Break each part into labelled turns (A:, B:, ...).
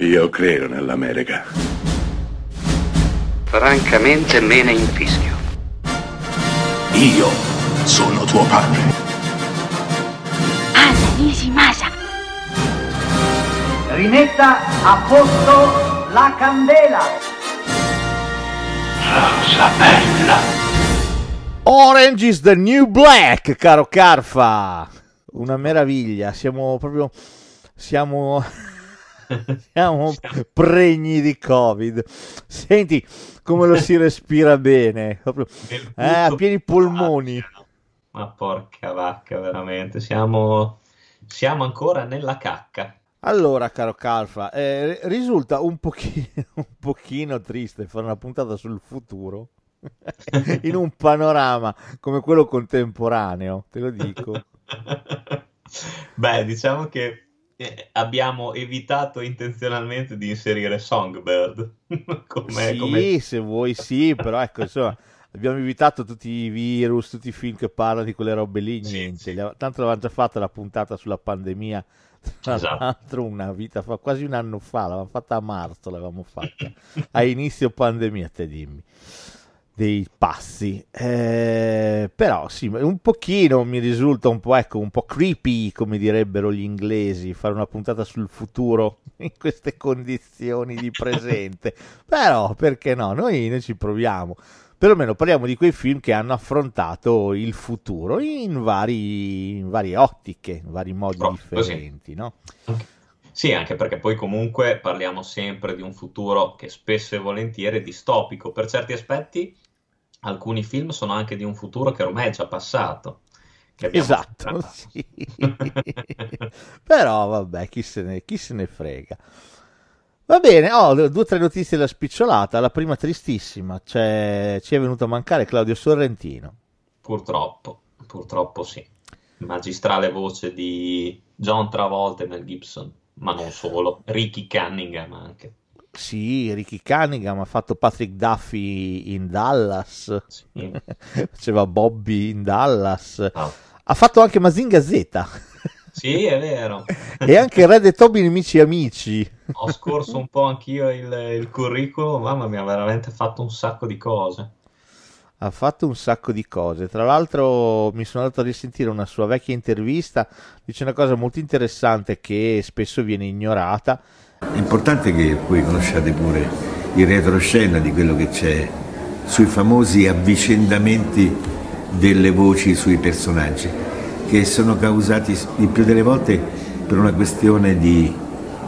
A: Io credo nell'America.
B: Francamente me ne infischio.
A: Io sono tuo padre.
C: Anna Nishimasa.
D: Rimetta a posto la candela.
A: Rosa bella.
E: Orange is the new black, caro Carfa. Una meraviglia, siamo proprio siamo siamo pregni di Covid. Senti come lo si respira bene, proprio eh, a pieni polmoni.
F: Ma porca vacca, veramente, siamo siamo ancora nella cacca.
E: Allora, caro Calfa, eh, risulta un pochino, un pochino triste fare una puntata sul futuro in un panorama come quello contemporaneo, te lo dico.
F: Beh, diciamo che abbiamo evitato intenzionalmente di inserire Songbird.
E: come, sì, come... se vuoi sì, però ecco, insomma, abbiamo evitato tutti i virus, tutti i film che parlano di quelle robe lì, niente. Sì, sì. Tanto l'avevamo già fatta la puntata sulla pandemia, tra esatto. l'altro una vita fa, quasi un anno fa, l'avevamo fatta a marzo, l'avevamo fatta, a inizio pandemia, te dimmi dei passi. Eh, però sì, un pochino mi risulta un po', ecco, un po' creepy, come direbbero gli inglesi, fare una puntata sul futuro in queste condizioni di presente. però, perché no? Noi, noi ci proviamo. Perlomeno parliamo di quei film che hanno affrontato il futuro in, vari, in varie ottiche, in vari modi oh, differenti, no?
F: Sì, anche perché poi comunque parliamo sempre di un futuro che spesso e volentieri è distopico. Per certi aspetti alcuni film sono anche di un futuro che ormai è già passato.
E: Esatto, sì. però vabbè, chi se, ne, chi se ne frega. Va bene, ho oh, due o tre notizie da spicciolata. La prima tristissima, cioè, ci è venuto a mancare Claudio Sorrentino.
F: Purtroppo, purtroppo sì. Magistrale voce di John Travolta e Mel Gibson, ma non solo, Ricky Cunningham anche.
E: Sì, Ricky Cunningham ha fatto Patrick Duffy in Dallas, sì. faceva Bobby in Dallas, oh. ha fatto anche Mazinga Z.
F: Sì, è vero.
E: e anche Red e Toby Nemici Amici.
F: Ho scorso un po' anch'io il, il curriculum, mamma mia, ha veramente fatto un sacco di cose.
E: Ha fatto un sacco di cose. Tra l'altro, mi sono andato a risentire una sua vecchia intervista. Dice una cosa molto interessante che spesso viene ignorata
G: è importante che voi conosciate pure il retroscena di quello che c'è sui famosi avvicendamenti delle voci sui personaggi, che sono causati il più delle volte per una questione di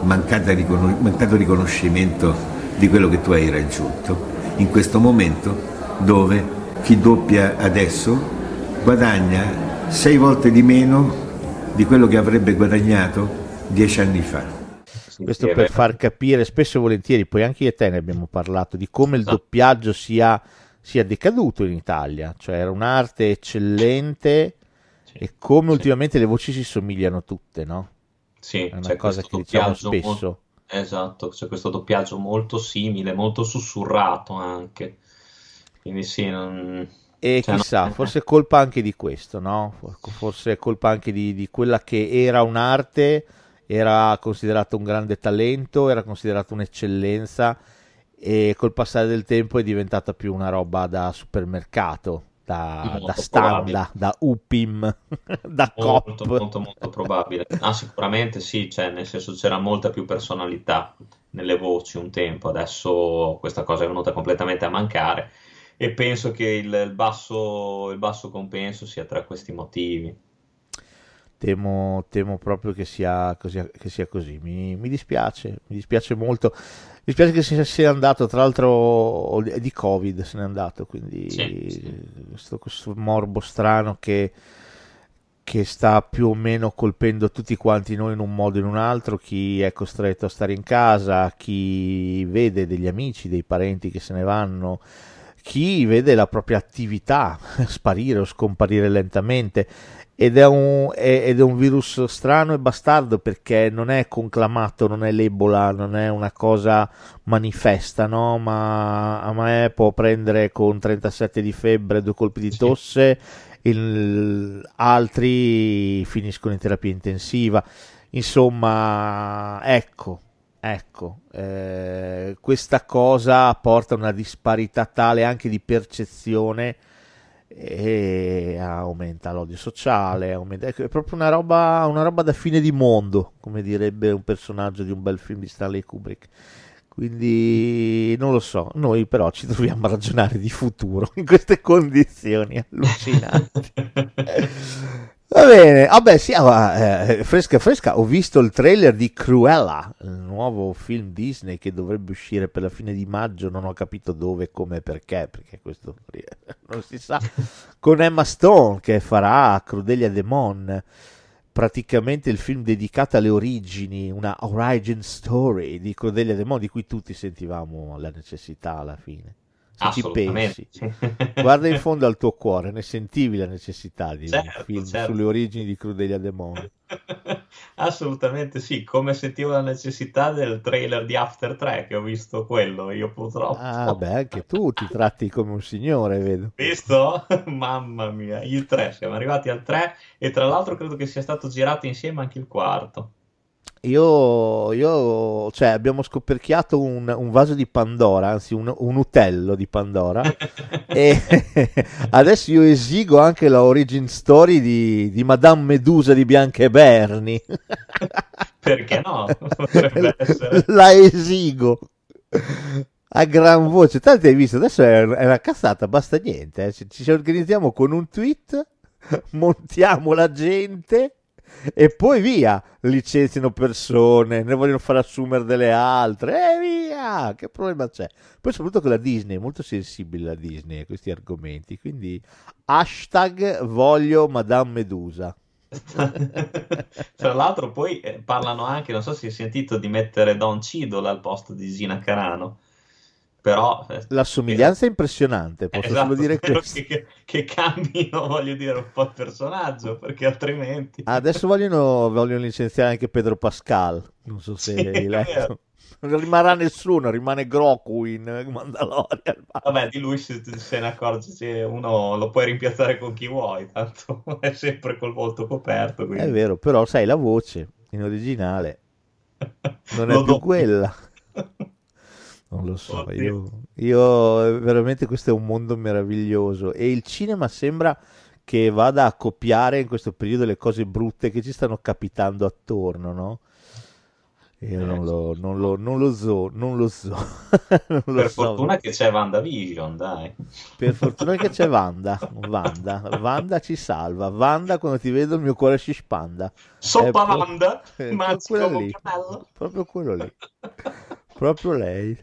G: mancato riconoscimento di quello che tu hai raggiunto in questo momento dove chi doppia adesso guadagna sei volte di meno di quello che avrebbe guadagnato dieci anni fa.
E: Questo per far capire spesso e volentieri, poi anche io e te ne abbiamo parlato, di come il doppiaggio sia, sia decaduto in Italia, cioè era un'arte eccellente sì. e come sì. ultimamente le voci si somigliano tutte, no?
F: Sì,
E: è una cosa che diciamo spesso. Molto,
F: esatto, c'è questo doppiaggio molto simile, molto sussurrato anche. Quindi sì, non...
E: E cioè, chissà, no. forse è colpa anche di questo, no? Forse è colpa anche di, di quella che era un'arte era considerato un grande talento, era considerato un'eccellenza e col passare del tempo è diventata più una roba da supermercato, da, da standa, da UPIM, da
F: molto, COP. Molto, molto probabile. Ah, sicuramente sì, cioè, nel senso c'era molta più personalità nelle voci un tempo, adesso questa cosa è venuta completamente a mancare e penso che il, il, basso, il basso compenso sia tra questi motivi.
E: Temo, temo proprio che sia così. Che sia così. Mi, mi, dispiace, mi dispiace molto. Mi dispiace che sia, sia andato, tra l'altro di Covid se n'è andato, quindi sì, sì. Questo, questo, morbo strano che, che sta più o meno colpendo tutti quanti noi in un modo o in un altro, chi è costretto a stare in casa, chi vede degli amici, dei parenti che se ne vanno, chi vede la propria attività sparire o scomparire lentamente ed è, un, è, ed è, un, virus strano e bastardo perché non è conclamato, non è l'Ebola, non è una cosa manifesta, no? ma a me può prendere con 37 di febbre, due colpi di tosse, il, altri finiscono in terapia intensiva. Insomma, ecco, Ecco, eh, questa cosa porta a una disparità tale anche di percezione e aumenta l'odio sociale, aumenta, ecco, è proprio una roba, una roba da fine di mondo, come direbbe un personaggio di un bel film di Stanley Kubrick. Quindi non lo so, noi però ci troviamo a ragionare di futuro in queste condizioni allucinanti. Va bene, vabbè, sì, ah, eh, fresca fresca, ho visto il trailer di Cruella, il nuovo film Disney che dovrebbe uscire per la fine di maggio, non ho capito dove, come e perché, perché questo non si sa, con Emma Stone che farà Crudelia Demon, praticamente il film dedicato alle origini, una origin story di Crudelia Demon di cui tutti sentivamo la necessità alla fine se ci pensi. Guarda in fondo al tuo cuore, ne sentivi la necessità di certo, un film certo. sulle origini di Crudelia Demone.
F: Assolutamente sì, come sentivo la necessità del trailer di After 3 che ho visto quello, io purtroppo.
E: Ah, beh, anche tu ti tratti come un signore, vedo.
F: Visto? Mamma mia, il 3, siamo arrivati al 3 e tra l'altro credo che sia stato girato insieme anche il quarto.
E: Io, io, cioè, abbiamo scoperchiato un, un, vaso di Pandora, anzi un, un utello di Pandora, e adesso io esigo anche la origin story di, di Madame Medusa di Bianca e Berni.
F: Perché no?
E: La esigo a gran voce. Tanto hai visto, adesso è, è una cazzata, basta niente. Eh. Ci, ci organizziamo con un tweet, montiamo la gente e poi via, licenziano persone, ne vogliono far assumere delle altre, e via, che problema c'è? Poi soprattutto che la Disney è molto sensibile la Disney a questi argomenti, quindi hashtag voglio Madame Medusa.
F: Tra l'altro poi eh, parlano anche, non so se hai sentito, di mettere Don Cidola al posto di Gina Carano però
E: eh, la somiglianza è impressionante posso esatto, solo dire questo
F: che, che, cambino voglio dire un po' il personaggio perché altrimenti
E: adesso vogliono, vogliono licenziare anche Pedro Pascal non so se sì, hai letto non rimarrà nessuno, rimane Groku in Mandalorian.
F: Vabbè, di lui se, se ne accorge, se uno lo puoi rimpiazzare con chi vuoi, tanto è sempre col volto coperto. Quindi.
E: È vero, però sai, la voce in originale non è più quella. Non lo so, io, io, veramente questo è un mondo meraviglioso e il cinema sembra che vada a copiare in questo periodo le cose brutte che ci stanno capitando attorno, no? Io eh, non lo, non lo, non lo so, non lo so.
F: non lo per so. fortuna che c'è WandaVision, dai.
E: Per fortuna che c'è Wanda, Wanda, Wanda ci salva. Wanda quando ti vedo il mio cuore si spanda.
F: Soppa Wanda,
E: proprio, lì, proprio quello lì. proprio lei.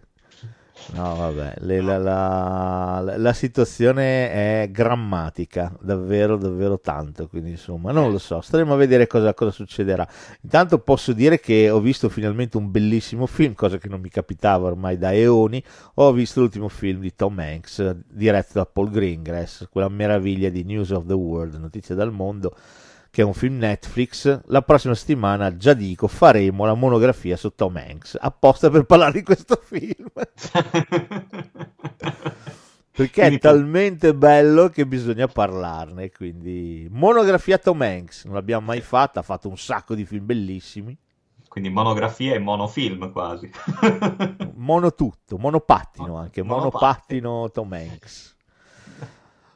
E: No, vabbè, le, la, la, la, situazione è grammatica, davvero, davvero tanto, quindi insomma, non lo so, staremo a vedere cosa, cosa, succederà. Intanto posso dire che ho visto finalmente un bellissimo film, cosa che non mi capitava ormai da eoni, ho visto l'ultimo film di Tom Hanks, diretto da Paul Greengrass, quella meraviglia di News of the World, notizie dal mondo, che è un film Netflix. La prossima settimana, già dico, faremo la monografia su Tom Hanks, apposta per parlare di questo film. Perché è talmente bello che bisogna parlarne. Quindi, monografia Tom Hanks, non l'abbiamo mai fatta, ha fatto un sacco di film bellissimi.
F: Quindi monografia e monofilm quasi.
E: mono tutto, monopattino anche, monopattino, monopattino Tom Hanks.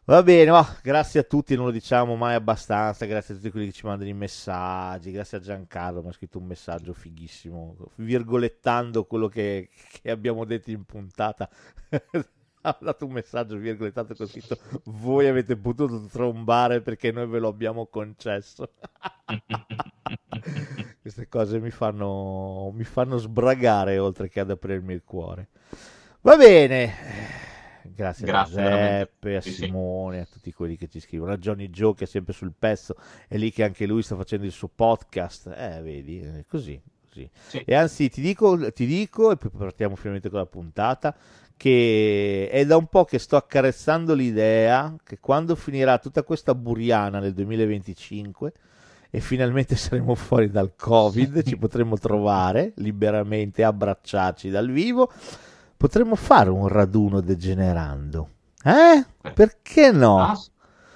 E: Va bene, oh, grazie a tutti, non lo diciamo mai abbastanza, grazie a tutti quelli che ci mandano i messaggi, grazie a Giancarlo, mi ha scritto un messaggio fighissimo, virgolettando quello che, che abbiamo detto in puntata. ha dato un messaggio virgolettato con scritto voi avete potuto trombare perché noi ve lo abbiamo concesso. Queste cose mi fanno, mi fanno sbragare oltre che ad aprirmi il cuore. Va bene Grazie, Grazie a Giuseppe, a Simone, a tutti quelli che ci scrivono, a Johnny Joe che è sempre sul pezzo, è lì che anche lui sta facendo il suo podcast, eh, vedi, è così. così. Sì. E anzi, ti dico, ti dico, e poi partiamo finalmente con la puntata, che è da un po' che sto accarezzando l'idea che quando finirà tutta questa buriana nel 2025 e finalmente saremo fuori dal Covid, ci potremo trovare liberamente, abbracciarci dal vivo potremmo fare un raduno degenerando. Eh? Perché no?
F: Ah,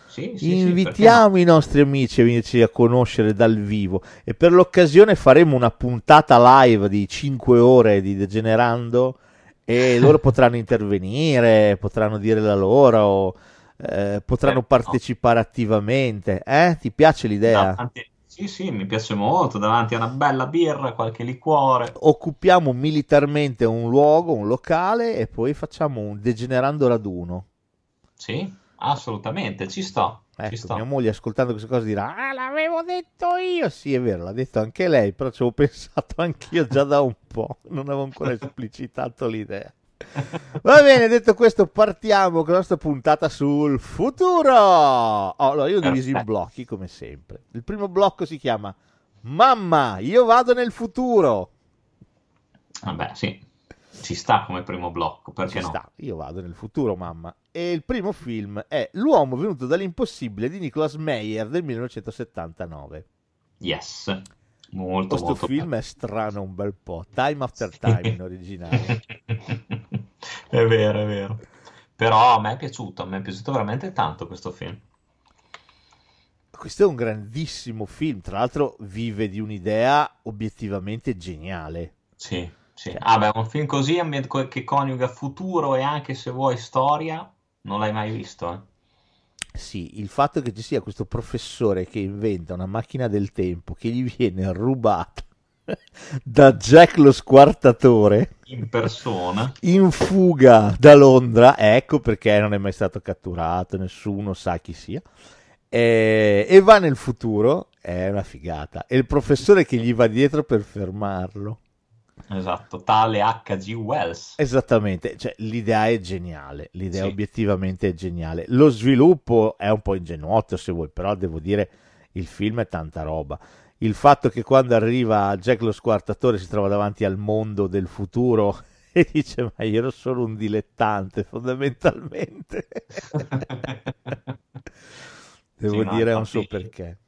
F: Sì, sì, sì,
E: Invitiamo
F: perché
E: i nostri amici a venirci a conoscere dal vivo e per l'occasione faremo una puntata live di 5 ore di Degenerando e loro potranno intervenire, potranno dire la loro, eh, potranno
F: Eh, no.
E: partecipare attivamente. Eh? Ti piace
F: no?
E: l'idea?
F: Sì, sì, mi piace molto, davanti a una bella birra, qualche liquore.
E: Occupiamo militarmente un luogo, un locale e poi facciamo un Degenerando raduno.
F: Sì, assolutamente, ci sto, ci
E: Ecco,
F: sto.
E: mia moglie ascoltando queste cose dirà: Ah, l'avevo detto io. Sì, è vero, l'ha detto anche lei, però ci avevo pensato anch'io già da un po'. Non avevo ancora esplicitato l'idea. Va bene, detto questo, partiamo con la nostra puntata sul futuro. Oh, allora, io ho diviso in blocchi come sempre. Il primo blocco si chiama Mamma, io vado nel futuro.
F: Vabbè, sì, ci sta come primo blocco, perché
E: Ci
F: no?
E: sta, io vado nel futuro, mamma. E il primo film è L'uomo venuto dall'impossibile di Nicholas Meyer del 1979.
F: Yes, molto,
E: Questo
F: molto
E: film è strano un bel po', Time After Time in originale.
F: È vero, è vero. Però a me è piaciuto, a me è piaciuto veramente tanto questo film.
E: Questo è un grandissimo film, tra l'altro vive di un'idea obiettivamente geniale.
F: Sì, sì. Ah, beh, un film così che coniuga futuro e anche se vuoi storia, non l'hai mai visto, eh?
E: Sì, il fatto che ci sia questo professore che inventa una macchina del tempo che gli viene rubata da Jack lo squartatore
F: In persona.
E: in fuga da Londra, ecco perché non è mai stato catturato, nessuno sa chi sia, e, e va nel futuro, è una figata, e il professore che gli va dietro per fermarlo.
F: Esatto, tale H.G. Wells.
E: Esattamente, cioè, l'idea è geniale, l'idea
F: Sì.
E: obiettivamente è geniale. Lo sviluppo è un po' ingenuotto se vuoi, però devo dire il film è tanta roba. Il fatto che quando arriva Jack lo squartatore si trova davanti al mondo del futuro e dice ma io ero solo un dilettante fondamentalmente. Devo
F: Sì,
E: dire suo
F: infatti-
E: perché.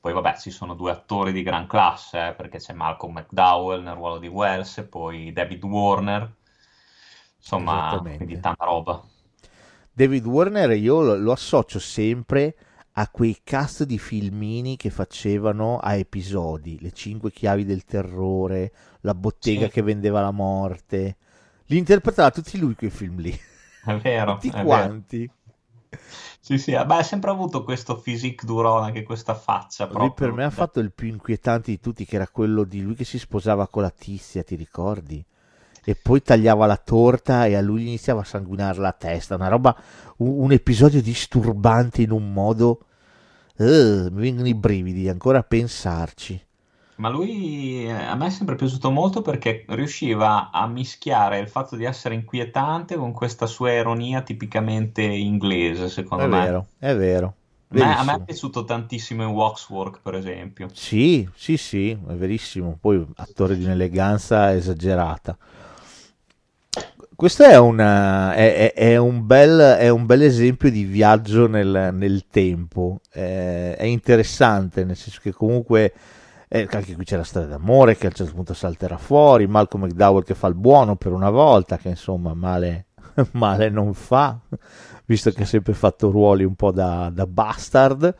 F: Poi vabbè, ci sono due attori di gran classe, eh, perché c'è Malcolm McDowell nel ruolo di Wells e poi David Warner. Insomma, quindi tanta roba.
E: David Warner io lo, lo associo sempre a quei cast di filmini che facevano a episodi, le cinque chiavi del terrore, la bottega
F: Sì.
E: che vendeva la morte. Li interpretava tutti lui quei film lì,
F: È vero,
E: tutti
F: è vero.
E: quanti.
F: Sì, sì, beh, ha sempre avuto questo physique Duron, anche questa faccia
E: Lui
F: proprio.
E: per me ha fatto il più inquietante di tutti, che era quello di lui che si sposava con la tizia, ti ricordi? E poi tagliava la torta e a lui iniziava a sanguinare la testa, una roba, un, un episodio disturbante in un modo... eh, mi vengono i brividi ancora a pensarci.
F: Ma lui a me è sempre piaciuto molto perché riusciva a mischiare il fatto di essere inquietante con questa sua ironia tipicamente inglese, secondo
E: È
F: me.
E: vero, è vero.
F: A me, a me è piaciuto tantissimo in Waxwork, per esempio.
E: Sì, sì, sì, è verissimo. Poi attore di un'eleganza esagerata. Questo è, una- è- è- un bel, è un bel esempio di viaggio nel, nel tempo. Eh, è interessante, nel senso che comunque eh, anche qui c'è la storia d'amore che a un certo punto salterà fuori. Malcolm McDowell che fa il buono per una volta, che insomma male, male non fa, visto che ha sempre fatto ruoli un po' da, da bastard.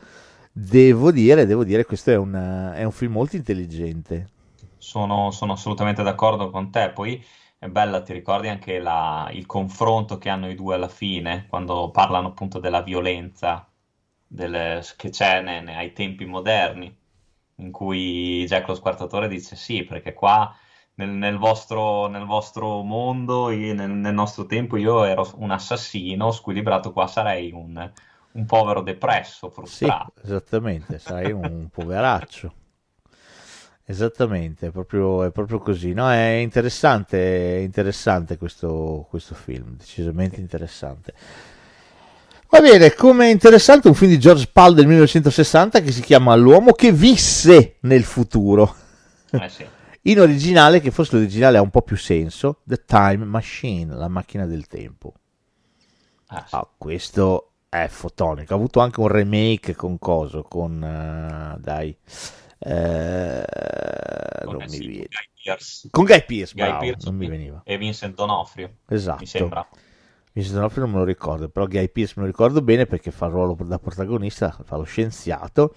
E: Devo dire, devo dire, questo è un, è un film molto intelligente.
F: Sono, sono assolutamente d'accordo con te. Poi è bella, ti ricordi anche la- il confronto che hanno i due alla fine, quando parlano appunto della violenza delle- che c'è ne- ne- ai tempi moderni, in cui Jack lo squartatore dice sì, perché qua nel, nel vostro, nel vostro mondo, nel, nel nostro tempo, io ero un assassino squilibrato, qua sarei un, un povero depresso,
E: Sì,
F: frustrato.
E: esattamente, sai, un poveraccio. Esattamente, è proprio, è proprio così. No, è interessante, è interessante questo, questo film, decisamente interessante. Va bene, come interessante un film di George Pal del 1960 che si chiama L'uomo che visse nel futuro.
F: Eh sì.
E: In originale, che forse l'originale ha un po' più senso, The Time Machine, la macchina del tempo.
F: Ah, sì.
E: Ah, questo è fotonico. Ha avuto anche un remake con coso, con eh, dai, eh,
F: Con-
E: non mi
F: sì,
E: viene.
F: Guy Pearce.
E: Con Guy Pearce,
F: Guy
E: bravo,
F: Pearce
E: non mi veniva.
F: e Vincent D'Onofrio,
E: Esatto.
F: mi sembra.
E: Vincent D'Onofrio non me lo ricordo, però Guy Pearce me lo ricordo bene perché fa il ruolo da protagonista, fa lo scienziato.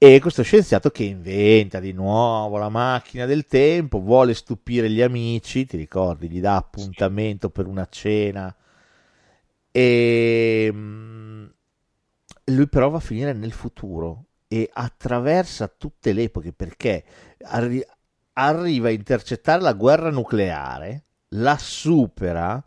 E: E questo scienziato che inventa di nuovo la macchina del tempo, vuole stupire gli amici, ti ricordi, gli dà appuntamento per una cena. E mm, lui però va a finire nel futuro e attraversa tutte le epoche perché arri- arriva a intercettare la guerra nucleare, la supera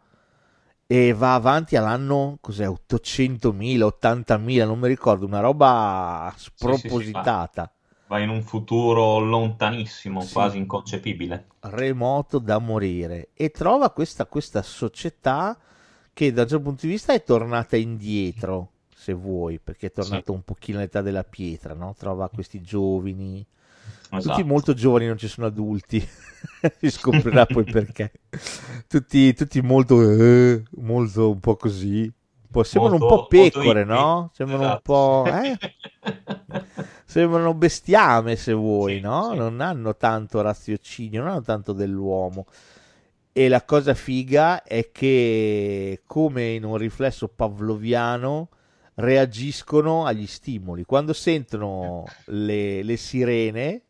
E: e va avanti all'anno cos'è 800.000, 80.000, non mi ricordo, una roba spropositata.
F: Sì, sì, va in un futuro lontanissimo,
E: Sì.
F: quasi inconcepibile.
E: remoto da morire e trova questa, questa società che da un certo punto di vista è tornata indietro, se vuoi, perché è tornata un pochino all'età della pietra, no? Trova questi giovani,
F: Esatto.
E: tutti molto giovani, non ci sono adulti, si scoprirà poi perché. Tutti, tutti molto, eh, molto un po' così, un po', sembrano un po' pecore, no? Sembrano un
F: Esatto.
E: po'... eh? sembrano bestiame se vuoi,
F: Sì,
E: no?
F: sì.
E: Non hanno tanto raziocinio, non hanno tanto dell'uomo. E la cosa figa è che, come in un riflesso pavloviano, reagiscono agli stimoli. Quando sentono le, le sirene,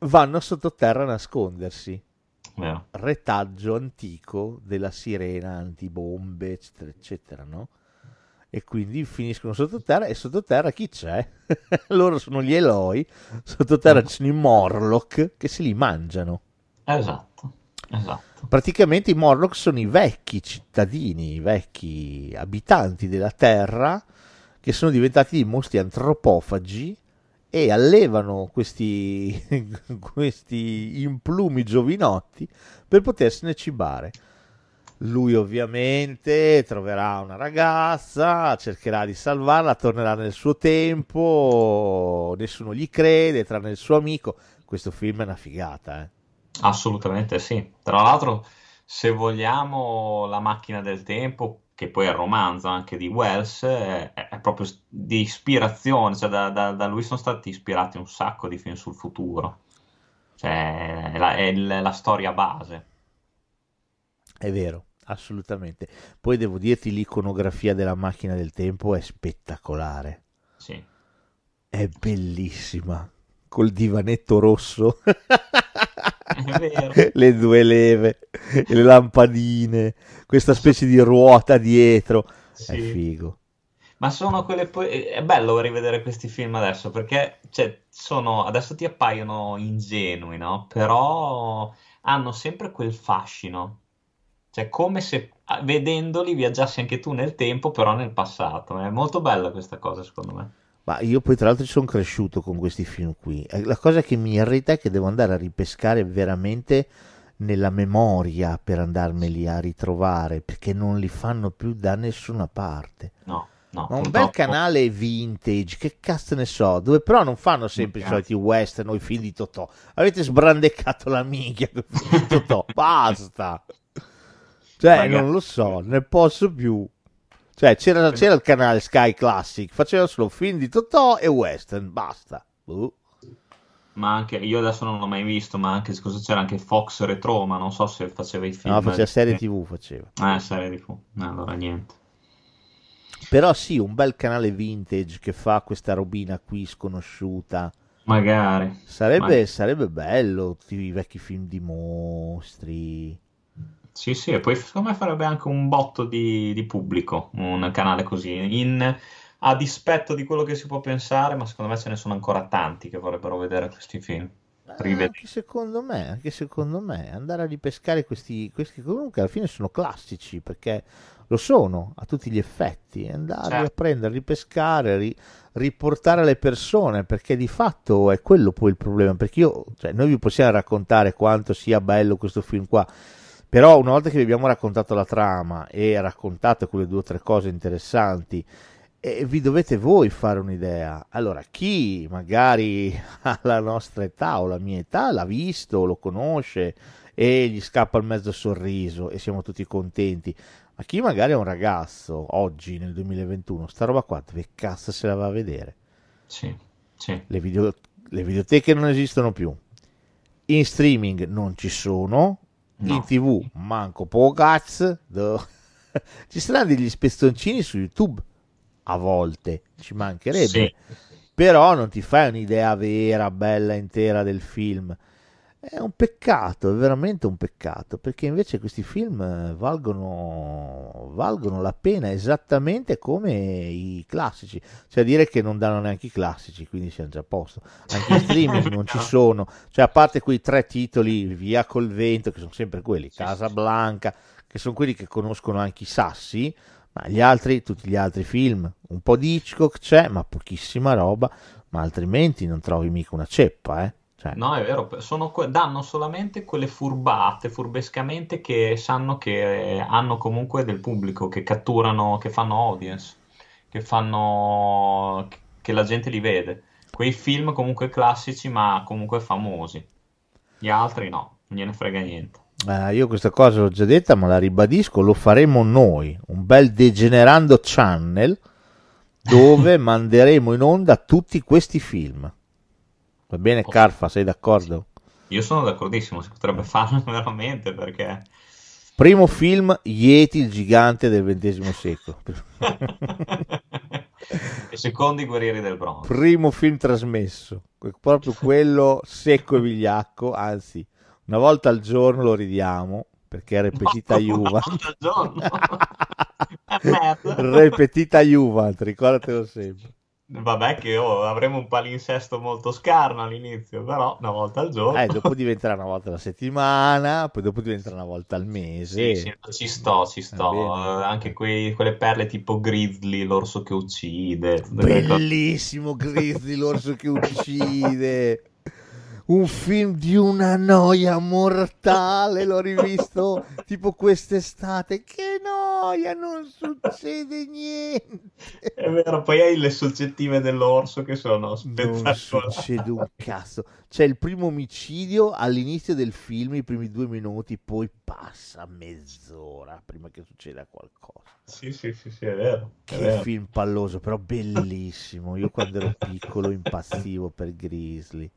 E: vanno sottoterra a nascondersi.
F: Vero.
E: Retaggio antico della sirena antibombe, eccetera, eccetera, no? E quindi finiscono sottoterra e sottoterra chi c'è? Loro sono gli Eloi, sottoterra ci sono i Morlock che se li mangiano.
F: Esatto, esatto.
E: Praticamente i Morlock sono i vecchi cittadini, i vecchi abitanti della Terra che sono diventati dei mostri antropofagi e allevano questi, questi implumi giovinotti per potersene cibare. Lui ovviamente troverà una ragazza, cercherà di salvarla, tornerà nel suo tempo, nessuno gli crede, tranne il suo amico. Questo film è una figata, eh.
F: Assolutamente sì. Tra l'altro, se vogliamo, La macchina del tempo, che poi è il romanzo anche di Wells, è, è proprio di ispirazione, cioè da, da- da lui sono stati ispirati un sacco di film sul futuro. Cioè, è la, è la storia base.
E: È vero, assolutamente. Poi devo dirti, l'iconografia della macchina del tempo è spettacolare.
F: Sì.
E: È bellissima. Col divanetto rosso. le due leve, le lampadine, questa specie di ruota dietro. È
F: Sì.
E: figo.
F: Ma sono quelle poi... È bello rivedere questi film adesso perché cioè, sono... adesso ti appaiono ingenui, no? Però hanno sempre quel fascino. Cioè, come se vedendoli viaggiassi anche tu nel tempo, però nel passato. È molto bella questa cosa, secondo me.
E: Ma io poi tra l'altro ci sono cresciuto con questi film qui. Eh, La cosa che mi irrita è che devo andare a ripescare veramente nella memoria per andarmeli a ritrovare, perché non li fanno più da nessuna parte.
F: No, no.
E: Ma un bel canale vintage, che cazzo ne so, dove però non fanno sempre i soliti western o i film di Totò. Avete sbrandeccato la minchia con Totò, basta. Cioè,
F: Magari.
E: non lo so, ne posso più. Cioè, c'era, c'era il canale Sky Classic, faceva solo film di Totò e western, basta. Boh.
F: Ma anche io adesso non l'ho mai visto, ma anche cosa c'era anche Fox Retro, ma non so se faceva i film.
E: No, faceva serie tv, faceva.
F: Eh, serie TV. No, allora niente.
E: Però sì, un bel canale vintage che fa questa robina qui sconosciuta.
F: Magari.
E: Sarebbe,
F: Ma-
E: sarebbe bello, tutti i vecchi film di mostri.
F: Sì, sì, e poi secondo me farebbe anche un botto di, di pubblico, un canale così, in- a dispetto di quello che si può pensare, ma secondo me ce ne sono ancora tanti che vorrebbero vedere questi film. Rivedere.
E: Anche secondo me, anche secondo me, andare a ripescare questi, questi comunque alla fine sono classici perché lo sono a tutti gli effetti, andare
F: Certo.
E: a prendere, ripescare, ri- riportare alle persone perché di fatto è quello poi il problema, perché io, cioè, noi vi possiamo raccontare quanto sia bello questo film qua, però una volta che vi abbiamo raccontato la trama e raccontato quelle due o tre cose interessanti, e vi dovete voi fare un'idea. Allora, chi magari alla nostra età o la mia età l'ha visto, lo conosce e gli scappa il mezzo sorriso e siamo tutti contenti. Ma chi magari è un ragazzo oggi nel 2021, sta roba qua, dove cazzo se la va a vedere?
F: Sì, sì.
E: Le, video- le videoteche non esistono più, in streaming non ci sono in
F: No.
E: tv manco po' cazzo do- ci saranno degli spezzoncini su youtube a volte ci mancherebbe
F: Sì.
E: però non ti fai un'idea vera bella intera del film è un peccato, è veramente un peccato, perché invece questi film eh, valgono, valgono la pena esattamente come i classici, cioè dire che non danno neanche i classici, quindi siamo già a posto. Anche in streaming non ci sono, cioè a parte quei tre titoli, Via col vento, che sono sempre quelli,
F: Sì,
E: Casablanca, che sono quelli che conoscono anche i sassi, ma gli altri, tutti gli altri film, un po' di Hitchcock c'è, ma pochissima roba, ma altrimenti non trovi mica una ceppa, eh. Cioè,
F: No, è vero, que- danno solamente quelle furbate, furbescamente che sanno che hanno comunque del pubblico, che catturano, che fanno audience, che fanno che la gente li vede. Quei film comunque classici, ma comunque famosi. Gli altri no, non gliene frega niente.
E: Eh, io questa cosa l'ho già detta, ma la ribadisco, lo faremo noi, un bel Degenerando Channel, dove manderemo in onda tutti questi film. Va bene,
F: Oh.
E: Carfa, sei d'accordo?
F: Io sono d'accordissimo, si potrebbe farlo veramente perché...
E: Primo film, Yeti, il gigante del XX secolo.
F: I secondi guerrieri del bronzo.
E: Primo film trasmesso, proprio quello secco e vigliacco, anzi, una volta al giorno lo ridiamo, perché è repetita
F: No, una
E: Juva.
F: volta al giorno.
E: Repetita Juventus, ricordatelo sempre.
F: Vabbè che oh, avremo un palinsesto molto scarno all'inizio, però una volta al giorno.
E: Eh, dopo diventerà una volta alla settimana, poi dopo diventerà una volta al mese.
F: Sì, sì, ci sto, ci sto. Eh, anche quei- quelle perle tipo Grizzly, l'orso che uccide.
E: Bellissimo Grizzly, l'orso che uccide. Un film di una noia mortale, l'ho rivisto tipo quest'estate. Che noia, non succede niente.
F: È vero, poi hai le soggettive dell'orso che sono
E: Non
F: spettacolari.
E: succede un cazzo. C'è il primo omicidio all'inizio del film, i primi due minuti, poi passa mezz'ora prima che succeda qualcosa.
F: Sì, sì, sì, sì, è vero. È
E: Che
F: vero.
E: film palloso, però bellissimo. Io quando ero piccolo impazzivo per Grizzly.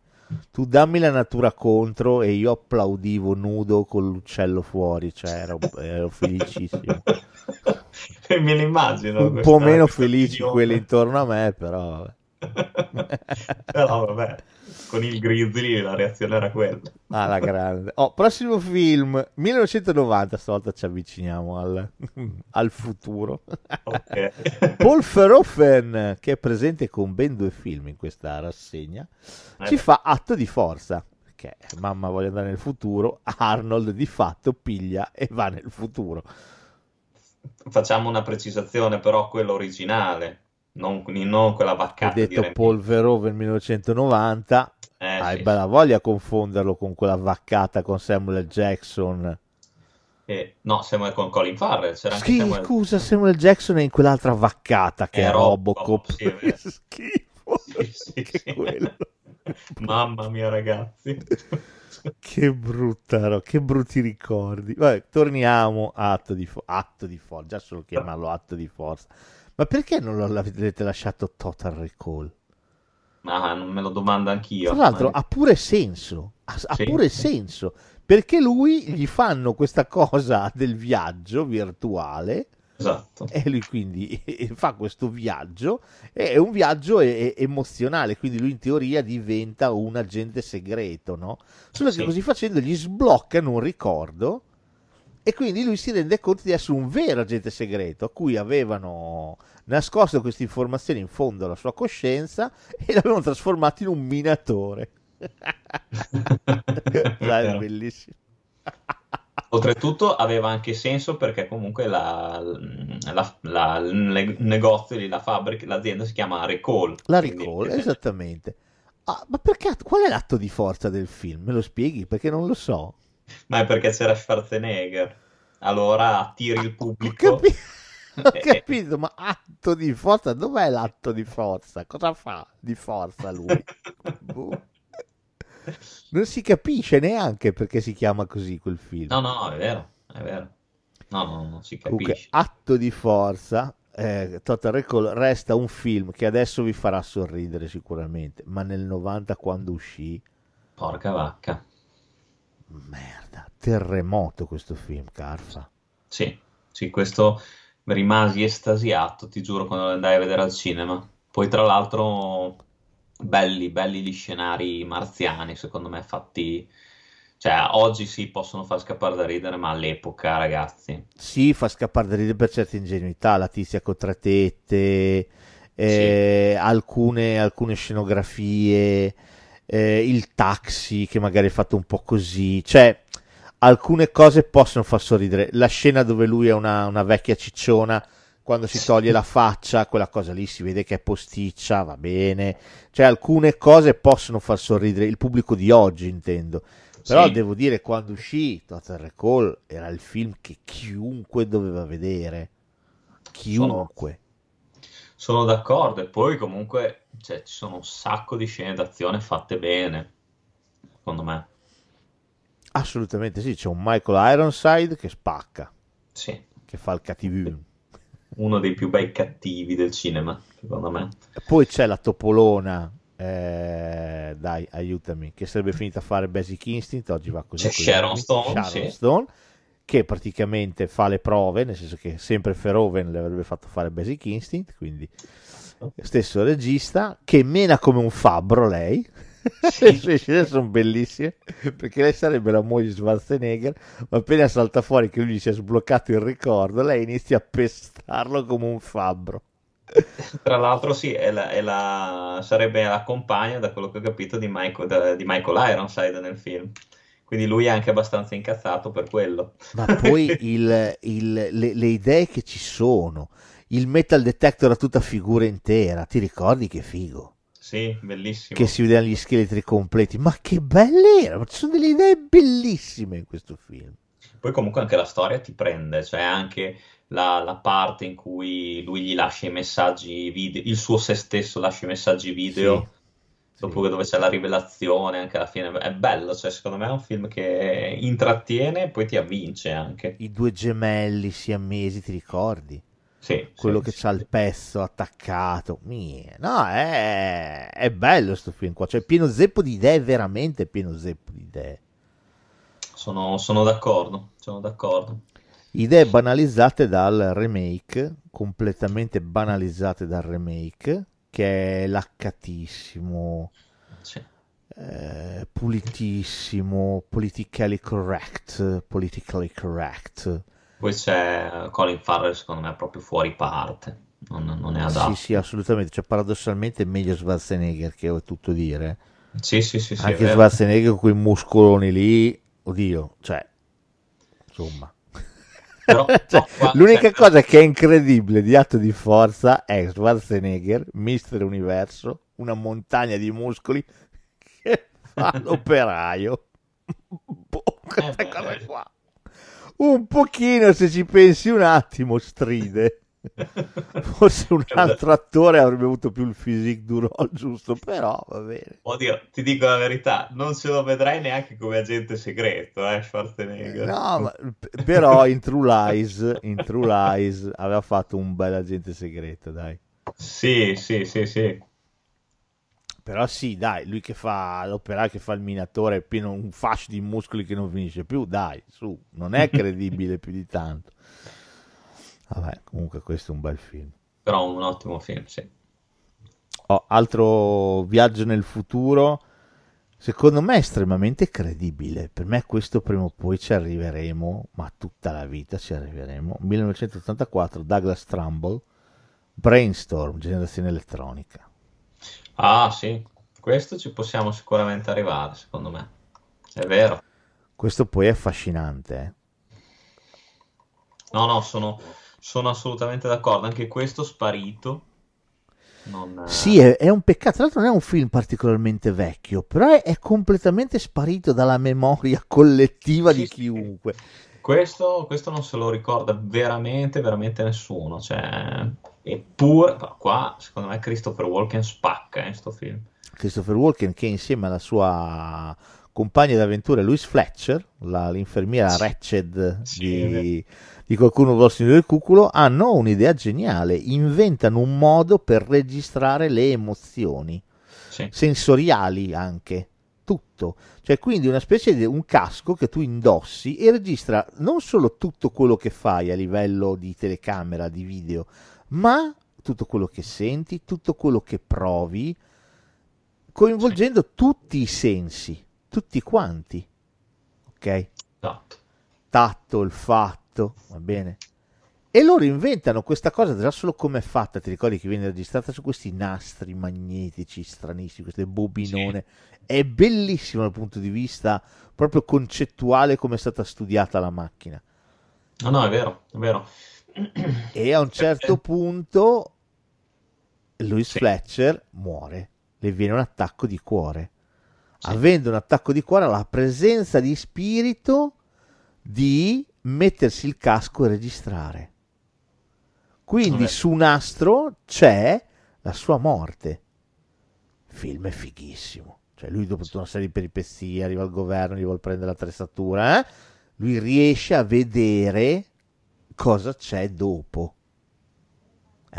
E: Tu dammi la natura contro e io applaudivo nudo con l'uccello fuori, cioè ero, ero felicissimo.
F: Me lo immagino.
E: Un po' meno felici quelli intorno a me, però.
F: Però vabbè, con il Grizzly la reazione era quella.
E: alla grande. Oh, prossimo film 1990, stavolta ci avviciniamo al, al futuro.
F: Ok.
E: Paul Verhoeven, che è presente con ben due film in questa rassegna, ci
F: Eh,
E: fa atto di forza. Perché mamma voglio andare nel futuro, Arnold di fatto piglia e va nel futuro.
F: Facciamo una precisazione, però quello originale, non, non quella
E: Ho
F: vaccata di
E: detto Verhoeven 1990,
F: Eh,
E: hai
F: sì,
E: bella voglia a confonderlo con quella vaccata con Samuel Jackson.
F: Eh, no, Samuel con Colin Farrell, c'era anche
E: Schi-
F: Samuel...
E: Scusa, Samuel Jackson è in quell'altra vaccata che
F: Eh,
E: è
F: Robocop, sì, è
E: schifo.
F: Sì, sì, sì. Mamma mia, ragazzi.
E: Che brutta, ro- che brutti ricordi. Vabbè, torniamo a atto di, fo- atto di forza, già solo chiamarlo atto di forza. Ma perché non lo avete lasciato Total Recall?
F: Ah, non me lo domando anch'io.
E: Tra l'altro
F: Ma-
E: ha pure senso, ha, ha
F: Sì.
E: pure senso, perché lui gli fanno questa cosa del viaggio virtuale
F: Esatto.
E: e lui quindi fa questo viaggio, è un viaggio e- e- emozionale, quindi lui in teoria diventa un agente segreto, no? Solo che
F: Sì.
E: così facendo gli sbloccano un ricordo e quindi lui si rende conto di essere un vero agente segreto a cui avevano nascosto queste informazioni in fondo alla sua coscienza e l'avevano trasformato in un minatore. Dai, è bellissimo.
F: Oltretutto aveva anche senso perché comunque la, la- la- il ne- negozio, lì, la fabbrica, l'azienda si chiama Recall.
E: La
F: quindi-
E: recall, esattamente. Ah, ma perché? Qual è l'atto di forza del film? Me lo spieghi? Perché non lo so.
F: Ma è perché c'era Schwarzenegger. Allora attiri il
E: Ho,
F: pubblico.
E: capi- ho
F: Eh,
E: capito, ma atto di forza? Dov'è l'atto di forza? Cosa fa di forza lui? Boh. Non si capisce neanche perché si chiama così quel film.
F: No, no, è vero, è vero. No, no, non si
E: Comunque,
F: capisce.
E: atto di forza. eh, Total Recall resta un film che adesso vi farà sorridere sicuramente, ma nel 90 quando uscì
F: Porca vacca.
E: Merda, terremoto questo film, Carfa.
F: Sì, sì, questo rimasi estasiato, ti giuro, quando lo andai a vedere al cinema. Poi, tra l'altro, belli, belli gli scenari marziani, secondo me, fatti... Cioè, oggi sì, possono far scappare da ridere, ma all'epoca, ragazzi...
E: Sì, fa scappare da ridere per certe ingenuità, la tizia con tre tette, eh, alcune, alcune scenografie, eh, il taxi che magari è fatto un po' così, cioè alcune cose possono far sorridere. La scena dove lui è una, una vecchia cicciona, quando si toglie la faccia, quella cosa lì si vede che è posticcia, va bene. Cioè alcune cose possono far sorridere il pubblico di oggi, intendo. Però
F: Sì.
E: devo dire, quando uscì Total Recall era il film che chiunque doveva vedere. Chiunque.
F: Sono d'accordo, e poi comunque cioè, ci sono un sacco di scene d'azione fatte bene, secondo me.
E: Assolutamente sì, c'è un Michael Ironside che spacca,
F: Sì,
E: che fa il cattivo.
F: uno dei più bei cattivi del cinema, secondo me.
E: Poi c'è la Topolona, eh, dai, aiutami, che sarebbe finita a fare Basic Instinct, oggi va così.
F: C'è
E: coi
F: Sharon. Stone,
E: Sharon
F: sì.
E: Stone, che praticamente fa le prove, nel senso che sempre Verhoeven le avrebbe fatto fare Basic Instinct, quindi stesso regista, che mena come un fabbro lei. Le sue scene sono bellissime perché lei sarebbe la moglie di Schwarzenegger, ma appena salta fuori che lui gli si è sbloccato il ricordo, lei inizia a pestarlo come un fabbro.
F: Tra l'altro, sì, è la- è la- sarebbe la compagna, da quello che ho capito, di Michael, da- di Michael Ironside nel film. Quindi lui è anche abbastanza incazzato per quello.
E: Ma poi il- il- le, le idee che ci sono, il metal detector a tutta figura intera, ti ricordi che figo?
F: Sì, bellissimo.
E: Che si vedevano gli scheletri completi, ma che belle erano! Ci sono delle idee bellissime in questo film.
F: Poi comunque anche la storia ti prende, cioè anche la, la parte in cui lui gli lascia i messaggi video, il suo se stesso lascia i messaggi video,
E: Sì,
F: dopo
E: sì.
F: che dove c'è la rivelazione, anche alla fine è bello, cioè secondo me è un film che intrattiene e poi ti avvince anche.
E: I due gemelli siamesi, ti ricordi?
F: Sì,
E: Quello
F: sì,
E: che
F: sì,
E: c'ha il pezzo attaccato. Mie. No, è, è bello sto film qua. Cioè, pieno zeppo di idee, veramente pieno zeppo di idee.
F: Sono, sono d'accordo, sono d'accordo.
E: Idee banalizzate dal remake, completamente banalizzate dal remake, che è laccatissimo, eh, pulitissimo, politically correct, politically correct.
F: Poi c'è Colin Farrell, secondo me, proprio fuori parte, non, non è
E: Sì,
F: adatto.
E: sì, assolutamente. Cioè, paradossalmente è meglio Schwarzenegger, che è tutto dire.
F: Sì, sì, sì, sì,
E: Anche. Schwarzenegger con quei muscoloni lì, oddio, cioè, insomma.
F: Però-
E: Cioè,
F: no,
E: l'unica cosa che è incredibile di atto di forza è Schwarzenegger, Mister Universo, una montagna di muscoli che fa l'operaio. Boh, questa
F: Eh beh,
E: cosa
F: eh.
E: qua. Un pochino, se ci pensi un attimo, stride. Forse un altro attore avrebbe avuto più il physique du role giusto, però va bene.
F: Oddio, ti dico la verità, non se lo vedrai neanche come agente segreto, eh, Schwarzenegger.
E: No, ma, però in True Lies, in True Lies aveva fatto un bel agente segreto, dai.
F: Sì, sì, sì, sì.
E: Però sì, dai, lui che fa l'operaio, che fa il minatore, è pieno un fascio di muscoli che non finisce più, dai, su, non è credibile più di tanto. Vabbè, comunque questo è un bel film.
F: Però un ottimo film, sì.
E: Oh, altro viaggio nel futuro, secondo me è estremamente credibile. Per me questo prima o poi ci arriveremo, ma tutta la vita ci arriveremo. 1984, Douglas Trumbull, Brainstorm, generazione elettronica.
F: Ah, sì, questo ci possiamo sicuramente arrivare, secondo me. È vero.
E: Questo poi è affascinante, eh.
F: No, no, sono, sono assolutamente d'accordo. Anche questo sparito. Non, eh,
E: Sì, è, è un peccato. Tra l'altro, non è un film particolarmente vecchio, però è, è completamente sparito dalla memoria collettiva di
F: Sì, sì, sì.
E: chiunque.
F: Questo, questo non se lo ricorda veramente, veramente nessuno. Cioè, eppure, qua, secondo me, Christopher Walken spacca in sto film.
E: Christopher Walken, che insieme alla sua compagna d'avventura Louise Fletcher, la- l'infermiera
F: Sì.
E: Ratched
F: Sì,
E: di, di qualcuno vuol del cuculo, hanno un'idea geniale. Inventano un modo per registrare le emozioni
F: Sì,
E: sensoriali anche. Tutto. Cioè, quindi una specie di un casco che tu indossi e registra non solo tutto quello che fai a livello di telecamera, di video, ma tutto quello che senti, tutto quello che provi, coinvolgendo sì. tutti i sensi, tutti quanti. Ok?
F: Esatto.
E: Tatto, olfatto, va bene? E loro inventano questa cosa già solo come è fatta, ti ricordi che viene registrata su questi nastri magnetici stranissimi, queste bobinone. Sì. È bellissimo dal punto di vista proprio concettuale come è stata studiata la macchina.
F: No, no, è vero, è vero.
E: E a un certo punto Louis sì. Fletcher muore, le viene un attacco di cuore. Sì. Avendo un attacco di cuore, ha la presenza di spirito di mettersi il casco e registrare. Quindi Vabbè. su Nastro c'è la sua morte. Il film è fighissimo. Cioè lui dopo tutta una serie di peripezie arriva al governo, gli vuole prendere l'attrezzatura, eh? lui riesce a vedere cosa c'è dopo.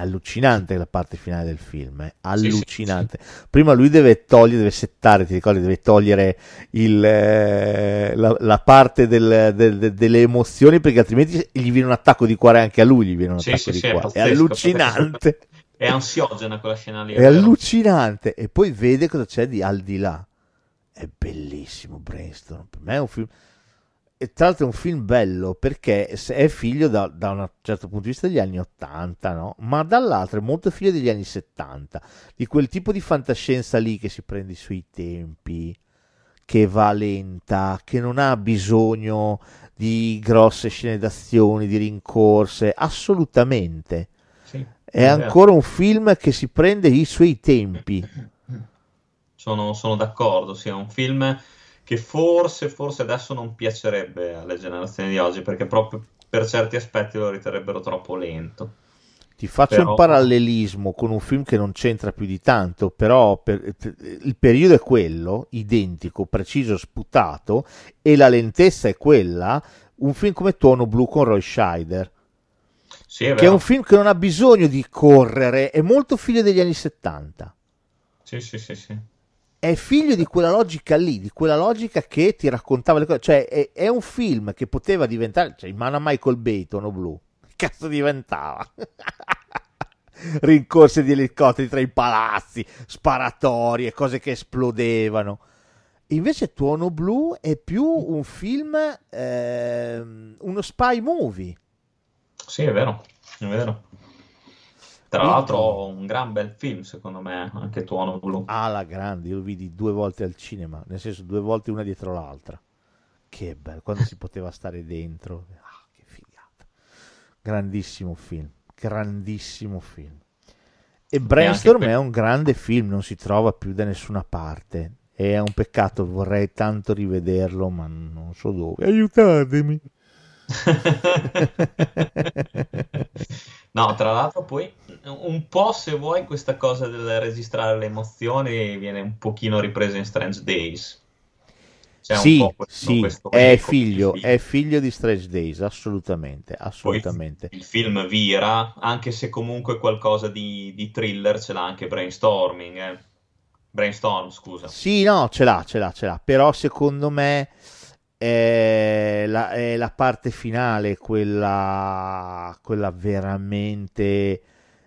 E: Allucinante la parte finale del film, è allucinante. Sì, sì, sì. Prima lui deve togliere, deve settare, ti ricordi, deve togliere il, eh, la, la, parte del, del, del, delle emozioni perché altrimenti gli viene un attacco di cuore anche a lui, gli viene un attacco di cuore. È, è allucinante.
F: È ansiogena quella scena lì.
E: È, è allucinante. E poi vede cosa c'è di al di là. È bellissimo Brainstorm. Per me è un film e tra l'altro è un film bello perché è figlio da, da, un certo punto di vista degli anni 80, no? ma dall'altro è molto figlio degli anni 70, di quel tipo di fantascienza lì che si prende i suoi tempi, che va lenta, che non ha bisogno di grosse scene d'azione, di rincorse, assolutamente. Sì, è, è ancora un film che si prende i suoi tempi.
F: Sono, sono d'accordo, sì, è un film che forse, forse adesso non piacerebbe alle generazioni di oggi perché proprio per certi aspetti lo riterrebbero troppo lento.
E: Ti faccio però... un parallelismo con un film che non c'entra più di tanto, però per, il periodo è quello, identico, preciso, sputato, e la lentezza è quella, un film come Tono Blu con Roy Scheider.
F: Sì, è
E: che è un film che non ha bisogno di correre, è molto figlio degli anni 70.
F: Sì, sì, sì, sì
E: è figlio di quella logica lì, di quella logica che ti raccontava le cose. Cioè, è, è un film che poteva diventare, cioè, in mano a Michael Bay, Tono Blu. Che cazzo diventava? Rincorse di elicotteri tra i palazzi, sparatorie, cose che esplodevano. Invece Tuono Blu è più un film, eh, uno spy movie.
F: Sì, è vero, è vero. Tra l'altro un gran bel film secondo me, anche Tuono Blu.
E: Ah, la grande, io lo vidi due volte al cinema, nel senso due volte una dietro l'altra. Che bello, quando si poteva stare dentro. Ah, che figata. Grandissimo film, grandissimo film. E Brainstorm è un grande film, non si trova più da nessuna parte. È un peccato, vorrei tanto rivederlo, ma non so dove. Aiutatemi.
F: no, tra l'altro poi un po' se vuoi questa cosa del registrare le emozioni viene un pochino ripresa in Strange Days.
E: C'è sì, questo, sì questo è, figlio, è figlio di Strange Days, assolutamente, assolutamente.
F: Poi il film vira, anche se comunque qualcosa di, di thriller ce l'ha anche Brainstorming, eh. Brainstorm, scusa.
E: Sì, no, ce l'ha, ce l'ha, ce l'ha, però secondo me è la, è la parte finale, quella, quella veramente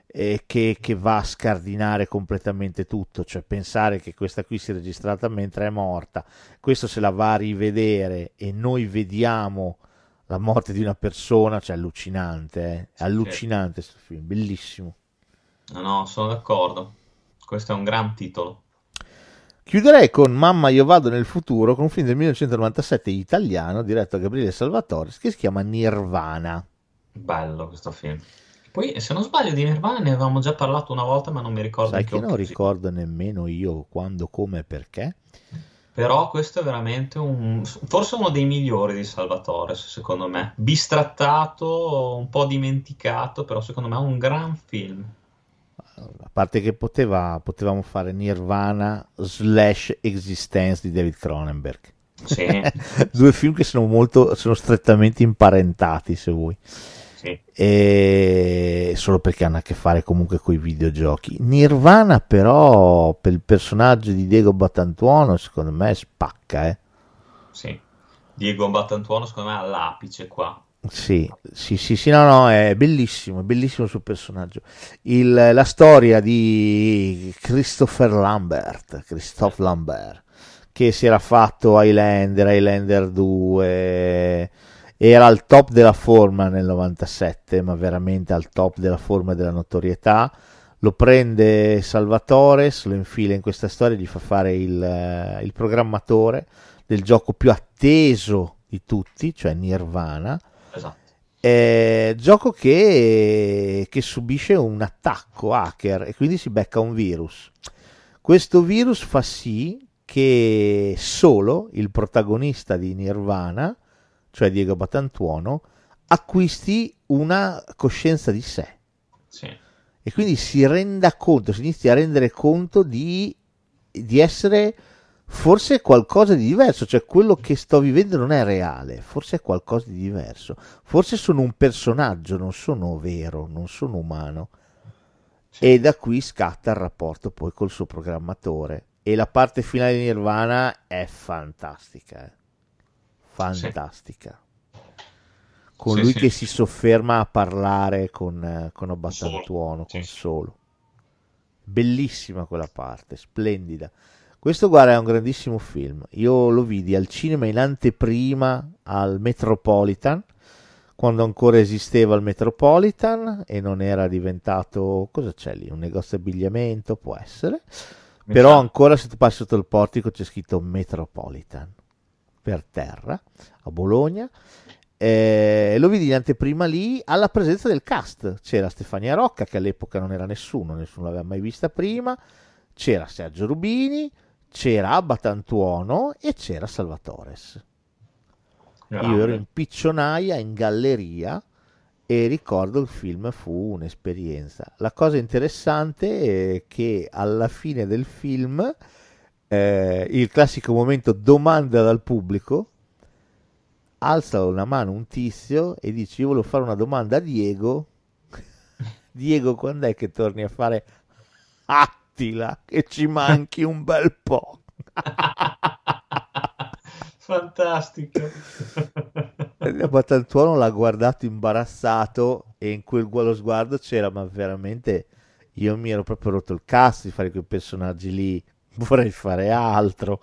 E: eh, che, che, va a scardinare completamente tutto, cioè pensare che questa qui si è registrata mentre è morta, questo se la va a rivedere e noi vediamo la morte di una persona, cioè allucinante, eh? è allucinante questo film, bellissimo.
F: No, no, sono d'accordo, questo è un gran titolo.
E: Chiuderei con Mamma io vado nel futuro con un film del 1997 italiano diretto da Gabriele Salvatore che si chiama Nirvana.
F: Bello questo film. Poi, se non sbaglio, di Nirvana ne avevamo già parlato una volta, ma non mi ricordo.
E: Sai che non ricordo nemmeno io quando, come e perché.
F: Però questo è veramente un... forse uno dei migliori di Salvatore, secondo me. Bistrattato, un po' dimenticato, però secondo me è un gran film.
E: A parte che poteva, potevamo fare Nirvana slash Existence di David Cronenberg.
F: Sì.
E: Due film che sono molto, sono strettamente imparentati, se vuoi.
F: Sì.
E: E... Solo perché hanno a che fare comunque con i videogiochi. Nirvana, però, per il personaggio di Diego Battantuono, secondo me spacca, eh.
F: Sì. Diego Battantuono, secondo me, all'apice qua.
E: Sì, sì, sì, sì, no, no, è bellissimo, è bellissimo il suo personaggio. Il, la storia di Christopher Lambert, Christophe Lambert, che si era fatto Highlander, Highlander 2, era al top della forma nel 97, ma veramente al top della forma e della notorietà. Lo prende Salvatore, lo infila in questa storia, gli fa fare il, il programmatore del gioco più atteso di tutti, cioè Nirvana
F: Esatto.
E: eh, gioco che, che subisce un attacco hacker e quindi si becca un virus. Questo virus fa sì che solo il protagonista di Nirvana, cioè Diego Batantuono, acquisti una coscienza di sé
F: Sì.
E: e quindi si renda conto, si inizia a rendere conto di, di essere forse qualcosa di diverso, cioè quello che sto vivendo non è reale, forse è qualcosa di diverso, forse sono un personaggio, non sono vero, non sono umano. E da qui scatta il rapporto poi col suo programmatore. E la parte finale di Nirvana è fantastica, eh. fantastica. Con
F: Sì,
E: lui
F: sì.
E: che si sofferma a parlare con, eh, con Abbatantuono,
F: Sì,
E: con
F: sì.
E: Solo. Bellissima quella parte, splendida. Questo, guarda, è un grandissimo film. Io lo vidi al cinema in anteprima al Metropolitan, quando ancora esisteva il Metropolitan e non era diventato. Cosa c'è lì? Un negozio di abbigliamento? Può essere.
F: Mi
E: Però
F: sa-
E: ancora se tu passi sotto il portico c'è scritto Metropolitan per terra a Bologna. Eh, lo vidi in anteprima lì alla presenza del cast. C'era Stefania Rocca, che all'epoca non era nessuno, nessuno l'aveva mai vista prima. C'era Sergio Rubini, c'era Abba Tantuono e c'era Salvatores. Io ero
F: Grande.
E: in piccionaia in galleria e ricordo il film fu un'esperienza. La cosa interessante è che alla fine del film, eh, il classico momento domanda dal pubblico, alza una mano un tizio e dice io volevo fare una domanda a Diego. Diego, quando è che torni a fare Attila? Che ci manchi un bel po'.
F: Fantastico.
E: Il Batantuono l'ha guardato imbarazzato e in quel lo sguardo c'era, ma veramente io mi ero proprio rotto il cazzo di fare quei personaggi lì, vorrei fare altro.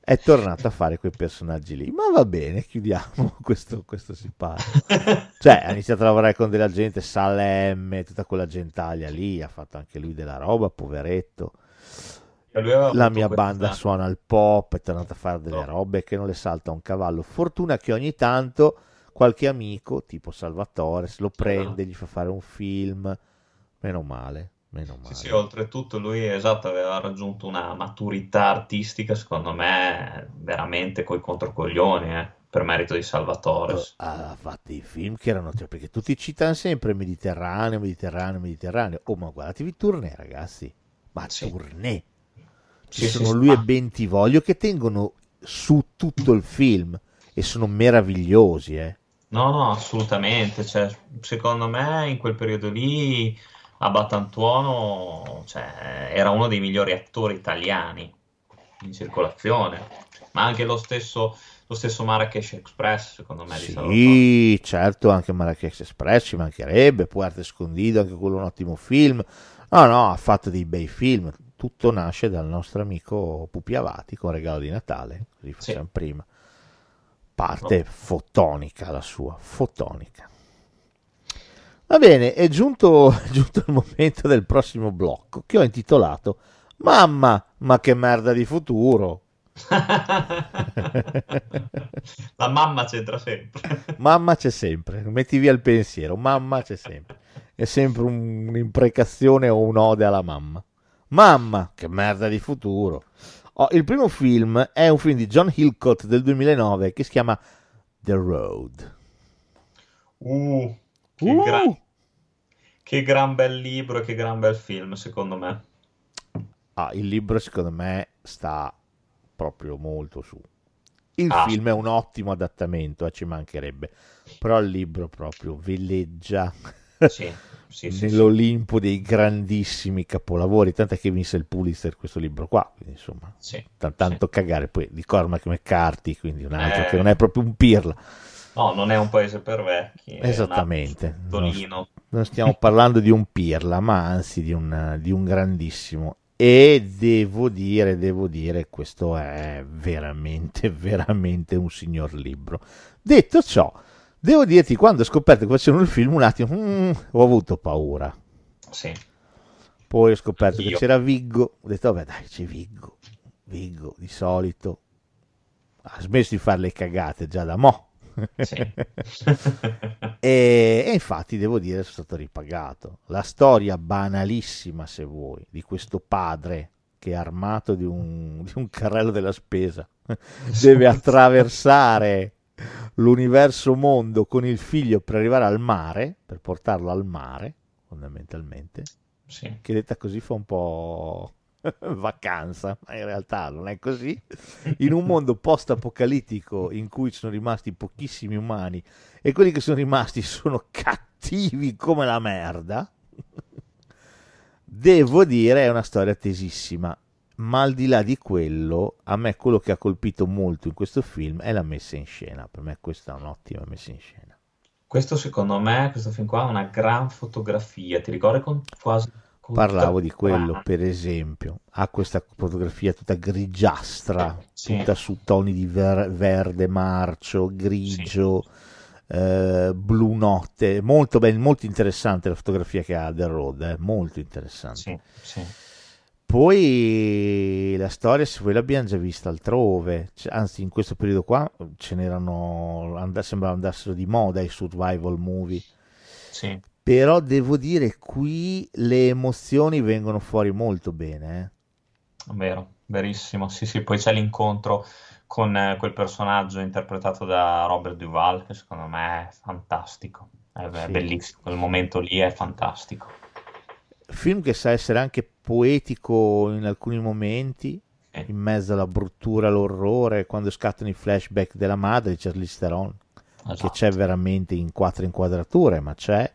E: È tornato a fare quei personaggi lì, ma va bene, chiudiamo questo, questo si parla. Cioè, ha iniziato a lavorare con della gente, Salemme, tutta quella gentaglia lì, ha fatto anche lui della roba, poveretto. La mia
F: questa-
E: banda suona il pop, è tornata a fare delle
F: No.
E: robe che non le salta un cavallo. Fortuna che ogni tanto qualche amico, tipo Salvatore, se lo prende, gli fa fare un film. Meno male, meno male.
F: Sì, sì, oltretutto lui, esatto, aveva raggiunto una maturità artistica, secondo me, veramente coi controcoglioni, eh, per merito di Salvatore.
E: Ha fatto dei film che erano, cioè, perché tutti citano sempre Mediterraneo, Mediterraneo, Mediterraneo. Oh, ma guardatevi Tournée, ragazzi. Ma
F: Sì.
E: Tournée. Ci
F: Sì,
E: sono
F: sì,
E: lui
F: ma-
E: e Bentivoglio che tengono su tutto il film e sono meravigliosi, eh.
F: No, no, assolutamente. Cioè, secondo me in quel periodo lì Abbatantuono, cioè, era uno dei migliori attori italiani in circolazione. Ma anche lo stesso, lo stesso Marrakesh Express, secondo me.
E: Sì, certo, anche Marrakesh Express ci mancherebbe, Puerto Escondido, anche quello è un ottimo film. No, no, ha fatto dei bei film. Tutto nasce dal nostro amico Pupi Avati con Regalo di Natale, così facciamo prima. Parte fotonica la sua, fotonica. Va bene, è giunto, è giunto il momento del prossimo blocco che ho intitolato Mamma, ma che merda di futuro.
F: La mamma c'entra sempre.
E: Mamma c'è sempre, metti via il pensiero, mamma c'è sempre. È sempre un- un'imprecazione o un'ode alla mamma. Mamma, che merda di futuro. Oh, il primo film è un film di John Hillcott del 2009 che si chiama The Road.
F: Uh, che,
E: Uh!
F: gran, che gran bel libro e che gran bel film, secondo me.
E: Ah, il libro secondo me sta proprio molto su. Il
F: Ah.
E: film è un ottimo adattamento, eh, ci mancherebbe, però il libro proprio veleggia
F: Sì, sì, sì,
E: nell'Olimpo dei grandissimi capolavori, tant'è che vinse il Pulitzer questo libro qua, quindi insomma,
F: sì.
E: t- tanto cagare poi di Cormac McCarthy, quindi un altro
F: Eh.
E: che non è proprio un pirla.
F: No, non è un paese per vecchi.
E: Esattamente.
F: Torino.
E: Non stiamo parlando di un pirla, ma anzi di un, di un grandissimo. E devo dire, devo dire, questo è veramente, veramente un signor libro. Detto ciò, devo dirti, quando ho scoperto che facevano il film, un attimo, mm, ho avuto paura.
F: Sì,
E: Poi ho scoperto che
F: Io.
E: c'era Viggo, ho detto, vabbè dai, c'è Viggo. Viggo, di solito, ha smesso di fare le cagate già da mo'.
F: sì.
E: E, e infatti devo dire sono stato ripagato. La storia banalissima, se vuoi, di questo padre che è armato di un, di un carrello della spesa deve attraversare l'universo mondo con il figlio per arrivare al mare, per portarlo al mare, fondamentalmente,
F: Sì.
E: che detta così fa un po' vacanza, ma in realtà non è così. In un mondo post-apocalittico in cui sono rimasti pochissimi umani e quelli che sono rimasti sono cattivi come la merda, devo dire è una storia tesissima. Ma al di là di quello, a me quello che ha colpito molto in questo film è la messa in scena. Per me questa è un'ottima messa in scena.
F: Questo secondo me, questo film qua ha una gran fotografia, ti ricordi con quasi...
E: Parlavo di quello, per esempio, ha questa fotografia tutta grigiastra,
F: Sì.
E: tutta su toni di ver- verde marcio, grigio, eh, blu notte, molto ben, molto interessante la fotografia che ha The Road, eh, molto interessante.
F: Sì, sì.
E: Poi la storia, se voi l'abbiamo già vista altrove, c- anzi in questo periodo qua ce n'erano, and- sembrava andassero di moda i survival movie,
F: Sì,
E: però devo dire qui le emozioni vengono fuori molto bene. eh.
F: vero, verissimo. Sì, sì, poi c'è l'incontro con eh, quel personaggio interpretato da Robert Duval, che secondo me è fantastico. È,
E: Sì.
F: bellissimo, quel momento lì è fantastico.
E: Film che sa essere anche poetico in alcuni momenti, in mezzo alla bruttura, all'orrore, quando scattano i flashback della madre di Charlize Theron, che
F: Esatto.
E: c'è veramente in quattro inquadrature, ma c'è.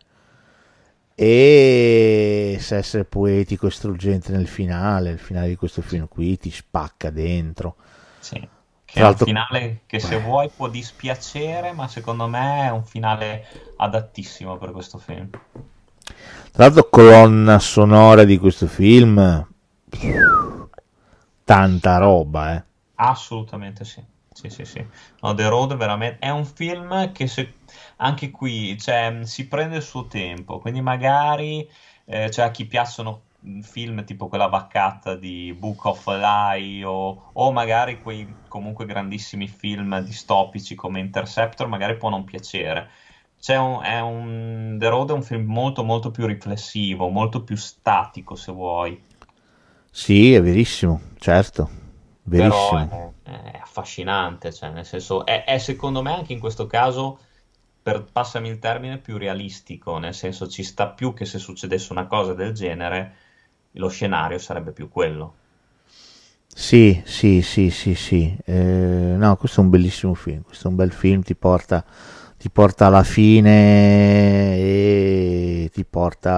E: E sa essere poetico e struggente nel finale, il finale di questo film qui ti spacca dentro.
F: Sì, che
E: Tra
F: è un finale che se vuoi può dispiacere, ma secondo me è un finale adattissimo per questo film.
E: Tra l'altro colonna sonora di questo film, tanta roba, eh.
F: Assolutamente sì. Sì, sì, sì. No, The Road veramente è un film che se- anche qui cioè, si prende il suo tempo, quindi magari eh, cioè, a chi piacciono mh, film tipo quella vaccata di Book of Eli o, o magari quei comunque grandissimi film distopici come Interceptor, magari può non piacere. C'è un, è un, The Road è un film molto molto più riflessivo, molto più statico se vuoi.
E: Sì, è verissimo, certo, verissimo.
F: Però è, è affascinante, cioè, nel senso, è, è secondo me anche in questo caso, per, passami il termine, più realistico, nel senso ci sta più che se succedesse una cosa del genere, lo scenario sarebbe più quello.
E: Sì, sì, sì, sì, sì. Eh, no, questo è un bellissimo film. Questo è un bel film, ti porta, ti porta alla fine e ti porta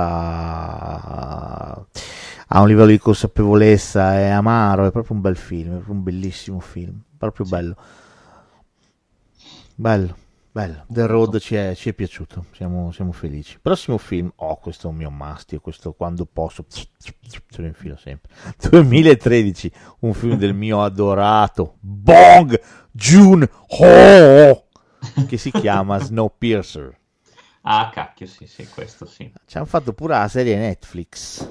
E: a, un livello di consapevolezza. È amaro, è proprio un bel film, è proprio un bellissimo film, proprio bello. Bello, bello. The Road ci è, ci è piaciuto, siamo, siamo felici. Prossimo film, oh, questo è un mio mastio, questo quando posso, ce lo infilo sempre. 2013, un film del mio adorato Bong Joon-ho, che si chiama Snowpiercer.
F: Ah, cacchio, sì, sì, questo sì.
E: Ci hanno fatto pure la serie Netflix.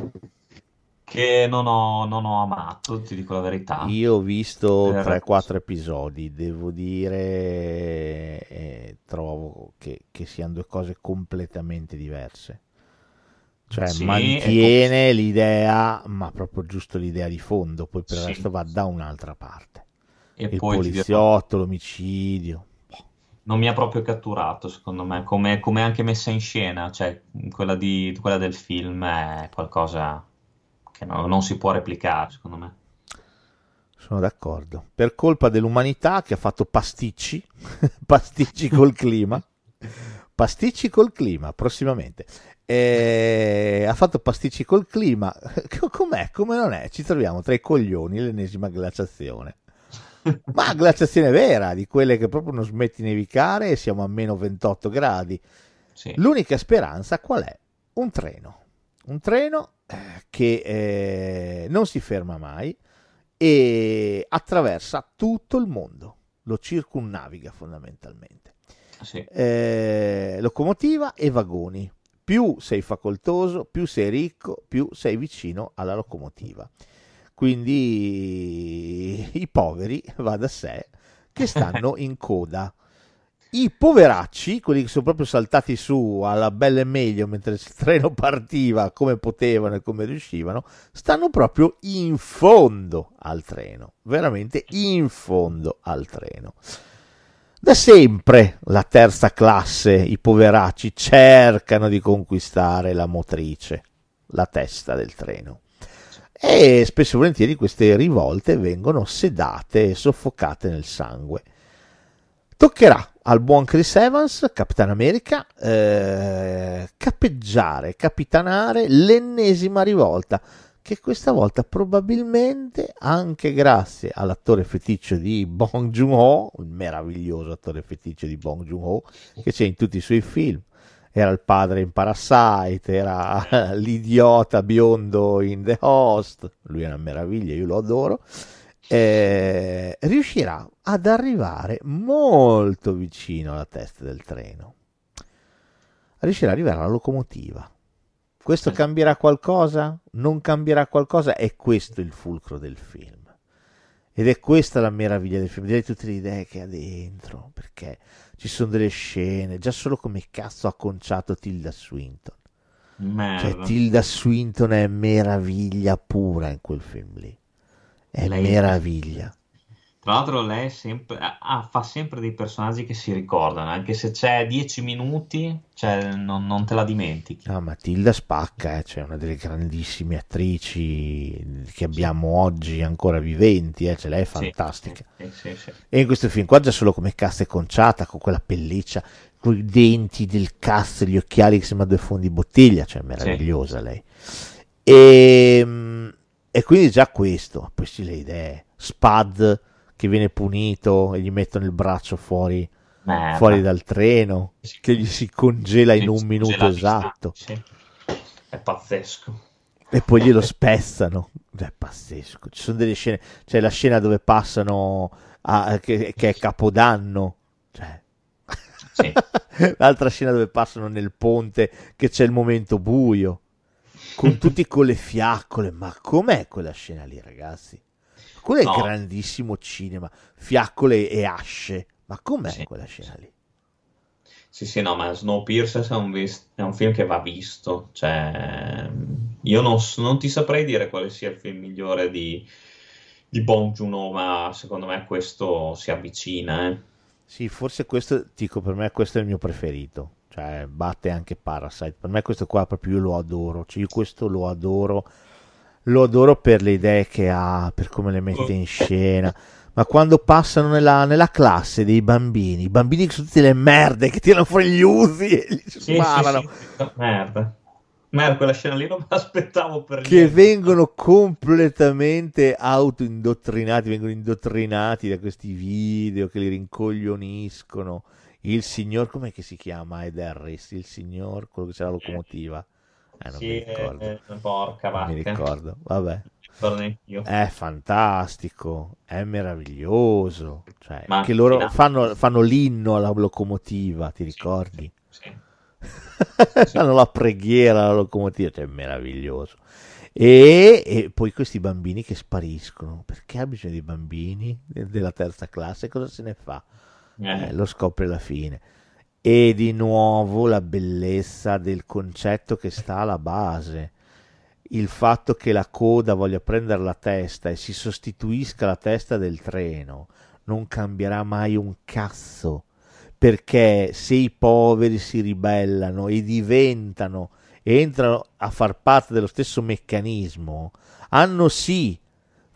F: Che non ho, non ho amato, ti dico la verità.
E: Io ho visto
F: Per-
E: 3-4 episodi, devo dire, eh, trovo che, che siano due cose completamente diverse. Cioè,
F: Sì,
E: mantiene l'idea, ma proprio giusto l'idea di fondo, poi per il
F: Sì.
E: resto va da un'altra parte.
F: E
E: Il
F: poi ti dirò-
E: poliziotto, l'omicidio.
F: non mi ha proprio catturato, secondo me, come, come anche messa in scena, cioè quella, di, quella del film è qualcosa che no- non si può replicare, secondo me.
E: Sono d'accordo. Per colpa dell'umanità che ha fatto pasticci, pasticci col clima, pasticci col clima prossimamente. E ha fatto pasticci col clima. Com'è? Come non è? Ci troviamo tra i coglioni l'ennesima glaciazione. Ma glaciazione vera, di quelle che proprio non smetti di nevicare e siamo a meno 28 gradi.
F: Sì.
E: L'unica speranza qual è? Un treno. Un treno eh, che eh, non si ferma mai e attraversa tutto il mondo. Lo circunnaviga fondamentalmente.
F: Sì.
E: Eh, locomotiva e vagoni. Più sei facoltoso, più sei ricco, più sei vicino alla locomotiva. Quindi i poveri, va da sé, che stanno in coda. I poveracci, quelli che sono proprio saltati su alla bella e meglio mentre il treno partiva come potevano e come riuscivano, stanno proprio in fondo al treno, veramente in fondo al treno. Da sempre la terza classe, i poveracci, cercano di conquistare la motrice, la testa del treno. E spesso e volentieri queste rivolte vengono sedate e soffocate nel sangue. Toccherà al buon Chris Evans, Capitan America, eh, capeggiare, capitanare l'ennesima rivolta, che questa volta probabilmente, anche grazie all'attore feticcio di Bong Joon-ho, il meraviglioso attore feticcio di Bong Joon-ho, che c'è in tutti i suoi film, era il padre in Parasite, era l'idiota biondo in The Host, lui è una meraviglia, io lo adoro, eh, riuscirà ad arrivare molto vicino alla testa del treno. Riuscirà ad arrivare alla locomotiva. Questo cambierà qualcosa? Non cambierà qualcosa? È questo il fulcro del film. Ed è questa la meraviglia del film, direi tutte le idee che ha dentro, perché ci sono delle scene, già solo come cazzo ha conciato Tilda Swinton.
F: Merda.
E: Cioè, Tilda Swinton è meraviglia pura in quel film lì. È
F: Lei-
E: meraviglia.
F: Tra l'altro lei sempre, ah, fa sempre dei personaggi che si ricordano, anche se c'è 10 minuti, cioè, non, non te la dimentichi.
E: Ah, Matilda spacca, eh, cioè una delle grandissime attrici che abbiamo oggi ancora viventi, eh, cioè lei è
F: Sì,
E: fantastica.
F: sì, sì, sì.
E: E in questo film qua già solo come cassa è conciata, con quella pelliccia, con i denti del cazzo, gli occhiali che sembrano due fondi bottiglia, cioè meravigliosa lei. E, mm, e quindi già questo, poi sì le idee, Spud che viene punito e gli mettono il braccio fuori, fuori dal treno,
F: Sì.
E: che gli si congela in un minuto esatto.
F: sì. È pazzesco.
E: E poi glielo spezzano. È pazzesco. Ci sono delle scene. C'è la scena dove passano. a- che, che è Capodanno. Cioè.
F: Sì.
E: L'altra scena dove passano nel ponte. Che c'è il momento buio. Con tutti con le fiaccole. Ma com'è quella scena lì, ragazzi? Quello è
F: No.
E: grandissimo cinema. Fiaccole e asce. Ma com'è
F: Sì.
E: quella scena lì?
F: Sì, sì, no, ma Snowpiercer è un, vis- è un film che va visto. Cioè, io non, non ti saprei dire quale sia il film migliore di, di Bong Joon-ho, ma secondo me questo si avvicina, eh.
E: Sì, forse questo, dico, per me questo è il mio preferito. Cioè, batte anche Parasite. Per me questo qua proprio io lo adoro. Cioè, io questo lo adoro. Lo adoro per le idee che ha, per come le mette in scena. Ma quando passano nella, nella classe dei bambini, i bambini che sono tutte le merde che tirano fuori gli usi e gli
F: Sì, sì,
E: sparano.
F: sì. Merda. Merda, quella scena lì non me l'aspettavo per
E: che
F: niente.
E: vengono completamente autoindottrinati, vengono indottrinati da questi video che li rincoglioniscono. Il signor, com'è che si chiama Ed Harris? Il signor, quello che c'è la locomotiva. Eh, non
F: Sì,
E: mi ricordo.
F: eh, porca
E: non mi
F: vacca.
E: ricordo. Vabbè. È fantastico, è meraviglioso. Cioè,
F: Ma
E: che loro
F: a-
E: fanno, fanno l'inno alla locomotiva, ti ricordi?
F: Sì.
E: fanno la preghiera alla locomotiva, cioè è meraviglioso. E, e poi questi bambini che spariscono, perché ha bisogno di bambini de- della terza classe? Cosa se ne fa?
F: Eh,
E: Eh, lo scopre alla fine. E di nuovo la bellezza del concetto che sta alla base. Il fatto che la coda voglia prendere la testa e si sostituisca la testa del treno non cambierà mai un cazzo. Perché se i poveri si ribellano e diventano entrano a far parte dello stesso meccanismo, hanno sì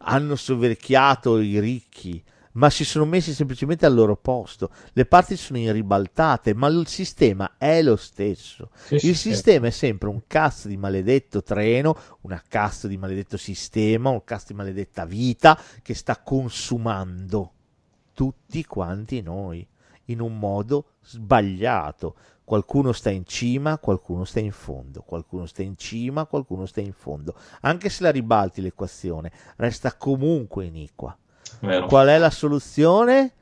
E: hanno soverchiato i ricchi, ma si sono messi semplicemente al loro posto. Le parti sono ribaltate, ma il sistema è lo stesso.
F: Sì,
E: il
F: sì,
E: sistema è sempre un cazzo di maledetto treno, una cazzo di maledetto sistema, un cazzo di maledetta vita che sta consumando tutti quanti noi in un modo sbagliato. Qualcuno sta in cima, qualcuno sta in fondo, qualcuno sta in cima, qualcuno sta in fondo. Anche se la ribalti l'equazione, resta comunque iniqua.
F: Vero.
E: Qual è la soluzione?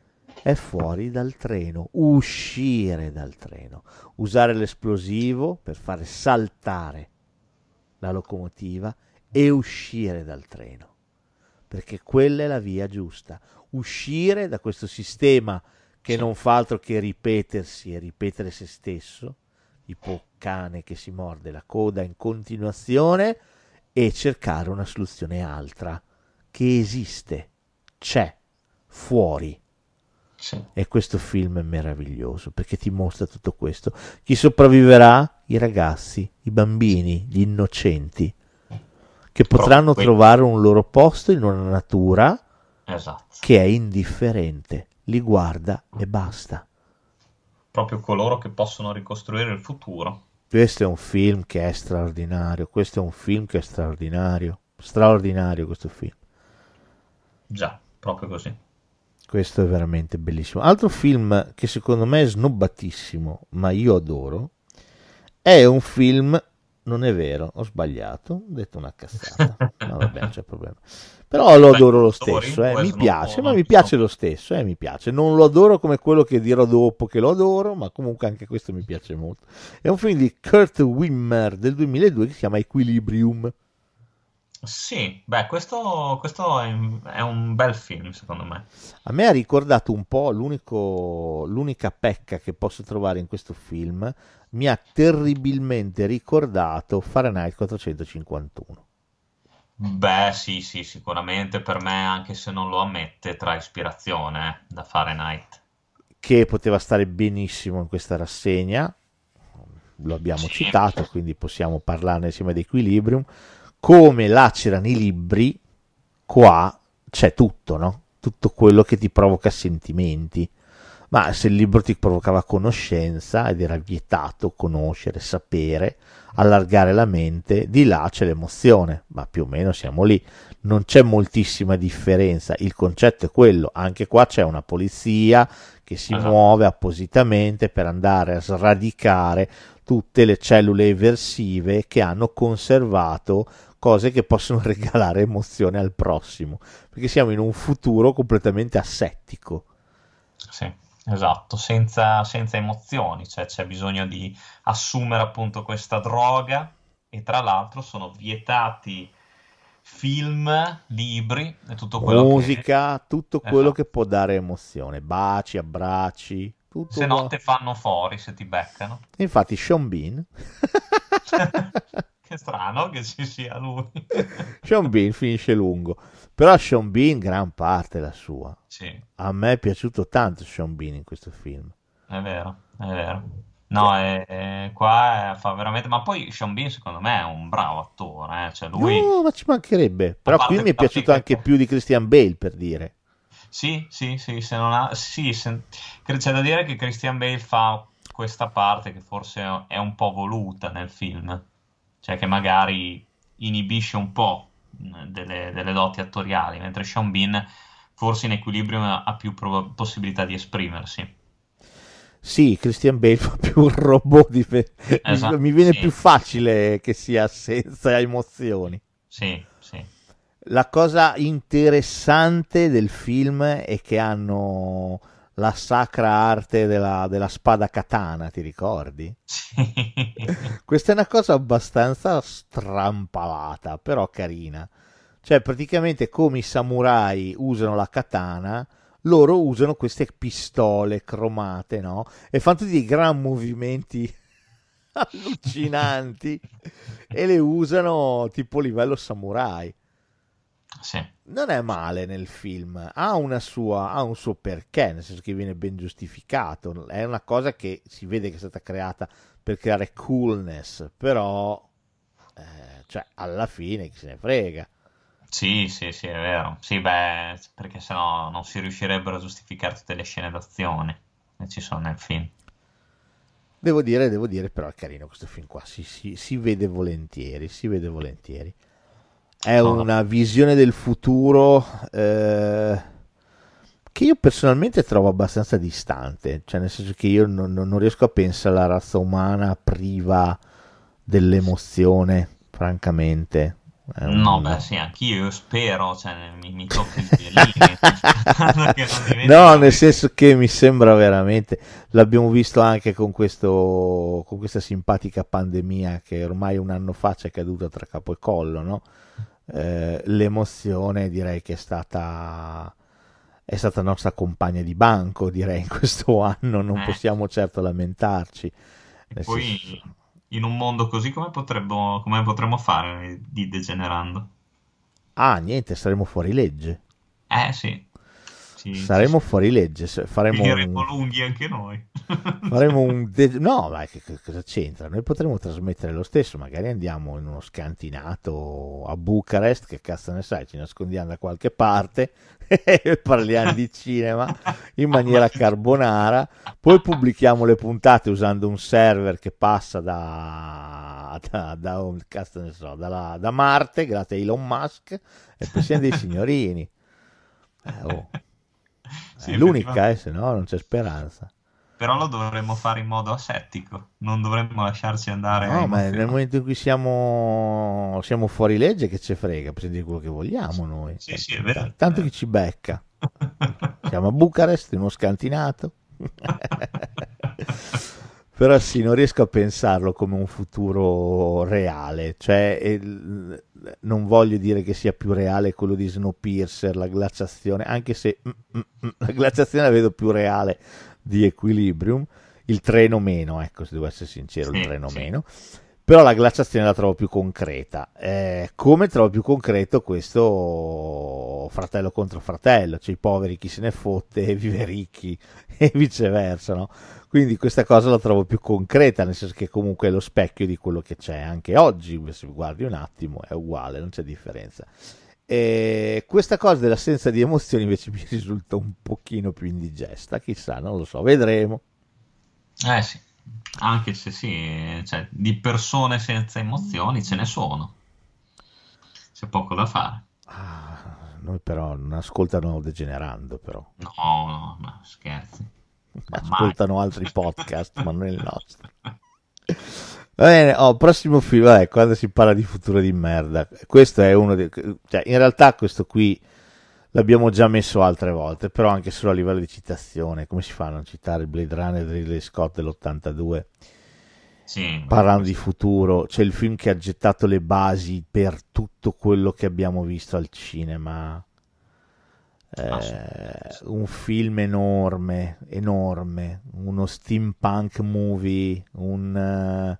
E: È fuori dal treno, uscire dal treno, usare l'esplosivo per fare saltare la locomotiva e uscire dal treno, perché quella è la via giusta, uscire da questo sistema che non fa altro che ripetersi e ripetere se stesso, tipo cane che si morde la coda in continuazione, e cercare una soluzione altra che esiste, c'è, fuori.
F: Sì.
E: E questo film è meraviglioso perché ti mostra tutto questo. Chi sopravviverà? I ragazzi, i bambini, gli innocenti, che potranno
F: Proprio.
E: trovare un loro posto in una natura
F: Esatto.
E: che è indifferente, li guarda e basta.
F: Proprio coloro che possono ricostruire il futuro.
E: Questo è un film che è straordinario, questo è un film che è straordinario, straordinario questo film.
F: Già, proprio così.
E: Questo è veramente bellissimo. Altro film che secondo me è snobbatissimo, ma io adoro, è un film, non è vero, ho sbagliato, ho detto una cazzata, ma vabbè, non c'è problema. Però lo adoro lo stesso, eh, mi piace, ma mi piace lo stesso, eh, mi piace. Non lo adoro come quello che dirò dopo che lo adoro, ma comunque anche questo mi piace molto. È un film di Kurt Wimmer del 2002 che si chiama Equilibrium.
F: Sì, beh, questo, questo è, un- è un bel film, secondo me.
E: A me ha ricordato un po' l'unica pecca che posso trovare in questo film. Mi ha terribilmente ricordato Fahrenheit 451.
F: Beh, sì, sì, sicuramente per me, anche se non lo ammette, trae ispirazione eh, da Fahrenheit.
E: Che poteva stare benissimo in questa rassegna. Lo abbiamo
F: Sì.
E: citato, quindi possiamo parlarne insieme ad Equilibrium. Come lacerano i libri, qua c'è tutto, no? Tutto quello che ti provoca sentimenti. Ma se il libro ti provocava conoscenza ed era vietato conoscere, sapere, allargare la mente, di là c'è l'emozione, ma più o meno siamo lì. Non c'è moltissima differenza, il concetto è quello, anche qua c'è una polizia che si
F: Esatto.
E: muove appositamente per andare a sradicare tutte le cellule eversive che hanno conservato cose che possono regalare emozione al prossimo, perché siamo in un futuro completamente assettico.
F: Sì, esatto, senza, senza emozioni, cioè c'è bisogno di assumere appunto questa droga e tra l'altro sono vietati film, libri e tutto quello che...
E: musica, tutto quello
F: Esatto.
E: che può dare emozione, baci, abbracci, tutto.
F: Se no te fanno fuori se ti beccano.
E: Infatti Sean Bean,
F: Che strano che ci sia lui.
E: Sean Bean finisce lungo, però Sean Bean gran parte la sua.
F: Sì,
E: A me è piaciuto tanto Sean Bean in questo film.
F: è vero, è vero. No, è- è- qua è- fa veramente... Ma poi Sean Bean secondo me è un bravo attore, eh, Cioè lui...
E: No, ma ci mancherebbe. Però qui mi è piaciuto
F: che-
E: anche più di Christian Bale, per dire.
F: Sì, sì, sì, se non ha... Sì, se- c'è da dire che Christian Bale fa questa parte che forse è un po' voluta nel film, cioè che magari inibisce un po' delle, delle doti attoriali, mentre Sean Bean forse in equilibrio ha più prob- possibilità di esprimersi.
E: Sì, Christian Bale fa più un robot di me. Mi-
F: Esatto,
E: mi viene
F: sì.
E: più facile che sia senza emozioni.
F: Sì, sì.
E: La cosa interessante del film è che hanno la sacra arte della, della spada katana, ti ricordi?
F: Sì.
E: Questa è una cosa abbastanza strampalata, però carina. Cioè, praticamente come i samurai usano la katana, loro usano queste pistole cromate, no? E fanno tutti dei gran movimenti allucinanti e le usano tipo livello samurai.
F: Sì,
E: Non è male nel film, ha, una sua, ha un suo perché, nel senso che viene ben giustificato. È una cosa che si vede che è stata creata per creare coolness, però, eh, cioè, alla fine chi se ne frega.
F: Sì, sì, sì, è vero. Sì, beh, perché sennò non si riuscirebbero a giustificare tutte le scene d'azione che ci sono nel film.
E: Devo dire, devo dire, però è carino questo film qua, si, si, si vede volentieri, si vede volentieri. È
F: Sono-
E: una visione del futuro eh, che io personalmente trovo abbastanza distante, cioè nel senso che io non, non- riesco a pensare alla razza umana priva dell'emozione, francamente. Un-
F: No, beh, sì, anch'io io spero, cioè, mi, mi tocca il non diventi
E: No, nel senso che mi sembra veramente, l'abbiamo visto anche con, questo, con questa simpatica pandemia che ormai un anno fa ci è caduta tra capo e collo, no? Eh, l'emozione direi che è stata, è stata nostra compagna di banco, direi, in questo anno, non
F: Eh.
E: possiamo certo lamentarci.
F: Poi
E: senso-
F: in un mondo così come potremmo, come potremmo fare di degenerando?
E: Ah, niente, saremo fuori legge.
F: Eh sì, Ci-
E: Saremo fuori legge, faremo
F: Finiremo
E: un...
F: lunghi anche noi.
E: Faremo un de- no, ma che, che cosa c'entra? Noi potremmo trasmettere lo stesso, magari andiamo in uno scantinato a Bucarest, che cazzo ne sai, ci nascondiamo da qualche parte e parliamo di cinema in maniera carbonara, poi pubblichiamo le puntate usando un server che passa da, da, da cazzo ne so, dalla- da Marte, grazie a Elon Musk, e poi siamo dei signorini. Eh, oh.
F: Sì,
E: È l'unica, eh, se no non c'è speranza.
F: Però lo dovremmo fare in modo asettico, non dovremmo lasciarci andare
E: No, ma nel momento in cui siamo, siamo fuori legge, che ci frega, possiamo dire quello che vogliamo noi.
F: Sì, sì, è vero.
E: Tanto chi ci becca. Siamo a Bucarest, in uno scantinato. Però sì, non riesco a pensarlo come un futuro reale, cioè il- non voglio dire che sia più reale quello di Snowpiercer, la glaciazione, anche se mm, mm, mm, la glaciazione la vedo più reale di Equilibrium, il treno meno, ecco, se devo essere sincero, il
F: Sì,
E: treno
F: sì.
E: meno, però la glaciazione la trovo più concreta, Eh, come trovo più concreto questo fratello contro fratello, cioè i poveri chi se ne fotte e vive ricchi e viceversa, no? Quindi questa cosa la trovo più concreta, nel senso che comunque è lo specchio di quello che c'è anche oggi, se guardi un attimo è uguale, non c'è differenza. E questa cosa dell'assenza di emozioni invece mi risulta un pochino più indigesta, chissà, non lo so, vedremo.
F: Eh sì, anche se sì, cioè, di persone senza emozioni ce ne sono. C'è poco da fare.
E: Ah, noi però non ascoltano degenerando, però.
F: No, no, no, scherzi.
E: Ascoltano altri podcast, ma non il nostro. Va bene, oh, prossimo film, vabbè, quando si parla di futuro di merda, questo è uno dei... Cioè, in realtà questo qui l'abbiamo già messo altre volte, però anche solo a livello di citazione, come si fa a non citare Blade Runner di Ridley Scott dell'82?
F: Sì,
E: Parlando di futuro, c'è il film che ha gettato le basi per tutto quello che abbiamo visto al cinema. Eh, un film enorme, enorme, uno steampunk movie, un, eh,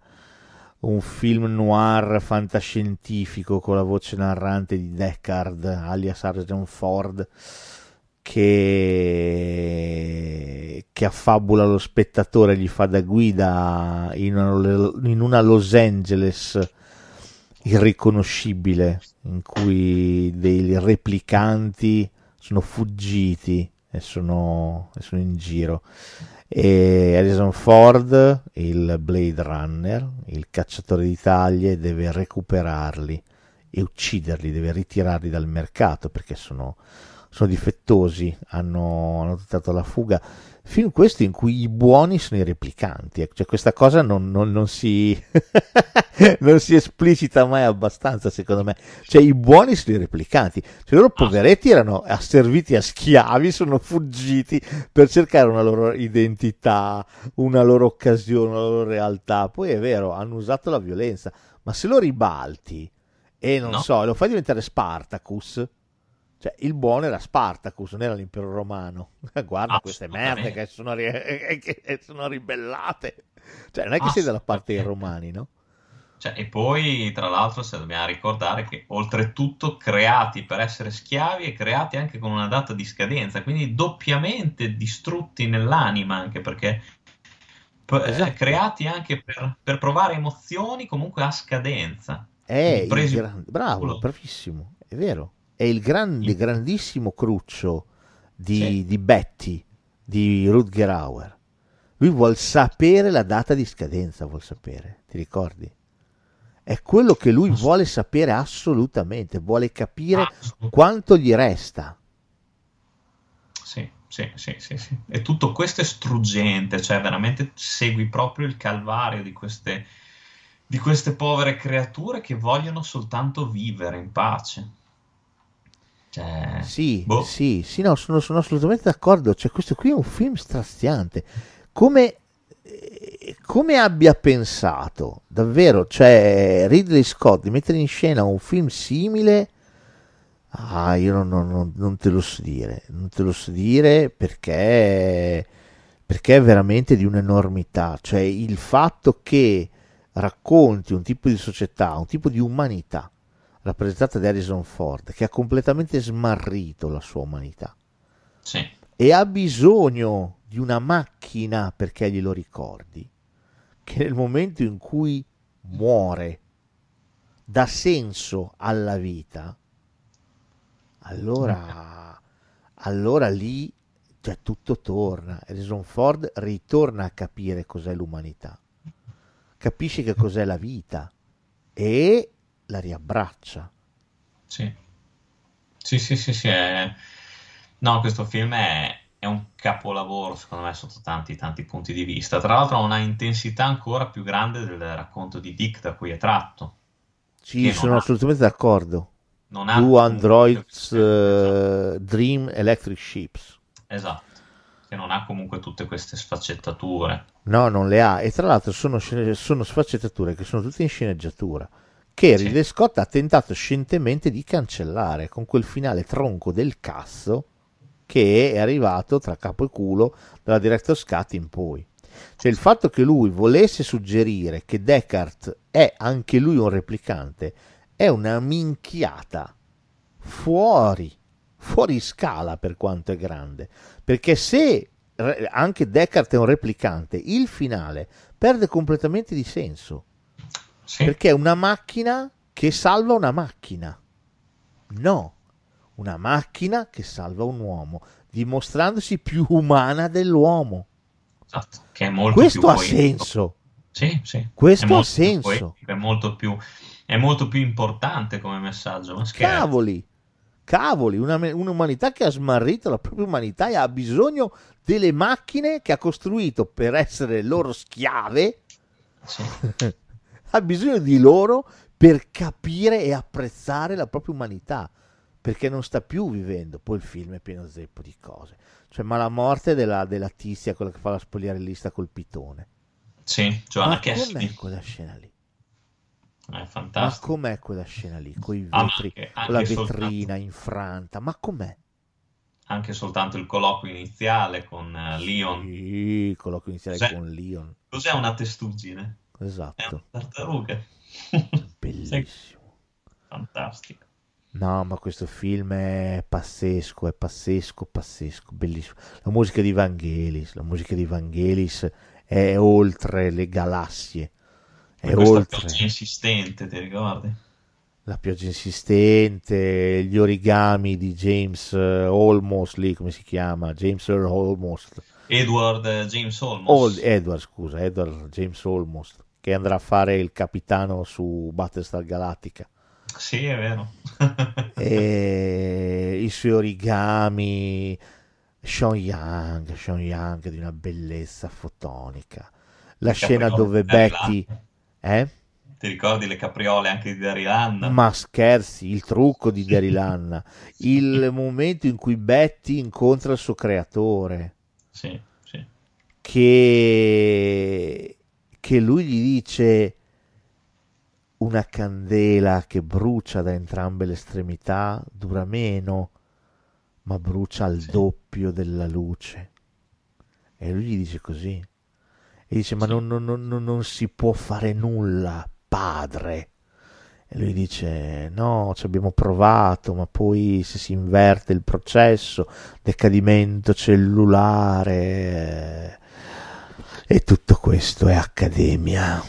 E: un film noir fantascientifico con la voce narrante di Deckard, alias Harrison Ford, che, che affabula lo spettatore, gli fa da guida in una, in una Los Angeles irriconoscibile, in cui dei replicanti sono fuggiti e sono, e sono in giro. E Harrison Ford, il Blade Runner, il cacciatore di taglie, deve recuperarli e ucciderli, deve ritirarli dal mercato perché sono, sono difettosi, hanno, hanno tentato la fuga. Film questo in cui i buoni sono i replicanti, ecco, cioè questa cosa non, non, non si non si esplicita mai abbastanza secondo me, cioè i buoni sono i replicanti, cioè loro poveretti erano asserviti a schiavi, sono fuggiti per cercare una loro identità, una loro occasione, una loro realtà, poi è vero, hanno usato la violenza, ma se lo ribalti e non
F: No.
E: so, lo fai diventare Spartacus, cioè, il buono era Spartacus, non era l'impero romano. Guarda queste merde che sono, ri- che sono ribellate. Cioè, non è che sei dalla parte dei romani, no?
F: Cioè, e poi, tra l'altro, se dobbiamo ricordare che oltretutto creati per essere schiavi e creati anche con una data di scadenza, quindi doppiamente distrutti nell'anima, anche perché p-
E: Esatto.
F: eh, creati anche per, per provare emozioni comunque a scadenza.
E: Eh,
F: Presi-
E: gran- bravo, bravissimo, è vero. È il grande, grandissimo cruccio di,
F: Sì.
E: di Betty, di Rutger Hauer. Lui vuol sapere la data di scadenza, vuol sapere, ti ricordi? È quello che lui vuole sapere assolutamente, vuole capire
F: Assolutamente.
E: quanto gli resta.
F: Sì, sì, sì, sì, sì. E tutto questo è struggente, cioè veramente segui proprio il calvario di queste, di queste povere creature che vogliono soltanto vivere in pace. Cioè,
E: Sì,
F: boh.
E: sì, sì, no, sono, sono assolutamente d'accordo. Cioè, questo qui è un film straziante. Come, eh, come abbia pensato davvero, cioè, Ridley Scott di mettere in scena un film simile? Ah, io non, non- non- non te lo so dire, non te lo so dire perché, perché è veramente di un'enormità. Cioè, il fatto che racconti un tipo di società, un tipo di umanità rappresentata da Harrison Ford, che ha completamente smarrito la sua umanità.
F: Sì,
E: e ha bisogno di una macchina perché glielo ricordi, che nel momento in cui muore dà senso alla vita, allora, allora lì cioè, tutto torna. Harrison Ford ritorna a capire cos'è l'umanità, capisce che cos'è la vita. E la riabbraccia.
F: sì. Sì, sì, sì, sì, è- No, questo film è, è un capolavoro, secondo me, sotto tanti, tanti punti di vista. Tra l'altro ha una intensità ancora più grande del racconto di Dick da cui è tratto.
E: Sì, sono
F: ha-
E: assolutamente d'accordo.
F: Non ha comunque-
E: Androids eh, Dream Electric Ships.
F: Esatto, che non ha comunque tutte queste sfaccettature.
E: No, non le ha. E tra l'altro sono, sono sfaccettature che sono tutte in sceneggiatura. Che
F: Sì.
E: Ridley Scott ha tentato scientemente di cancellare con quel finale tronco del cazzo che è arrivato tra capo e culo dalla Director's Cut in poi. Cioè il fatto che lui volesse suggerire che Deckard è anche lui un replicante è una minchiata fuori, fuori scala per quanto è grande. Perché se anche Deckard è un replicante, il finale perde completamente di senso.
F: Sì,
E: Perché è una macchina che salva una macchina. No, una macchina che salva un uomo, dimostrandosi più umana dell'uomo.
F: esatto, che è molto
E: Questo
F: più
E: ha
F: poetico.
E: senso.
F: Sì, sì.
E: Questo ha senso.
F: poetico, È molto più, è molto più importante come messaggio. Ma.
E: Cavoli, cavoli, una- un'umanità che ha smarrito la propria umanità e ha bisogno delle macchine che ha costruito per essere loro schiave,
F: Sì.
E: ha bisogno di loro per capire e apprezzare la propria umanità, perché non sta più vivendo. Poi il film è pieno zeppo di cose. Cioè, ma la morte della, della tizia, quella che fa la spogliarellista col pitone.
F: Sì, Giovanna
E: ma com'è
F: Cassidy.
E: quella scena lì?
F: È
E: Ma
F: fantastico.
E: com'è quella scena lì? Con i
F: Ah, ma
E: vetri, con la vetrina
F: soltanto-
E: infranta, ma com'è?
F: Anche soltanto il colloquio iniziale con eh, Leon.
E: Sì, quello che iniziare
F: Cos'è?
E: con Leon.
F: Cos'è una testuggine? È
E: Esatto,
F: una tartaruga.
E: bellissimo.
F: Fantastico.
E: No, ma questo film è pazzesco, è pazzesco, pazzesco, bellissimo. La musica di Vangelis, la musica di Vangelis è oltre le galassie, è oltre
F: pioggia insistente, ti ricordi?
E: la pioggia insistente, gli origami di James eh, Olmos, lì come si chiama? James Earl Olmos,
F: Edward eh, James Olmos.
E: Ol- Edward, scusa, Edward James Olmos, che andrà a fare il capitano su Battlestar Galactica.
F: Sì, è vero.
E: e i suoi origami, Sean Young, Sean Young di una bellezza fotonica. La scena dove Betty, eh?
F: Ti ricordi le capriole anche di Daryl Hannah?
E: Ma scherzi, il trucco di Daryl Hannah, il momento in cui Betty incontra il suo creatore,
F: Sì, sì.
E: che, che lui gli dice una candela che brucia da entrambe le estremità dura meno, ma brucia al
F: Sì.
E: doppio della luce. E lui gli dice così. E dice, ma
F: Sì.
E: non, non- non- non- non si può fare nulla, padre. E lui dice, no, ci abbiamo provato, ma poi se si inverte il processo, decadimento cellulare, e tutto questo è accademia.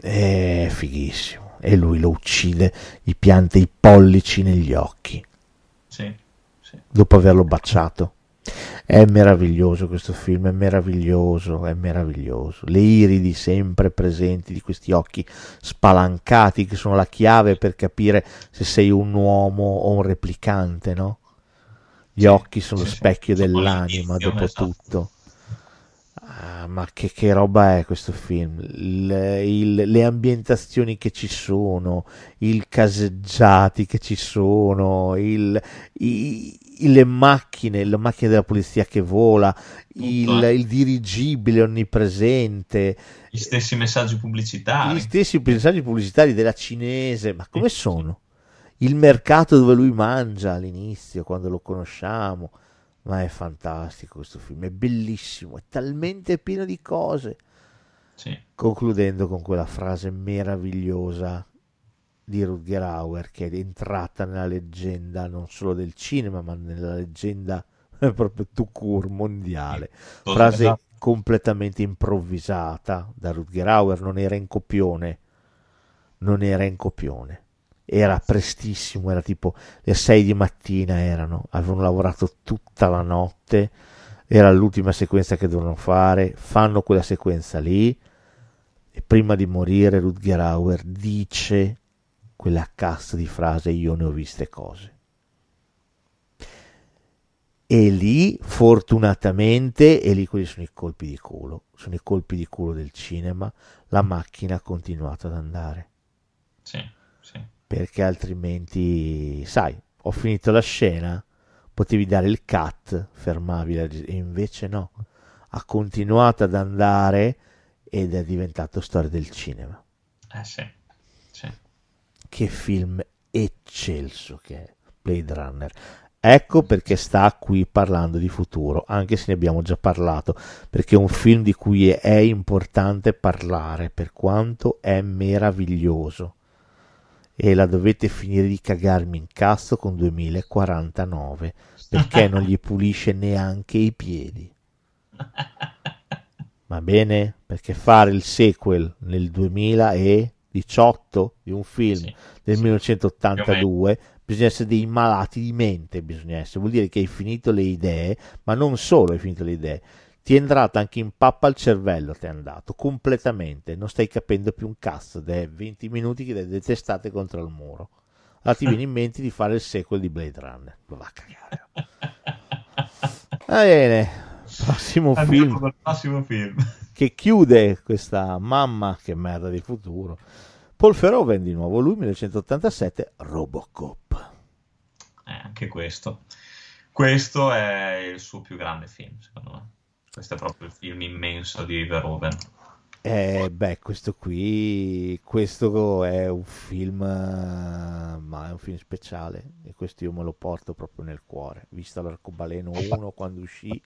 E: È fighissimo. E lui lo uccide, gli pianta i pollici negli occhi.
C: Sì, sì.
E: dopo averlo baciato. È meraviglioso questo film, è meraviglioso, è meraviglioso. Le iridi sempre presenti di questi occhi spalancati che sono la chiave per capire se sei un uomo o un replicante, no? Gli
C: Sì,
E: occhi sono lo
C: sì, sì.
E: specchio
C: Sono
E: dell'anima, dopo
C: esatto.
E: tutto. Ah, ma che, che roba è questo film? Il- il- le ambientazioni che ci sono, i caseggiati che ci sono, il- i- le macchine, la macchina della polizia che vola, il,
C: eh.
E: il dirigibile onnipresente,
C: Gli stessi messaggi pubblicitari.
E: gli stessi messaggi pubblicitari della cinese, ma come sono? Il mercato dove lui mangia all'inizio, quando lo conosciamo. Ma è fantastico questo film, è bellissimo, è talmente pieno di cose.
C: Sì,
E: Concludendo con quella frase meravigliosa di Rutger Hauer che è entrata nella leggenda non solo del cinema, ma nella leggenda proprio tout court mondiale. Frase
C: Esatto.
E: completamente improvvisata da Rutger Hauer, non era in copione, non era in copione. Era prestissimo, era tipo le 6 di mattina erano, avevano lavorato tutta la notte, era l'ultima sequenza che dovevano fare, fanno quella sequenza lì e prima di morire Rutger Hauer dice quella cassa di frase io ne ho viste cose. E lì, fortunatamente, e lì quelli sono i colpi di culo, sono i colpi di culo del cinema, la macchina ha continuato ad andare,
C: Sì, sì.
E: Perché altrimenti, sai, ho finito la scena, potevi dare il cut, fermavi la e invece no, ha continuato ad andare ed è diventato storia del cinema.
C: Eh sì, sì.
E: Che film eccelso che è Blade Runner. Ecco perché sta qui parlando di futuro, anche se ne abbiamo già parlato, perché è un film di cui è importante parlare, per quanto è meraviglioso. E la dovete finire di cagarmi in cazzo con 2049, perché non gli pulisce neanche i piedi. Va bene? Perché fare il sequel nel 2018 di un film
C: Sì,
E: del
C: sì.
E: 1982 bisogna essere dei malati di mente bisogna essere vuol dire che hai finito le idee ma non solo hai finito le idee ti è entrato anche in pappa al cervello ti è andato completamente non stai capendo più un cazzo è 20 minuti che le detestate contro il muro allora ti viene in mente di fare il sequel di Blade Runner va a cagare va bene prossimo film
C: prossimo film.
E: che chiude questa mamma che merda di futuro. Paul Verhoeven di nuovo, lui 1987, Robocop.
C: Eh, anche questo. Questo è il suo più grande film, secondo me. Questo è proprio il film immenso di Verhoeven.
E: Eh, beh, questo qui, questo è un film, ma è un film speciale e questo io me lo porto proprio nel cuore. Visto l'Arcobaleno 1 quando uscì,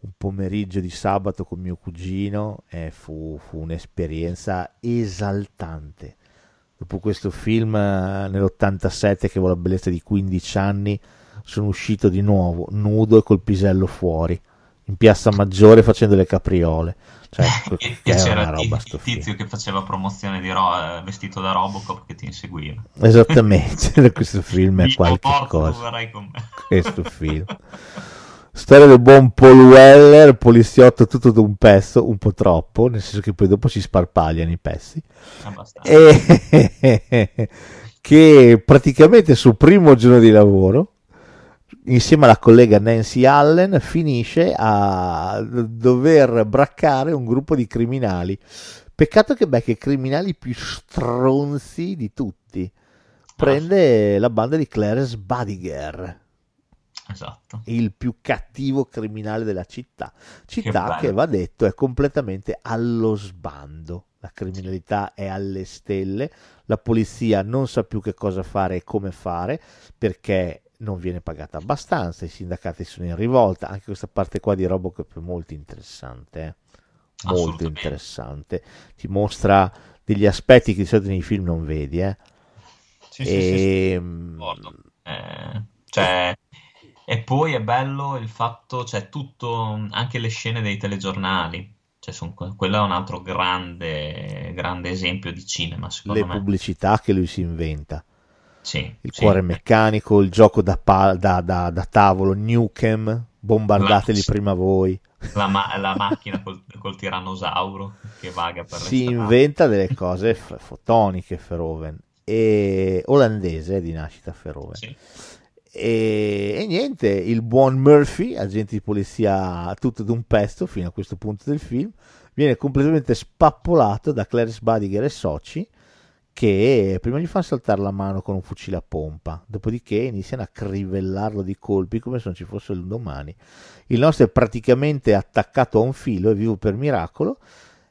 E: un pomeriggio di sabato con mio cugino, eh, fu, fu un'esperienza esaltante. Dopo questo film eh, nell'87 che avevo la bellezza di 15 anni, sono uscito di nuovo nudo e col pisello fuori in piazza Maggiore facendo le capriole. Cioè,
C: E, e c'era
E: roba
C: il il tizio che faceva promozione di ro- eh, vestito da Robocop che ti inseguiva.
E: Esattamente, questo film è qualche cosa. Questo film. Storia del buon Paul Weller, poliziotto tutto d'un pezzo, un po' troppo, nel senso che poi dopo si sparpagliano i pezzi. E che praticamente suo primo giorno di lavoro, insieme alla collega Nancy Allen, finisce a dover braccare un gruppo di criminali. Peccato che becca i criminali più stronzi di tutti. Prende la banda di Clarence Badiger,
C: Esatto.
E: il più cattivo criminale della città. Città
C: bello.
E: che, va detto è completamente allo sbando. La criminalità è alle stelle, la polizia non sa più che cosa fare e come fare perché non viene pagata abbastanza, i sindacati sono in rivolta. Anche questa parte qua di Robocop è molto interessante, eh. molto interessante. Ti mostra degli aspetti che di solito nei film non vedi, eh.
C: Sì, sì, sì, sì,
E: Ehm.
C: Eh, cioè, e poi è bello il fatto, cioè tutto, anche le scene dei telegiornali, cioè son- quello è un altro grande, grande esempio di cinema, secondo
E: le
C: me.
E: pubblicità che lui si inventa.
F: Sì,
E: il
F: sì.
E: cuore meccanico, il gioco da, pa- da- da- da tavolo, Nukem, bombardateli
F: La-
E: prima voi.
F: La, ma- la macchina col, col tirannosauro che vaga per
E: si inventa delle cose f- fotoniche Verhoeven e olandese di nascita Verhoeven
F: Sì.
E: e, e niente il buon Murphy agente di polizia tutto d'un pesto fino a questo punto del film viene completamente spappolato da Clarice Badiger e soci che prima gli fanno saltare la mano con un fucile a pompa, dopodiché iniziano a crivellarlo di colpi come se non ci fosse il domani. Il nostro è praticamente attaccato a un filo, è vivo per miracolo,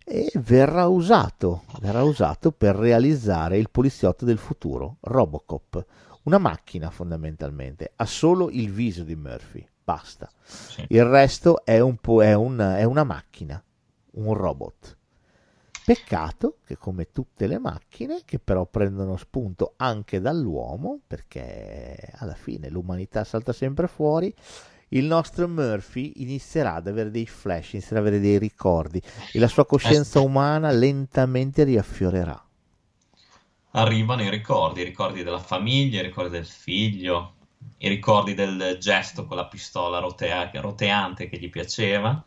E: e verrà usato, verrà usato per realizzare il poliziotto del futuro, Robocop, una macchina fondamentalmente, ha solo il viso di Murphy, basta.
F: Sì.
E: Il resto è, un po', è, un- è una macchina, un robot. Peccato che come tutte le macchine, che però prendono spunto anche dall'uomo, perché alla fine l'umanità salta sempre fuori, il nostro Murphy inizierà ad avere dei flash, inizierà ad avere dei ricordi e la sua coscienza umana lentamente riaffiorerà.
F: Arrivano i ricordi, i ricordi della famiglia, i ricordi del figlio, i ricordi del gesto con la pistola rotea- roteante che gli piaceva.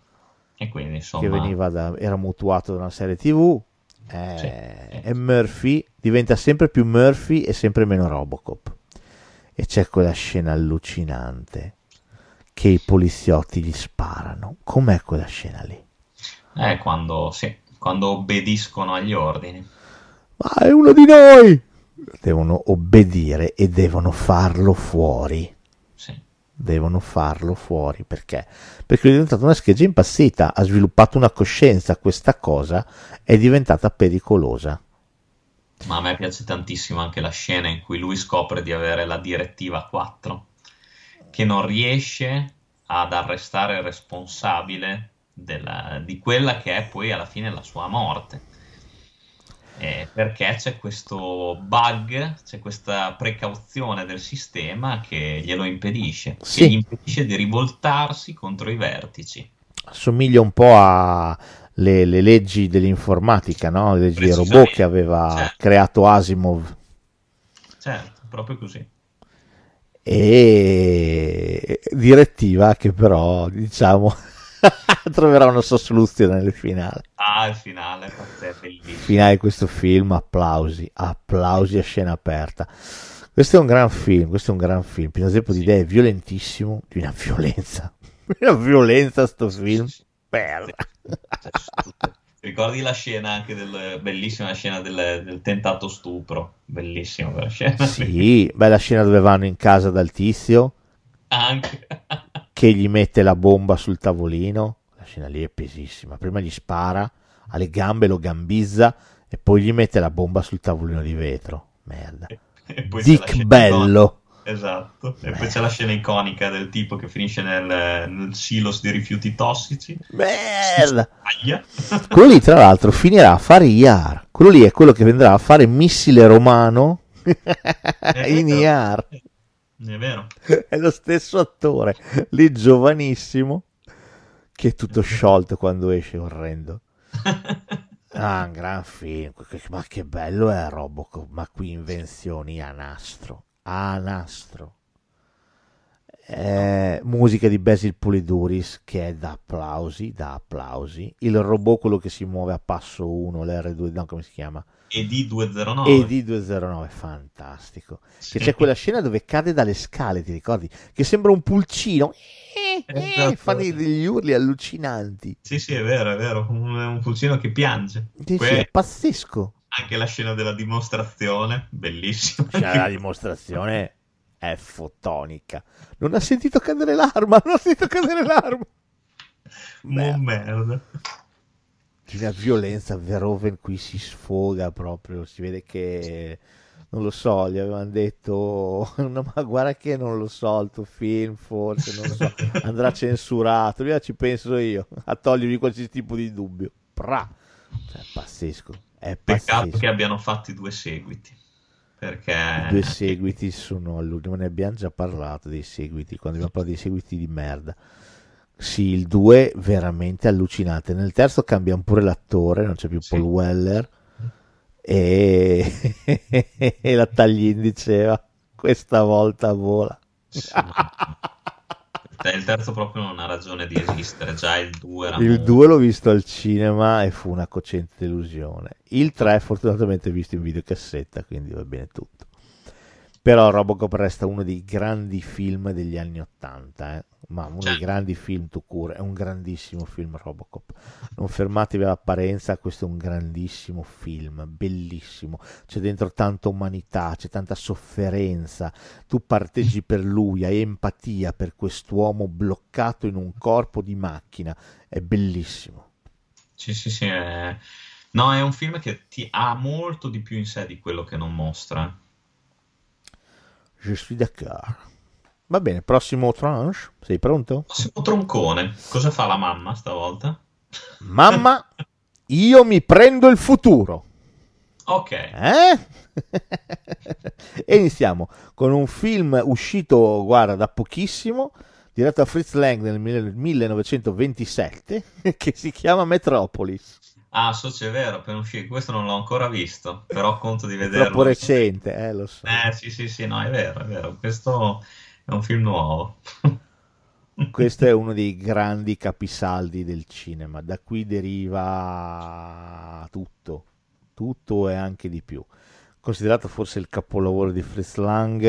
F: E quindi,
E: che
F: insomma,
E: veniva da, era mutuato da una serie tv eh,
F: Sì, sì.
E: e Murphy diventa sempre più Murphy e sempre meno Robocop e c'è quella scena allucinante che i poliziotti gli sparano com'è quella scena lì?
F: è quando, sì, quando obbediscono agli ordini.
E: ma è uno di noi devono obbedire e devono farlo fuori. Devono farlo fuori perché? Perché è diventata una scheggia impazzita, ha sviluppato una coscienza, questa cosa è diventata pericolosa.
F: Ma a me piace tantissimo anche la scena in cui lui scopre di avere la direttiva 4, che non riesce ad arrestare il responsabile della- di quella che è poi alla fine la sua morte. Eh, perché c'è questo bug, c'è questa precauzione del sistema che glielo impedisce,
E: Sì.
F: che gli impedisce di rivoltarsi contro i vertici.
E: Assomiglia un po' a le, le leggi dell'informatica, no? le leggi dei robot che aveva
F: certo.
E: creato Asimov.
F: Certo, proprio così.
E: E direttiva che però, diciamo, troverà una sua soluzione nel finale.
F: Ah, il finale, è bellissimo.
E: finale di questo film, applausi, applausi a scena aperta. Questo è un gran film, questo è un gran film, zeppo di
F: Sì.
E: idee, violentissimo, di una violenza, una violenza sto film, merda.
F: Ricordi la scena anche del bellissima scena del, del tentato stupro? Bellissima quella scena.
E: Sì, bella scena dove vanno in casa dal tizio
F: Anche.
E: Che gli mette la bomba sul tavolino, la scena lì è pesissima, prima gli spara alle gambe, lo gambizza e poi gli mette la bomba sul tavolino di vetro, merda.
F: E la
E: Dick bello.
F: iconica- Esatto. E poi c'è la scena iconica del tipo che finisce nel, nel silos di rifiuti tossici.
E: Merda. Quello lì, tra l'altro, finirà a fare IAR. Quello lì è quello che vendrà a fare missile romano in
F: vero.
E: IAR.
F: È vero.
E: È lo stesso attore, lì giovanissimo, che è tutto sciolto quando esce, orrendo. Ah, un gran film. Ma che bello è Robocop. Ma qui invenzioni a nastro. A nastro. Eh, musica di Basil Poliduris che è da applausi, da applausi. Il robot, quello che si muove a passo 1, l'R2, no, come si chiama?
F: ED209.
E: ED209, fantastico. Che c'è quella scena dove cade dalle scale, ti ricordi? Che sembra un pulcino. Eh, eh,
F: Esatto.
E: fa dei- degli urli allucinanti.
F: Sì, sì, è vero, è vero. Un, un pulcino che piange.
E: Sì, sì,
F: Poi
E: è pazzesco.
F: anche la scena della dimostrazione, bellissima.
E: Cioè, la dimostrazione è fotonica. Non ha sentito cadere l'arma, non ha sentito cadere l'arma.
F: Mo merda.
E: La violenza, Verhoeven qui si sfoga proprio, si vede che, non lo so, gli avevano detto, no, ma guarda che non lo so, il tuo film forse, non lo so, andrà censurato, via ci penso io, a togliergli qualsiasi tipo di dubbio. Pra! Cioè, è pazzesco, è
F: Peccato
E: pazzesco.
F: che abbiano fatto i due seguiti. Perché
E: I due seguiti sono all'ultimo, ne abbiamo già parlato dei seguiti, quando abbiamo parlato dei seguiti di merda. Sì, il 2 veramente allucinante. Nel terzo cambiano pure l'attore, non c'è più
F: Sì.
E: Paul Weller. E, e la Taglin diceva: questa volta vola.
C: Sì. il terzo proprio non ha ragione di esistere, già il 2 era
E: Il
C: molto-
E: 2 l'ho visto al cinema e fu una cocente delusione. Il 3 fortunatamente visto in videocassetta, quindi va bene tutto. Però Robocop resta uno dei grandi film degli anni 80, eh. ma uno dei
C: Certo.
E: grandi film to cure, è un grandissimo film Robocop. Non fermatevi all'apparenza, questo è un grandissimo film, bellissimo. C'è dentro tanta umanità, c'è tanta sofferenza. Tu parteggi per lui, hai empatia per quest'uomo bloccato in un corpo di macchina. È bellissimo.
C: Sì, sì, sì. è- No, è un film che ti ha molto di più in sé di quello che non mostra.
E: Je suis d'accord. Va bene, prossimo tranche. Sei pronto?
C: Prossimo troncone. Cosa fa la mamma stavolta?
E: Mamma, io mi prendo il futuro.
C: Ok.
E: Eh? e iniziamo con un film uscito, guarda, da pochissimo, diretto da Fritz Lang nel 1927, che si chiama Metropolis.
C: Ah, so c'è vero, appena uscito. Questo non l'ho ancora visto, però conto di vederlo.
E: Troppo recente, eh, lo so.
C: Eh, sì, sì, sì, no, è vero, è vero. Questo è un film nuovo.
E: Questo è uno dei grandi capisaldi del cinema, da qui deriva tutto, tutto e anche di più. Considerato forse il capolavoro di Fritz Lang,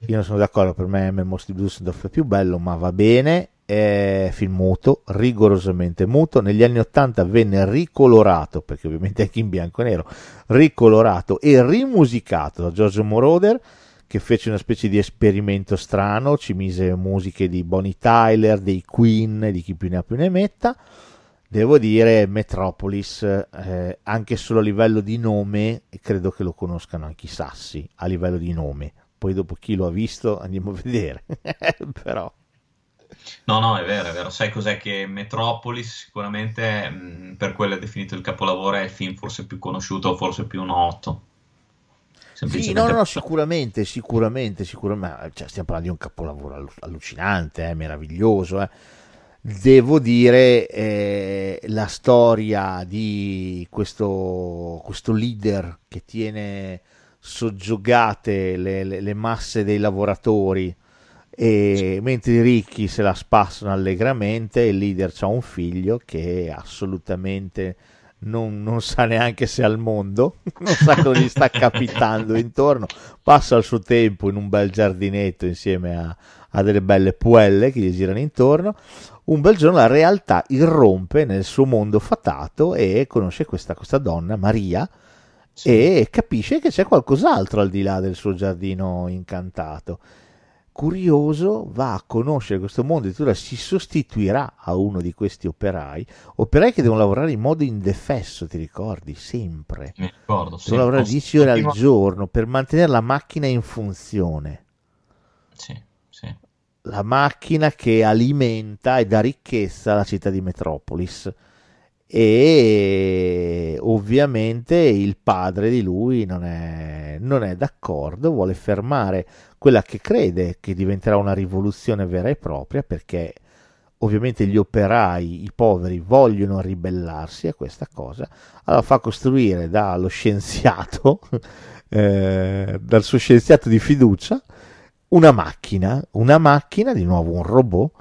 E: io non sono d'accordo, per me Memos di Dusseldorf è più bello, ma va bene, è film muto, rigorosamente muto, negli anni 80 venne ricolorato, perché ovviamente anche in bianco e nero, ricolorato e rimusicato da Giorgio Moroder, che fece una specie di esperimento strano, ci mise musiche di Bonnie Tyler, dei Queen, di chi più ne ha più ne metta. Devo dire, Metropolis, eh, anche solo a livello di nome, credo che lo conoscano anche i sassi, a livello di nome. Poi dopo chi lo ha visto andiamo a vedere. Però,
C: No, no, è vero, è vero. Sai cos'è che Metropolis sicuramente mh, per quello è definito il capolavoro, è il film forse più conosciuto, forse più noto.
E: sì, no, no, sicuramente, sicuramente, sicuramente. Cioè, stiamo parlando di un capolavoro allu- allucinante, eh, meraviglioso. eh. Devo dire, eh, la storia di questo, questo leader che tiene soggiogate le, le- le masse dei lavoratori e mentre i ricchi se la spassano allegramente, il leader ha un figlio che assolutamente non, non sa neanche se è al mondo, non sa cosa gli sta capitando intorno, passa il suo tempo in un bel giardinetto insieme a, a delle belle puelle che gli girano intorno. Un bel giorno la realtà irrompe nel suo mondo fatato e conosce questa, questa donna, Maria,
C: Sì.
E: e capisce che c'è qualcos'altro al di là del suo giardino incantato. Curioso, va a conoscere questo mondo, addirittura si sostituirà a uno di questi operai, operai che devono lavorare in modo indefesso, ti ricordi? Sempre.
C: mi ricordo, sì.
E: Devono lavorare
C: Cos-
E: 10 ore al giorno per mantenere la macchina in funzione.
C: Sì, sì.
E: La macchina che alimenta e dà ricchezza alla città di Metropolis. E ovviamente il padre di lui non è, non è d'accordo, vuole fermare quella che crede che diventerà una rivoluzione vera e propria perché ovviamente gli operai, i poveri, vogliono ribellarsi a questa cosa. Allora fa costruire dallo scienziato, eh, dal suo scienziato di fiducia, una macchina, una macchina, di nuovo un robot,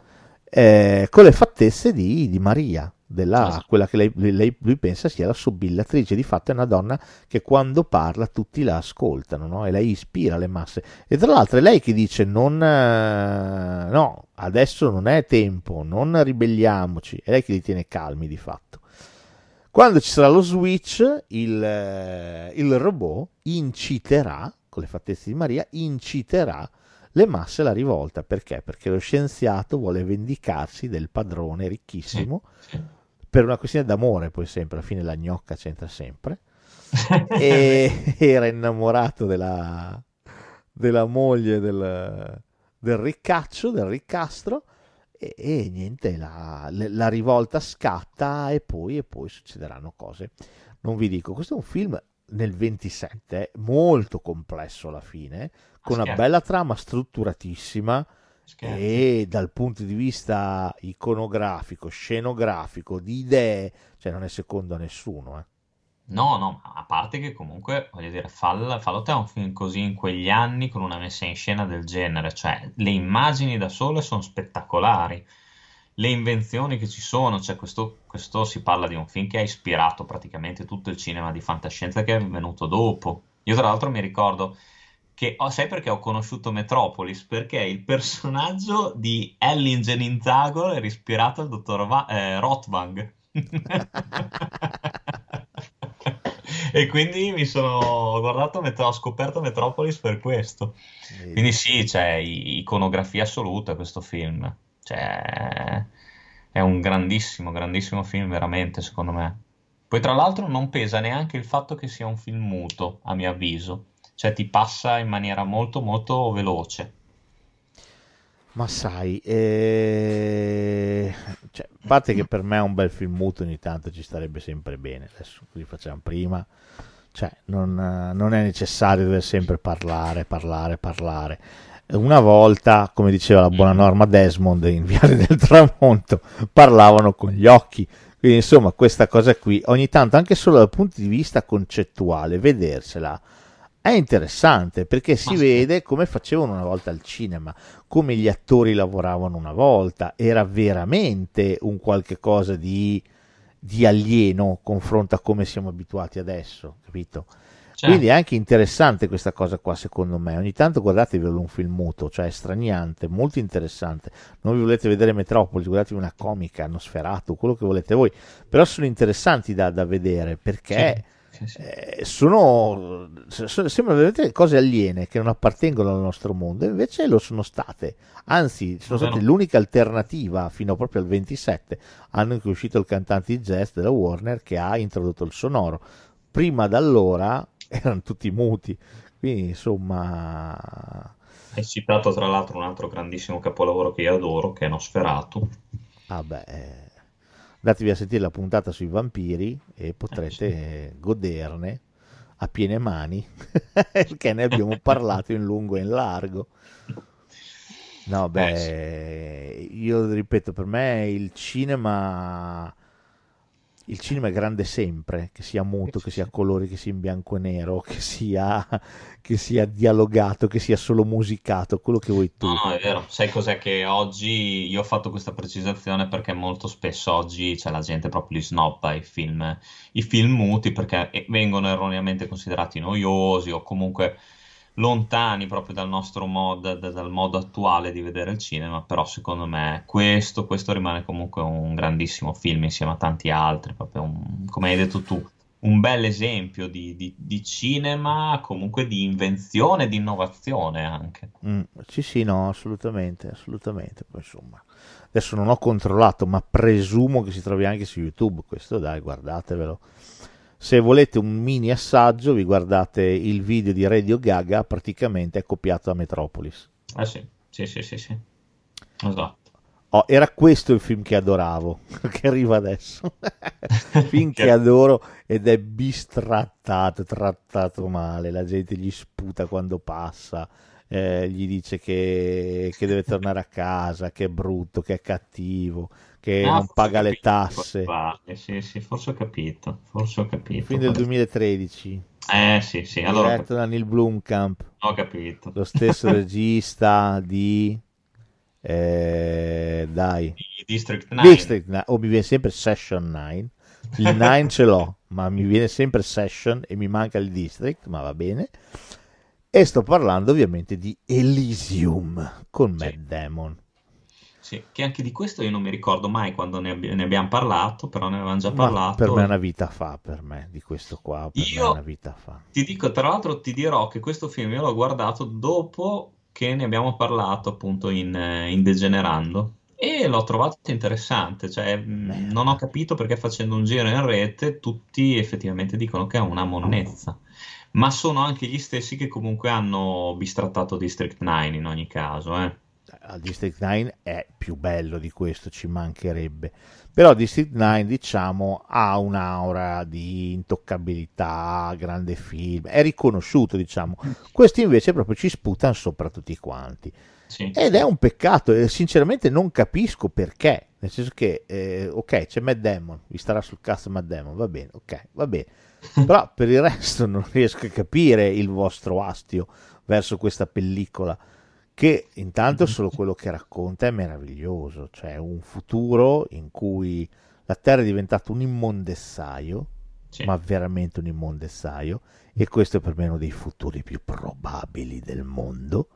E: eh, con le fattezze di, di Maria, della,
C: Esatto.
E: quella che lei, lei- lui pensa sia la subillatrice. Di fatto è una donna che quando parla tutti la ascoltano no? e lei ispira le masse. E tra l'altro è lei che dice: non, eh, No, adesso non è tempo, non ribelliamoci. È lei che li tiene calmi di fatto. Quando ci sarà lo switch, il, eh, il robot inciterà, con le fattezze di Maria, inciterà le masse alla rivolta. Perché? Perché lo scienziato vuole vendicarsi del padrone ricchissimo
C: sì.
E: Per una questione d'amore, poi sempre, alla fine la gnocca c'entra sempre. e era innamorato della, della moglie del, del riccaccio, del riccastro. E, e niente, la, la rivolta scatta e poi, e poi succederanno cose. Non vi dico, questo è un film nel 27, molto complesso alla fine, con una
C: Scherzo.
E: bella trama strutturatissima
C: Scherzi.
E: e dal punto di vista iconografico, scenografico, di idee, cioè non è secondo a nessuno. eh.
F: No, no, a parte che comunque, voglio dire, fallo, fallo te un film così in quegli anni con una messa in scena del genere, cioè le immagini da sole sono spettacolari, le invenzioni che ci sono, cioè questo, questo si parla di un film che ha ispirato praticamente tutto il cinema di fantascienza che è venuto dopo. Io tra l'altro mi ricordo che, oh, sai perché ho conosciuto Metropolis? Perché il personaggio di Ellingen in Zago era ispirato al dottor Va- eh, Rothbang. e quindi mi sono guardato, ho scoperto Metropolis per questo. Quindi sì, c'è iconografia assoluta questo film. Cioè, è un grandissimo, grandissimo film, veramente, secondo me. Poi, tra l'altro, non pesa neanche il fatto che sia un film muto, a mio avviso. Cioè, ti passa in maniera molto, molto veloce.
E: Ma sai, eh... cioè, a parte che per me è un bel film muto ogni tanto ci starebbe sempre bene, adesso così facciamo prima, cioè non, non è necessario dover sempre parlare, parlare, parlare. Una volta, come diceva la buona norma Desmond in Viale del Tramonto, parlavano con gli occhi. Quindi insomma questa cosa qui, ogni tanto anche solo dal punto di vista concettuale, vedersela è interessante perché si Ma vede come facevano una volta al cinema, come gli attori lavoravano una volta, era veramente un qualche cosa di, di alieno confronto a come siamo abituati adesso, capito? Certo. Quindi è anche interessante questa cosa qua, secondo me. Ogni tanto guardatevelo un film muto, cioè straniante, molto interessante. Non vi volete vedere Metropolis, guardatevi una comica, Nosferatu, quello che volete voi. Però sono interessanti da, da vedere perché... Sì eh, sono, sono, sembrano veramente cose aliene che non appartengono al nostro mondo, invece lo sono state. Anzi, sono state l'unica alternativa fino proprio al 27, anno in cui è uscito il cantante di jazz della Warner che ha introdotto il sonoro. Prima d'allora erano tutti muti, quindi insomma.
F: Hai citato tra l'altro un altro grandissimo capolavoro che io adoro, che è Nosferatu.
E: Ah beh, eh, Andatevi a sentire la puntata sui vampiri e potrete eh, sì. goderne a piene mani, perché ne abbiamo parlato in lungo e in largo. No, beh, eh sì. io ripeto, per me il cinema il cinema è grande sempre, che sia muto, che sia a colori, che sia in bianco e nero, che sia, che sia dialogato, che sia solo musicato, quello che vuoi tu.
F: No, no, è vero. Sai cos'è che oggi io ho fatto questa precisazione perché molto spesso oggi c'è la gente proprio li snobba i film, i film muti perché vengono erroneamente considerati noiosi o comunque lontani proprio dal nostro modo, dal modo attuale di vedere il cinema, però secondo me questo, questo rimane comunque un grandissimo film insieme a tanti altri, proprio un, come hai detto tu, un bel esempio di, di, di, cinema, comunque di invenzione, di innovazione anche.
E: Mm, sì, sì, no, assolutamente, assolutamente. Poi, insomma, adesso non ho controllato, ma presumo che si trovi anche su YouTube. Questo dai, guardatevelo. Se volete un mini assaggio, vi guardate il video di Radio Gaga, praticamente è copiato da Metropolis.
F: Eh sì, sì, sì, sì, sì. Esatto.
E: Oh, era questo il film che adoravo, che arriva adesso. film che adoro ed è bistrattato, trattato male, la gente gli sputa quando passa, eh, gli dice che, che, deve tornare a casa, che è brutto, che è cattivo, che ah, non paga le tasse.
F: Eh, sì, sì, forse ho capito, forse ho capito.
E: Fin del 2013.
F: Eh sì, sì. Allora
E: diretto da Neil Blomkamp.
F: Ho capito.
E: Lo stesso regista di... Eh, dai.
F: District 9.
E: District 9. O mi viene sempre Session 9. Il 9 ce l'ho, ma mi viene sempre Session e mi manca il District, ma va bene. E sto parlando ovviamente di Elysium con Matt Damon.
F: Sì, che anche di questo io non mi ricordo mai quando ne, ab- ne abbiamo parlato, però ne avevamo già parlato.
E: Ma per me è una vita fa, per me, di questo qua, per io me è una vita fa.
F: Ti dico, tra l'altro ti dirò che questo film io l'ho guardato dopo che ne abbiamo parlato appunto in, in Degenerando e l'ho trovato interessante, cioè Beh. non ho capito perché facendo un giro in rete tutti effettivamente dicono che è una monnezza, ma sono anche gli stessi che comunque hanno bistrattato District 9 in ogni caso, eh
E: al District 9 è più bello di questo, ci mancherebbe. Però District 9 diciamo ha un'aura di intoccabilità, grande film, è riconosciuto diciamo. Questi invece proprio ci sputano sopra tutti quanti. Sì. Ed è un peccato e sinceramente non capisco perché, nel senso che eh, ok c'è Matt Damon, vi starà sul cast Matt Damon, va bene, ok, va bene. Però per il resto non riesco a capire il vostro astio verso questa pellicola che intanto solo quello che racconta è meraviglioso, cioè un futuro in cui la Terra è diventata un immondessaio, sì. ma veramente un immondessaio, e questo è per me uno dei futuri più probabili del mondo.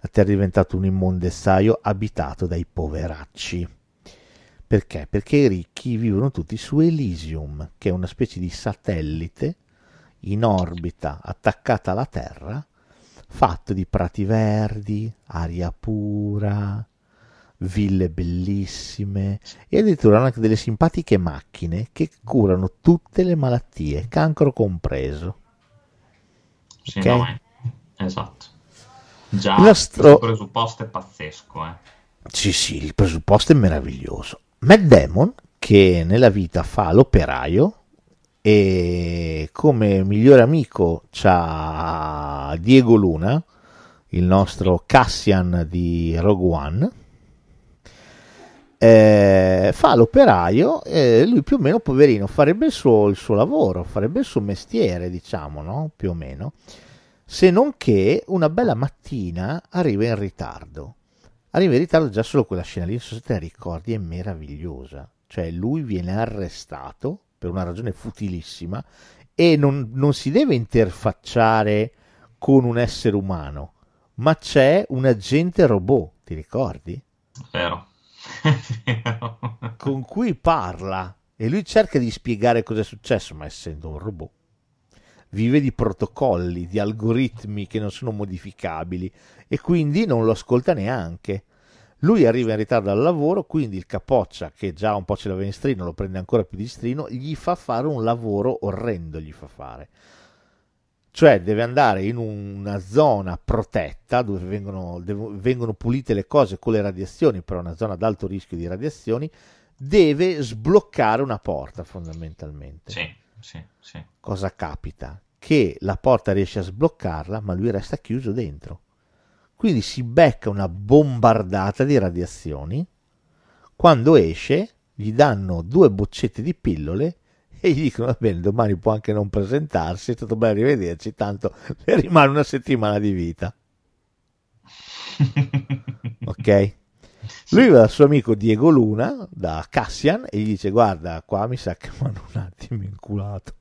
E: La Terra è diventata un immondessaio abitato dai poveracci. Perché? Perché i ricchi vivono tutti su Elysium, che è una specie di satellite in orbita attaccata alla Terra, fatto di prati verdi, aria pura, ville bellissime e addirittura anche delle simpatiche macchine che curano tutte le malattie, cancro compreso.
F: Sì, okay? no, esatto. Già, L'astro... il presupposto è pazzesco. Eh.
E: Sì, sì, il presupposto è meraviglioso. Matt Damon, che nella vita fa l'operaio e come migliore amico c'ha Diego Luna, il nostro Cassian di Rogue One, eh, fa l'operaio e lui più o meno, poverino, farebbe il suo, il suo lavoro, farebbe il suo mestiere, diciamo, no? Più o meno. Se non che una bella mattina arriva in ritardo. Arriva in ritardo già solo quella scena lì, se te la ricordi, è meravigliosa. Cioè lui viene arrestato per una ragione futilissima e non, non si deve interfacciare con un essere umano, ma c'è un agente robot, ti ricordi?
F: Vero
E: con cui parla e lui cerca di spiegare cosa è successo, ma essendo un robot vive di protocolli, di algoritmi che non sono modificabili e quindi non lo ascolta neanche. Lui arriva in ritardo al lavoro, quindi il capoccia, che già un po' ce l'aveva in strino, lo prende ancora più di strino, gli fa fare un lavoro orrendo, gli fa fare cioè deve andare in una zona protetta dove vengono, vengono, pulite le cose con le radiazioni, però una zona ad alto rischio di radiazioni, deve sbloccare una porta fondamentalmente.
F: Sì, sì, sì.
E: Cosa capita? Che la porta riesce a sbloccarla, ma lui resta chiuso dentro. Quindi si becca una bombardata di radiazioni. Quando esce, gli danno due boccette di pillole e gli dicono va bene domani può anche non presentarsi è stato bello rivederci tanto le rimane una settimana di vita. Ok? Lui va dal suo amico Diego Luna da Cassian e gli dice guarda qua mi sa che mi hanno un attimo inculato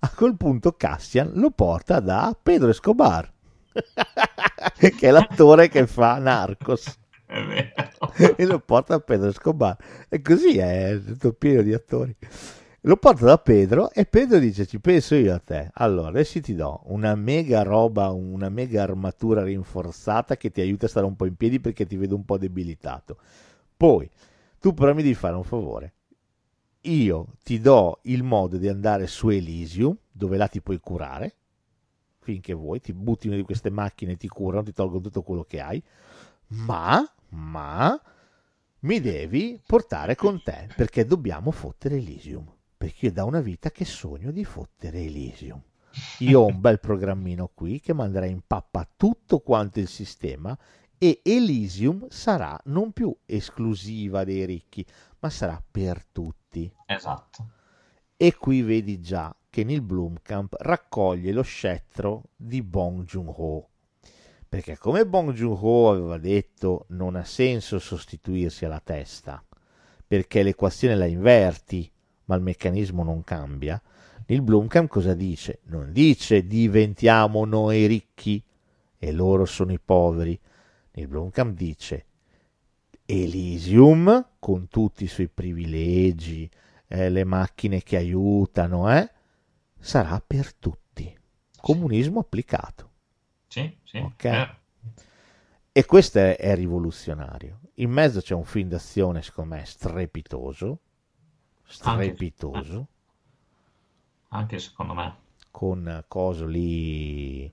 E: a quel punto Cassian lo porta da Pedro Escobar che è l'attore che fa Narcos e lo porta a Pedro Escobar e così è tutto pieno di attori lo porta da Pedro e Pedro dice ci penso io a te. Allora, adesso ti do una mega roba, una mega armatura rinforzata che ti aiuta a stare un po' in piedi perché ti vedo un po' debilitato. Poi, tu però mi devi fare un favore. Io ti do il modo di andare su Elysium, dove là ti puoi curare, finché vuoi, ti butti una di queste macchine, ti curano, ti tolgono tutto quello che hai, ma, ma, mi devi portare con te perché dobbiamo fottere Elysium perché io da una vita che sogno di fottere Elysium. Io ho un bel programmino qui che manderà in pappa tutto quanto il sistema e Elysium sarà non più esclusiva dei ricchi, ma sarà per tutti.
F: Esatto.
E: E qui vedi già che Neil Blomkamp raccoglie lo scettro di Bong Joon-ho. Perché come Bong Joon-ho aveva detto, non ha senso sostituirsi alla testa, perché l'equazione la inverti ma il meccanismo non cambia, il Blomkamp cosa dice? Non dice diventiamo noi ricchi e loro sono i poveri. Il Blomkamp dice Elysium con tutti i suoi privilegi, eh, le macchine che aiutano, eh, sarà per tutti. Comunismo sì. applicato.
F: Sì, sì.
E: Okay? Eh. E questo è, è rivoluzionario. In mezzo c'è un film d'azione, secondo me, strepitoso, strepitoso.
F: Anche, secondo me.
E: Con coso lì,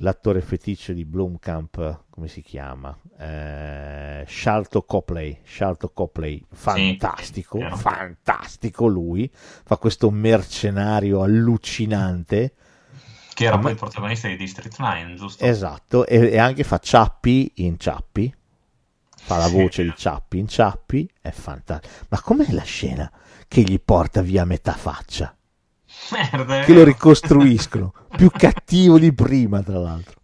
E: l'attore feticcio di Blomkamp, come si chiama? Eh, Charlton Copley, Charlton Copley, fantastico, sì, fantastico lui, fa questo mercenario allucinante.
F: Che era poi il protagonista di District 9, giusto?
E: Esatto, e, e anche fa Ciappi in Ciappi fa la voce di Ciappi in Ciappi, è fantastico. Ma com'è la scena che gli porta via metà faccia?
C: Merda,
E: che lo ricostruiscono. Più cattivo di prima, tra l'altro.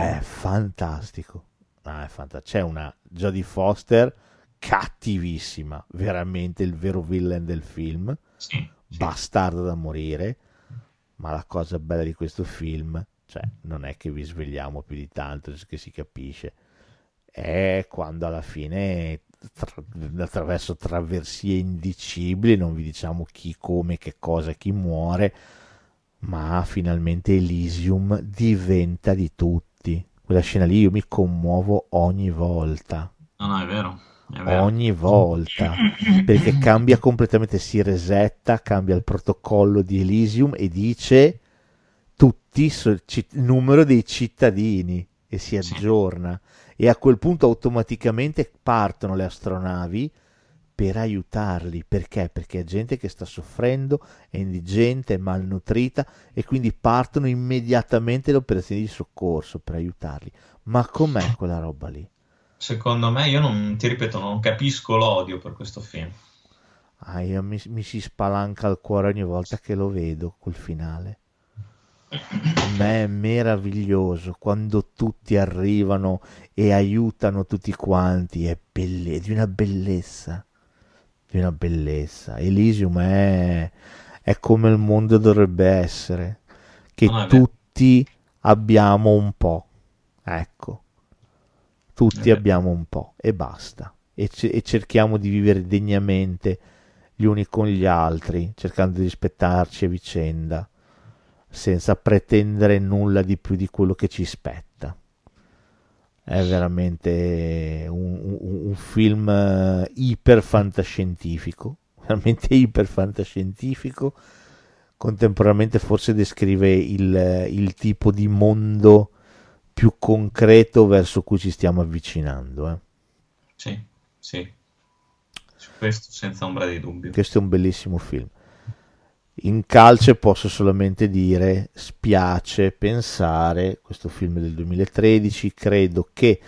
E: È fantastico. Ah, è fantastico. C'è una Jodie Foster cattivissima, veramente il vero villain del film.
C: Sì, sì.
E: Bastardo da morire. Ma la cosa bella di questo film, cioè, non è che vi svegliamo più di tanto, che si capisce. È quando alla fine tra, attraverso traversie indicibili, non vi diciamo chi, come, che cosa, chi muore, ma finalmente Elysium diventa di tutti. Quella scena lì io mi commuovo ogni volta.
C: No, no, è vero. È vero.
E: Ogni volta perché cambia completamente, si resetta, cambia il protocollo di Elysium e dice tutti il numero dei cittadini e si aggiorna. Sì e a quel punto automaticamente partono le astronavi per aiutarli. Perché? Perché è gente che sta soffrendo, è indigente, è malnutrita e quindi partono immediatamente le operazioni di soccorso per aiutarli. Ma com'è quella roba lì?
C: Secondo me, io non ti ripeto, non capisco l'odio per questo film.
E: Ah, mi, mi si spalanca il cuore ogni volta che lo vedo, quel finale. Me è meraviglioso quando tutti arrivano e aiutano tutti quanti, è, belle- è di una bellezza, di una bellezza. Elysium è, è come il mondo dovrebbe essere, che
C: Ah,
E: tutti abbiamo un po', ecco, tutti
C: Eh
E: abbiamo un po' e basta. E, ce- e cerchiamo di vivere degnamente gli uni con gli altri, cercando di rispettarci a vicenda senza pretendere nulla di più di quello che ci spetta. È veramente un, un- un film eh, iper fantascientifico, veramente iper fantascientifico. Contemporaneamente forse descrive il, il tipo di mondo più concreto verso cui ci stiamo avvicinando. eh.
C: Sì, sì. Su questo senza ombra di dubbio.
E: Questo è un bellissimo film. In calce posso solamente dire spiace pensare, questo film del 2013, credo che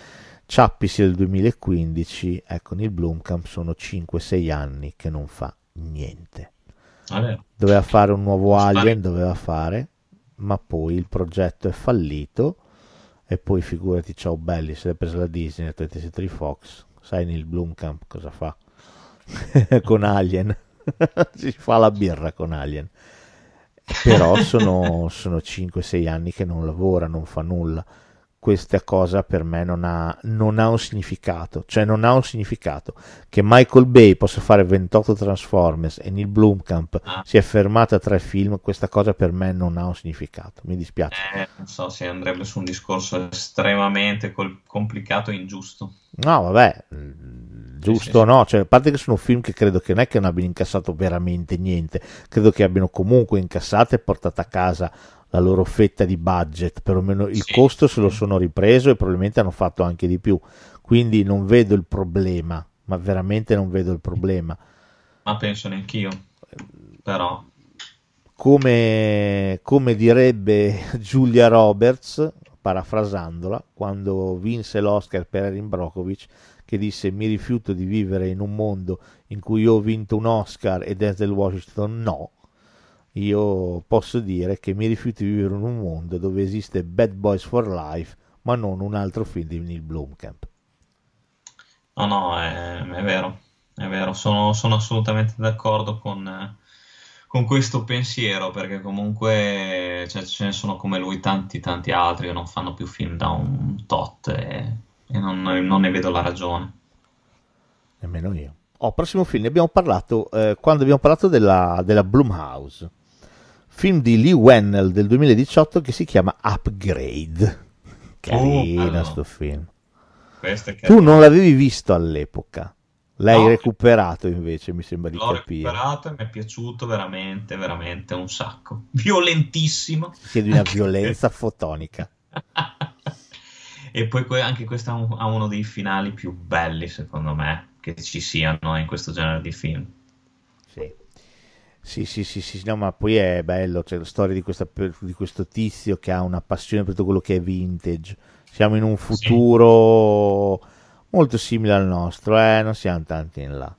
E: Ciappi sia del 2015, ecco, nel Blomkamp sono 5-6 anni che non fa niente.
C: Vero.
E: Doveva fare un nuovo Alien, doveva fare, ma poi il progetto è fallito e poi figurati, ciao belli, se l'è presa la Disney, la 23 Fox, sai nel Blomkamp cosa fa? con Alien, si fa la birra con Alien. Però sono, sono 5-6 anni che non lavora, non fa nulla. Questa cosa per me non ha, non ha un significato, cioè non ha un significato. Che Michael Bay possa fare 28 Transformers e Neil Blomkamp
C: Ah.
E: si è fermato a tre film, questa cosa per me non ha un significato, mi dispiace.
C: Eh, non so se andrebbe su un discorso estremamente col- complicato e ingiusto.
E: No, vabbè, mm, giusto
C: sì, sì.
E: no, cioè, a parte che sono film che credo che non è che non abbiano incassato veramente niente, credo che abbiano comunque incassato e portato a casa la loro fetta di budget, perlomeno il
C: Sì,
E: costo se lo
C: sì.
E: sono ripreso e probabilmente hanno fatto anche di più, quindi non vedo il problema, ma veramente non vedo il problema.
C: Ma penso neanch'io. Però,
E: come, come direbbe Giulia Roberts, parafrasandola, quando vinse l'Oscar per Erin Brockovich, che disse mi rifiuto di vivere in un mondo in cui io ho vinto un Oscar e Denzel Washington no, io posso dire che mi rifiuto di vivere in un mondo dove esiste Bad Boys for Life, ma non un altro film di Neil Blomkamp.
C: no, no, è, è vero. È vero, sono, sono assolutamente d'accordo con, con questo pensiero, perché comunque cioè, ce ne sono come lui tanti, tanti altri che non fanno più film da un tot e, e non, non ne vedo la ragione.
E: Nemmeno io. Oh, prossimo film, ne abbiamo parlato eh, quando abbiamo parlato della, della Blumhouse. Film di Lee Wennell del 2018 che si chiama Upgrade. Carino
C: bello.
E: sto film.
C: Questo è
E: Tu non l'avevi visto all'epoca. L'hai
C: No.
E: recuperato invece, mi sembra di
C: L'ho
E: capire.
C: recuperato e mi è piaciuto veramente, veramente un sacco. Violentissimo.
E: È di una violenza fotonica.
C: E poi anche questo ha uno dei finali più belli, secondo me, che ci siano in questo genere di film.
E: Sì. Sì, sì, sì, sì, no, ma poi è bello, c'è la storia di, questa di questo tizio che ha una passione per tutto quello che è vintage. Siamo in un futuro molto simile al nostro, eh, non siamo tanti in là.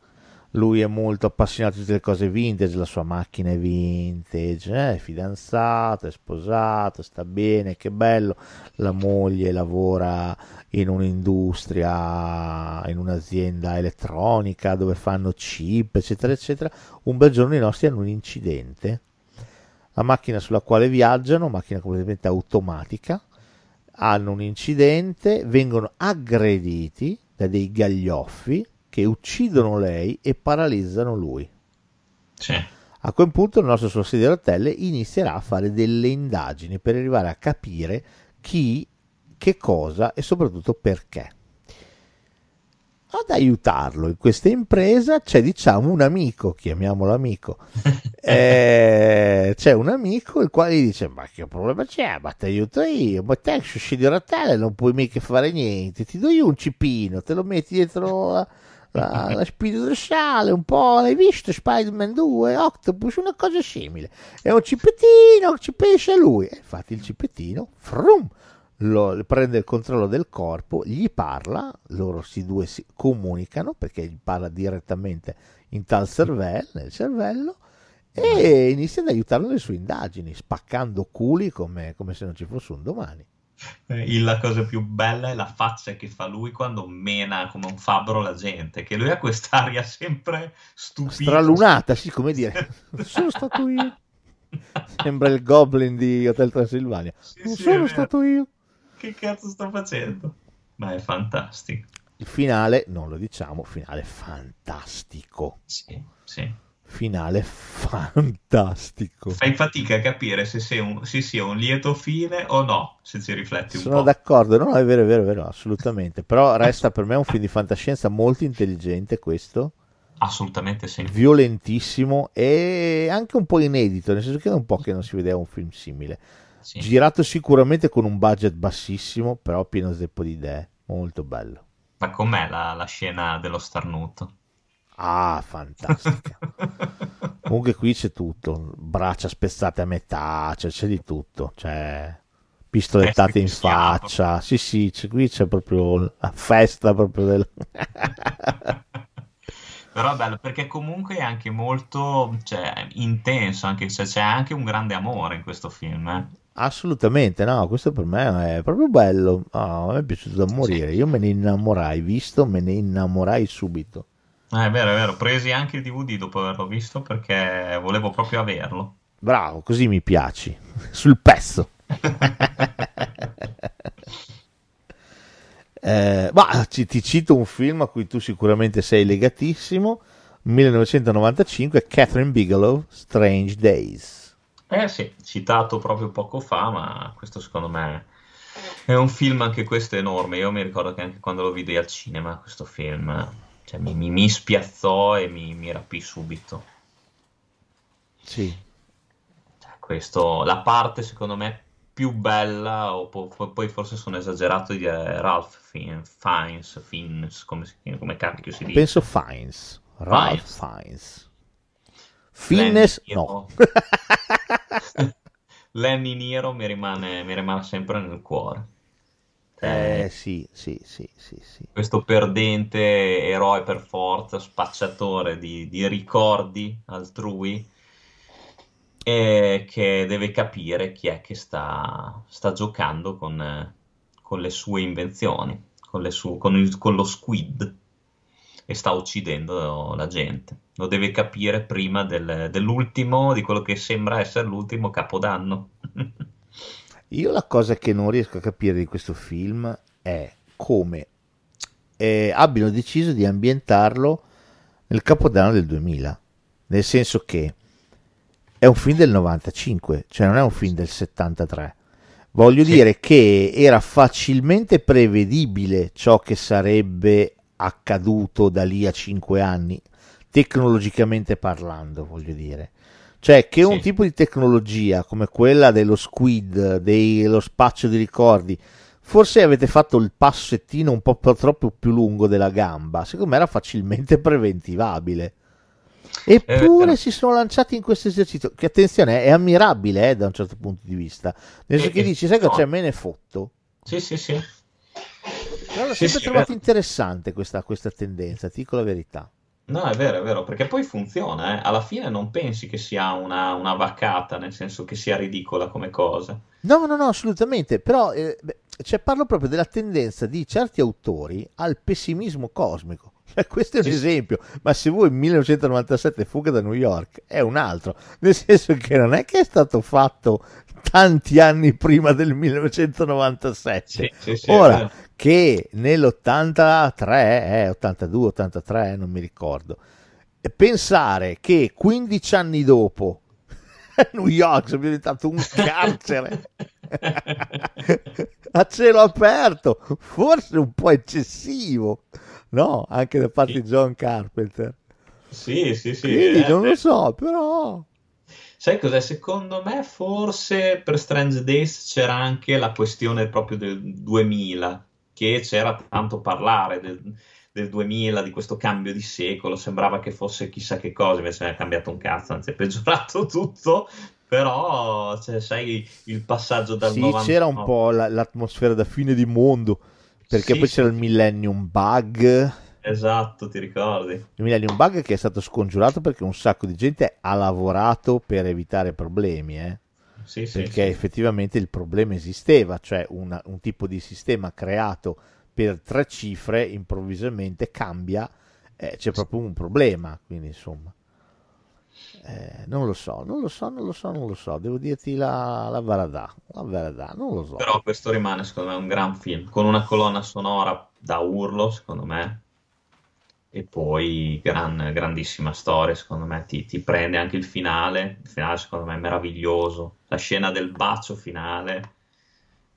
E: Lui è molto appassionato di tutte le cose vintage, la sua macchina è vintage, eh, è fidanzato, è sposato, sta bene, che bello, la moglie lavora in un'industria, in un'azienda elettronica dove fanno chip, eccetera, eccetera. Un bel giorno i nostri hanno un incidente, la macchina sulla quale viaggiano, macchina completamente automatica, hanno un incidente, vengono aggrediti da dei gaglioffi che uccidono lei e paralizzano lui.
F: Sì.
E: A quel punto il nostro sussidio rotelle inizierà a fare delle indagini per arrivare a capire chi, che cosa e soprattutto perché. Ad aiutarlo in questa impresa c'è diciamo un amico, chiamiamolo amico, eh, c'è un amico il quale gli dice ma che problema c'è, ma ti aiuto io, ma te sussidio rotelle non puoi mica fare niente, ti do io un cipino, te lo metti dietro la la, la spina dorsale, un po', l'hai visto Spider-Man 2, Octopus, una cosa simile. È un cipettino, ci pensa lui. E infatti il cipettino, frum, lo, prende il controllo del corpo, gli parla, loro si due si comunicano perché gli parla direttamente in tal cervello, nel cervello, e inizia ad aiutarlo nelle sue indagini, spaccando culi come, come se non ci fosse un domani.
F: Eh, la cosa più bella è la faccia che fa lui quando mena come un fabbro la gente, che lui ha quest'aria sempre stupida.
E: Stralunata, sì, come dire, sono stato io. Sembra il goblin di Hotel Transilvania. Sì, non sì, sono stato io.
F: Che cazzo sto facendo? Ma è fantastico.
E: Il finale, non lo diciamo, finale fantastico.
F: Sì, sì
E: finale fantastico.
F: Fai fatica a capire se, sei un, se sia un lieto fine o no, se ci rifletti un
E: Sono
F: po'.
E: Sono d'accordo, no, è vero, è vero, è vero, assolutamente. Però resta per me un film di fantascienza molto intelligente questo.
F: Assolutamente sì.
E: Violentissimo e anche un po' inedito, nel senso che è un po' che non si vedeva un film simile. Sì. Girato sicuramente con un budget bassissimo, però pieno zeppo di idee. Molto bello.
F: Ma com'è la, la scena dello starnuto?
E: Ah, fantastica. Comunque qui c'è tutto, braccia spezzate a metà, cioè c'è di tutto, cioè pistolettate in faccia. Sì, sì, c'è, qui c'è proprio la festa proprio del...
F: Però è bello perché comunque è anche molto cioè, intenso, anche se c'è anche un grande amore in questo film. Eh.
E: Assolutamente, no, questo per me è proprio bello. Oh, a me è piaciuto da morire. Sì. Io me ne innamorai, visto, me ne innamorai subito.
F: Eh, è vero, è vero, presi anche il DVD dopo averlo visto perché volevo proprio averlo.
E: Bravo, così mi piaci, sul pezzo. eh, ma ci, ti cito un film a cui tu sicuramente sei legatissimo, 1995, Catherine Bigelow, Strange Days.
F: Eh sì, citato proprio poco fa, ma questo secondo me è un film anche questo enorme. Io mi ricordo che anche quando lo vidi al cinema, questo film cioè, mi, mi, mi, spiazzò e mi, mi rapì subito.
E: Sì.
F: Cioè, questo, la parte secondo me più bella, o po- poi forse sono esagerato di dire Ralph Fiennes, Fiennes, come, come cacchio si dice?
E: Penso Fiennes, Ralph Fiennes. Fiennes, no.
F: Lenny Nero mi rimane, mi rimane sempre nel cuore.
E: Eh, sì, sì, sì, sì, sì.
F: Questo perdente eroe per forza, spacciatore di, di ricordi altrui, e che deve capire chi è che sta, sta giocando con, con, le sue invenzioni, con, le su, con, il, con lo squid, e sta uccidendo la gente. Lo deve capire prima del, dell'ultimo, di quello che sembra essere l'ultimo capodanno.
E: Io la cosa che non riesco a capire di questo film è come eh, abbiano deciso di ambientarlo nel capodanno del 2000, nel senso che è un film del 95, cioè non è un film del 73. Voglio sì. dire che era facilmente prevedibile ciò che sarebbe accaduto da lì a 5 anni, tecnologicamente parlando, voglio dire. Cioè che un tipo di tecnologia come quella dello squid, dello spaccio di ricordi, forse avete fatto il passettino un po' troppo più lungo della gamba, secondo me era facilmente preventivabile. Eppure eh, si sono lanciati in questo esercizio, che attenzione è ammirabile eh, da un certo punto di vista. Nel senso che dici, sai che no. c'è me ne fotto.
F: Sì, sì, sì.
E: Però l'ho sì, sempre sì, trovato beh. interessante questa, questa tendenza, ti dico la verità.
F: No, è vero, è vero, perché poi funziona, eh. Alla fine non pensi che sia una, una vaccata, nel senso che sia ridicola come cosa.
E: No, no, no, assolutamente, però eh, beh, cioè, parlo proprio della tendenza di certi autori al pessimismo cosmico. Questo è un esempio, ma se vuoi 1997 Fuga da New York è un altro, nel senso che non è che è stato fatto tanti anni prima del 1997.
F: Sì, sì, sì,
E: Ora, che nell'83, eh, 82, 83, non mi ricordo, pensare che 15 anni dopo New York sia diventato un carcere a cielo aperto, forse un po' eccessivo, no? Anche da parte di John Carpenter.
F: Sì, sì, sì.
E: Quindi
F: eh,
E: non lo so, però...
F: Sai cos'è? Secondo me forse per Strange Days c'era anche la questione proprio del 2000, che c'era tanto parlare del, del 2000, di questo cambio di secolo, sembrava che fosse chissà che cosa, invece è cambiato un cazzo, anzi è peggiorato tutto, però cioè, sai il passaggio dal
E: Sì,
F: 99
E: c'era un po' la- l'atmosfera da fine di mondo, perché
F: Sì,
E: poi
F: sì,
E: c'era il. Millennium Bug.
F: Esatto, ti ricordi?
E: Il Millennium Bug che è stato scongiurato perché un sacco di gente ha lavorato per evitare problemi, eh?
F: Sì, sì,
E: perché
F: sì.
E: effettivamente il problema esisteva, cioè una- un tipo di sistema creato per tre cifre improvvisamente cambia, eh, c'è proprio un problema, quindi insomma. Eh, non lo so, non lo so, non lo so, non lo so, devo dirti la, la verità, la verità, non lo so.
F: Però questo rimane secondo me un gran film, con una colonna sonora da urlo, secondo me, e poi gran- grandissima storia, secondo me, ti, ti prende anche il finale, il finale secondo me è meraviglioso, la scena del bacio finale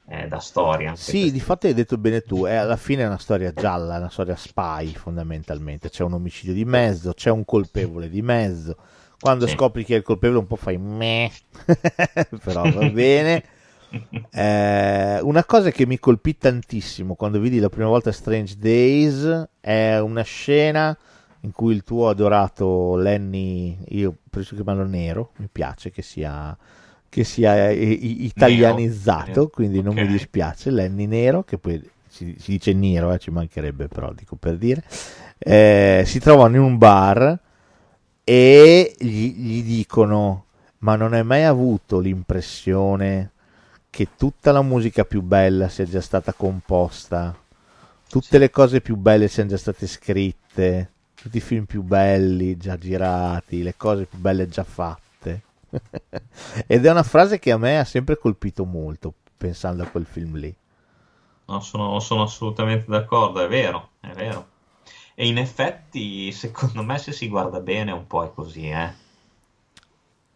F: è da storia.
E: Sì, di fatto hai detto bene tu, è, alla fine è una storia gialla, è una storia spy fondamentalmente, c'è un omicidio di mezzo, c'è un colpevole di mezzo, quando
F: Sì.
E: scopri chi è il colpevole un po' fai meh, però va bene. Eh, una cosa che mi colpì tantissimo quando vidi la prima volta Strange Days è una scena in cui il tuo adorato Lenny, io penso chiamarlo nero, mi piace che sia, che sia italianizzato,
F: Nero,
E: quindi non mi dispiace, Lenny nero, che poi si, si dice nero, eh, ci mancherebbe però, dico per dire, eh, si trovano in un bar e gli, gli dicono ma non hai mai avuto l'impressione che tutta la musica più bella sia già stata composta? Tutte le cose più belle siano già state scritte? Tutti i film più belli già girati? Le cose più belle già fatte? Ed è una frase che a me ha sempre colpito molto pensando a quel film lì.
F: No, sono, sono assolutamente d'accordo, è vero, è vero. E in effetti, secondo me, se si guarda bene, un po' è così, eh.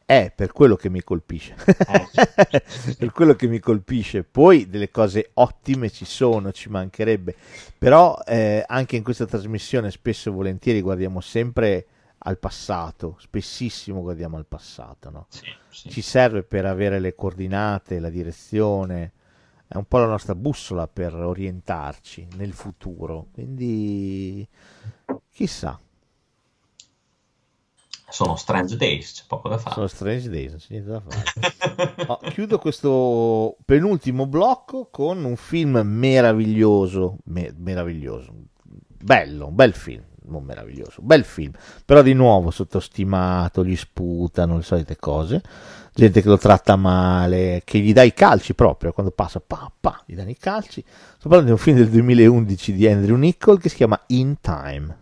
E: È per quello che mi colpisce.
F: Eh, sì, sì, sì.
E: per quello che mi colpisce. Poi delle cose ottime ci sono, ci mancherebbe. Però eh, anche in questa trasmissione spesso e volentieri guardiamo sempre al passato, spessissimo guardiamo al passato, no? Ci serve per avere le coordinate, la direzione, è un po' la nostra bussola per orientarci nel futuro. Quindi chissà.
F: Sono Strange Days, c'è poco da fare.
E: Sono Strange Days, non c'è niente da fare. Oh, chiudo questo penultimo blocco con un film meraviglioso, me- meraviglioso, bello, un bel film, non meraviglioso, bel film, però di nuovo sottostimato, gli sputano le solite cose, gente che lo tratta male, che gli dà i calci proprio, quando passa, pa, pa, gli danno i calci. Sto parlando di un film del 2011 di Andrew Nichol che si chiama In Time.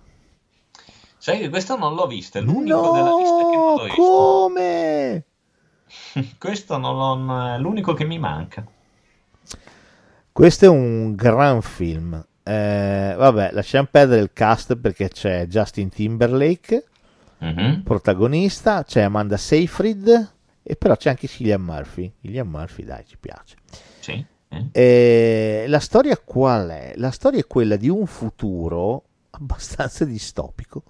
F: Sai che questo non l'ho visto, è l'unico della lista che non
E: No,
F: l'ho visto.
E: come?
F: Questo non è l'unico che mi manca.
E: Questo è un gran film. Eh, vabbè, lasciamo perdere il cast perché c'è Justin Timberlake,
F: Mhm.
E: protagonista, c'è Amanda Seyfried e però c'è anche Cillian Murphy. Cillian Murphy, dai, ci piace.
F: Sì. eh.
E: Eh, la storia qual è? La storia è quella di un futuro abbastanza distopico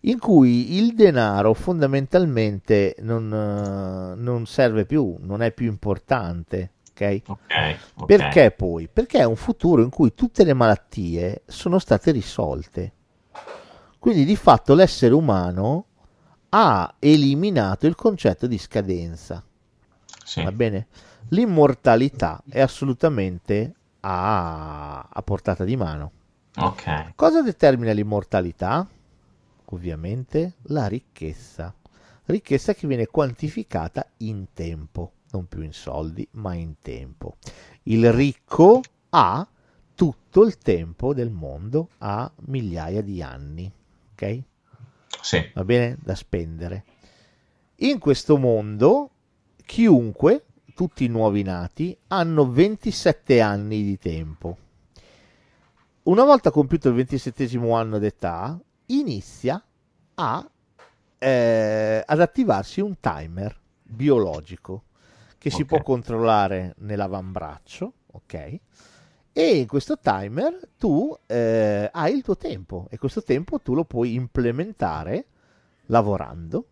E: in cui il denaro fondamentalmente non, eh, non serve più, non è più importante, ok?
F: Ok, ok.
E: Perché poi? Perché è un futuro in cui tutte le malattie sono state risolte. Quindi di fatto l'essere umano ha eliminato il concetto di scadenza.
F: Sì.
E: Va bene? L'immortalità è assolutamente a, a portata di mano.
F: Ok.
E: Cosa determina l'immortalità? ovviamente la ricchezza. Ricchezza che viene quantificata in tempo, non più in soldi, ma in tempo. Il ricco ha tutto il tempo del mondo, ha migliaia di anni, ok?
C: Sì.
E: Va bene? Da spendere. In questo mondo, chiunque, tutti i nuovi nati, hanno 27 anni di tempo. Una volta compiuto il 27 anno d'età, inizia a, eh, ad attivarsi un timer biologico che si
C: Ok.
E: può controllare nell'avambraccio, ok? E in questo timer tu eh, hai il tuo tempo e questo tempo tu lo puoi implementare lavorando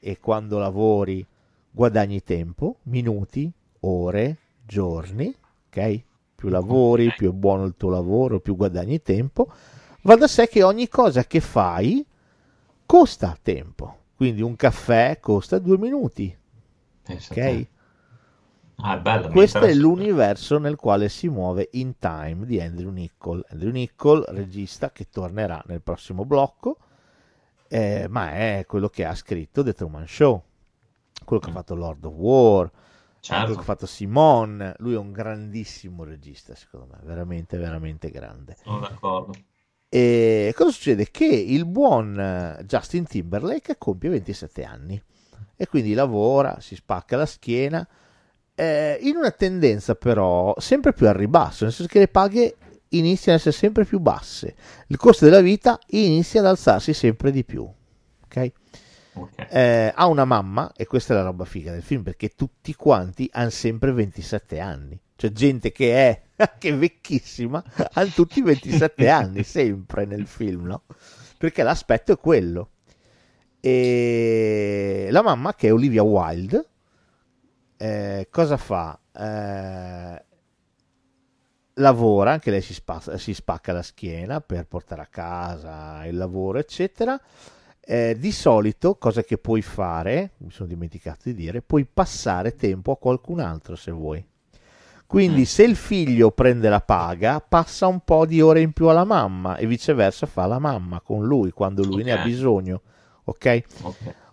E: e quando lavori guadagni tempo, minuti, ore, giorni, ok? Più lavori,
C: Ok.
E: più è buono il tuo lavoro, più guadagni tempo. Va da sé che ogni cosa che fai costa tempo. Quindi un caffè costa due minuti,
C: Pensa
E: ok?
C: Ah, bello.
E: Questo è l'universo nel quale si muove In Time di Andrew Niccol. Andrew Niccol, regista che tornerà nel prossimo blocco, eh, ma è quello che ha scritto The Truman Show, quello che ha
C: Mm.
E: fatto Lord of War,
C: Certo.
E: quello che ha fatto Simone. Lui è un grandissimo regista, secondo me, veramente, veramente grande.
C: Sono d'accordo.
E: E cosa succede? Che il buon eh, Justin Timberlake compie 27 anni e quindi lavora, si spacca la schiena, eh, in una tendenza però sempre più al ribasso, nel senso che le paghe iniziano ad essere sempre più basse, il costo della vita inizia ad alzarsi sempre di più. Ok?
C: Ok.
E: Eh, ha una mamma, e questa è la roba figa del film, perché tutti quanti hanno sempre 27 anni. Cioè gente che è, che è vecchissima, hanno tutti 27 anni, sempre nel film, no? Perché l'aspetto è quello. E la mamma, che è Olivia Wilde, eh, cosa fa? Eh, lavora, anche lei si, spa- si spacca la schiena per portare a casa il lavoro, eccetera. Eh, di solito, cosa che puoi fare, mi sono dimenticato di dire, puoi passare tempo a qualcun altro se vuoi. Quindi,
C: Mm.
E: se il figlio prende la paga, passa un po' di ore in più alla mamma e viceversa fa la mamma con lui quando lui ne ha bisogno. Ok?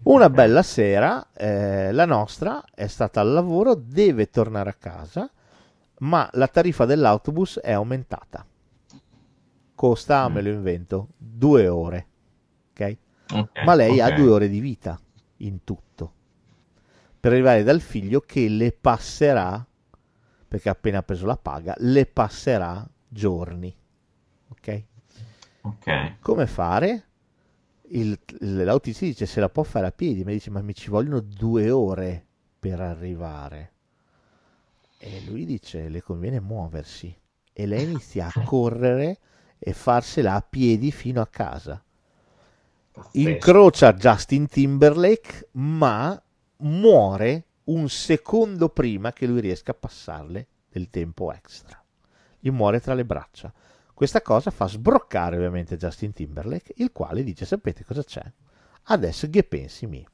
E: Una bella sera, eh, la nostra è stata al lavoro, deve tornare a casa, ma la tariffa dell'autobus è aumentata. Costa,
C: Mm.
E: me lo invento, due ore. Ok?
C: Ok,
E: Ma lei ha due ore di vita in tutto. Per arrivare dal figlio che le passerà, perché ha appena preso la paga, le passerà giorni. Ok?
C: Ok.
E: come fare? Il, l'autista dice se la può fare a piedi, ma dice ma mi ci vogliono due ore per arrivare. E lui dice le conviene muoversi. E lei inizia a correre e farsela a piedi fino a casa. Incrocia Justin Timberlake, ma muore un secondo prima che lui riesca a passarle del tempo extra. Gli muore tra le braccia. Questa cosa fa sbroccare ovviamente Justin Timberlake, il quale dice: Sapete cosa c'è? Adesso che pensi mi.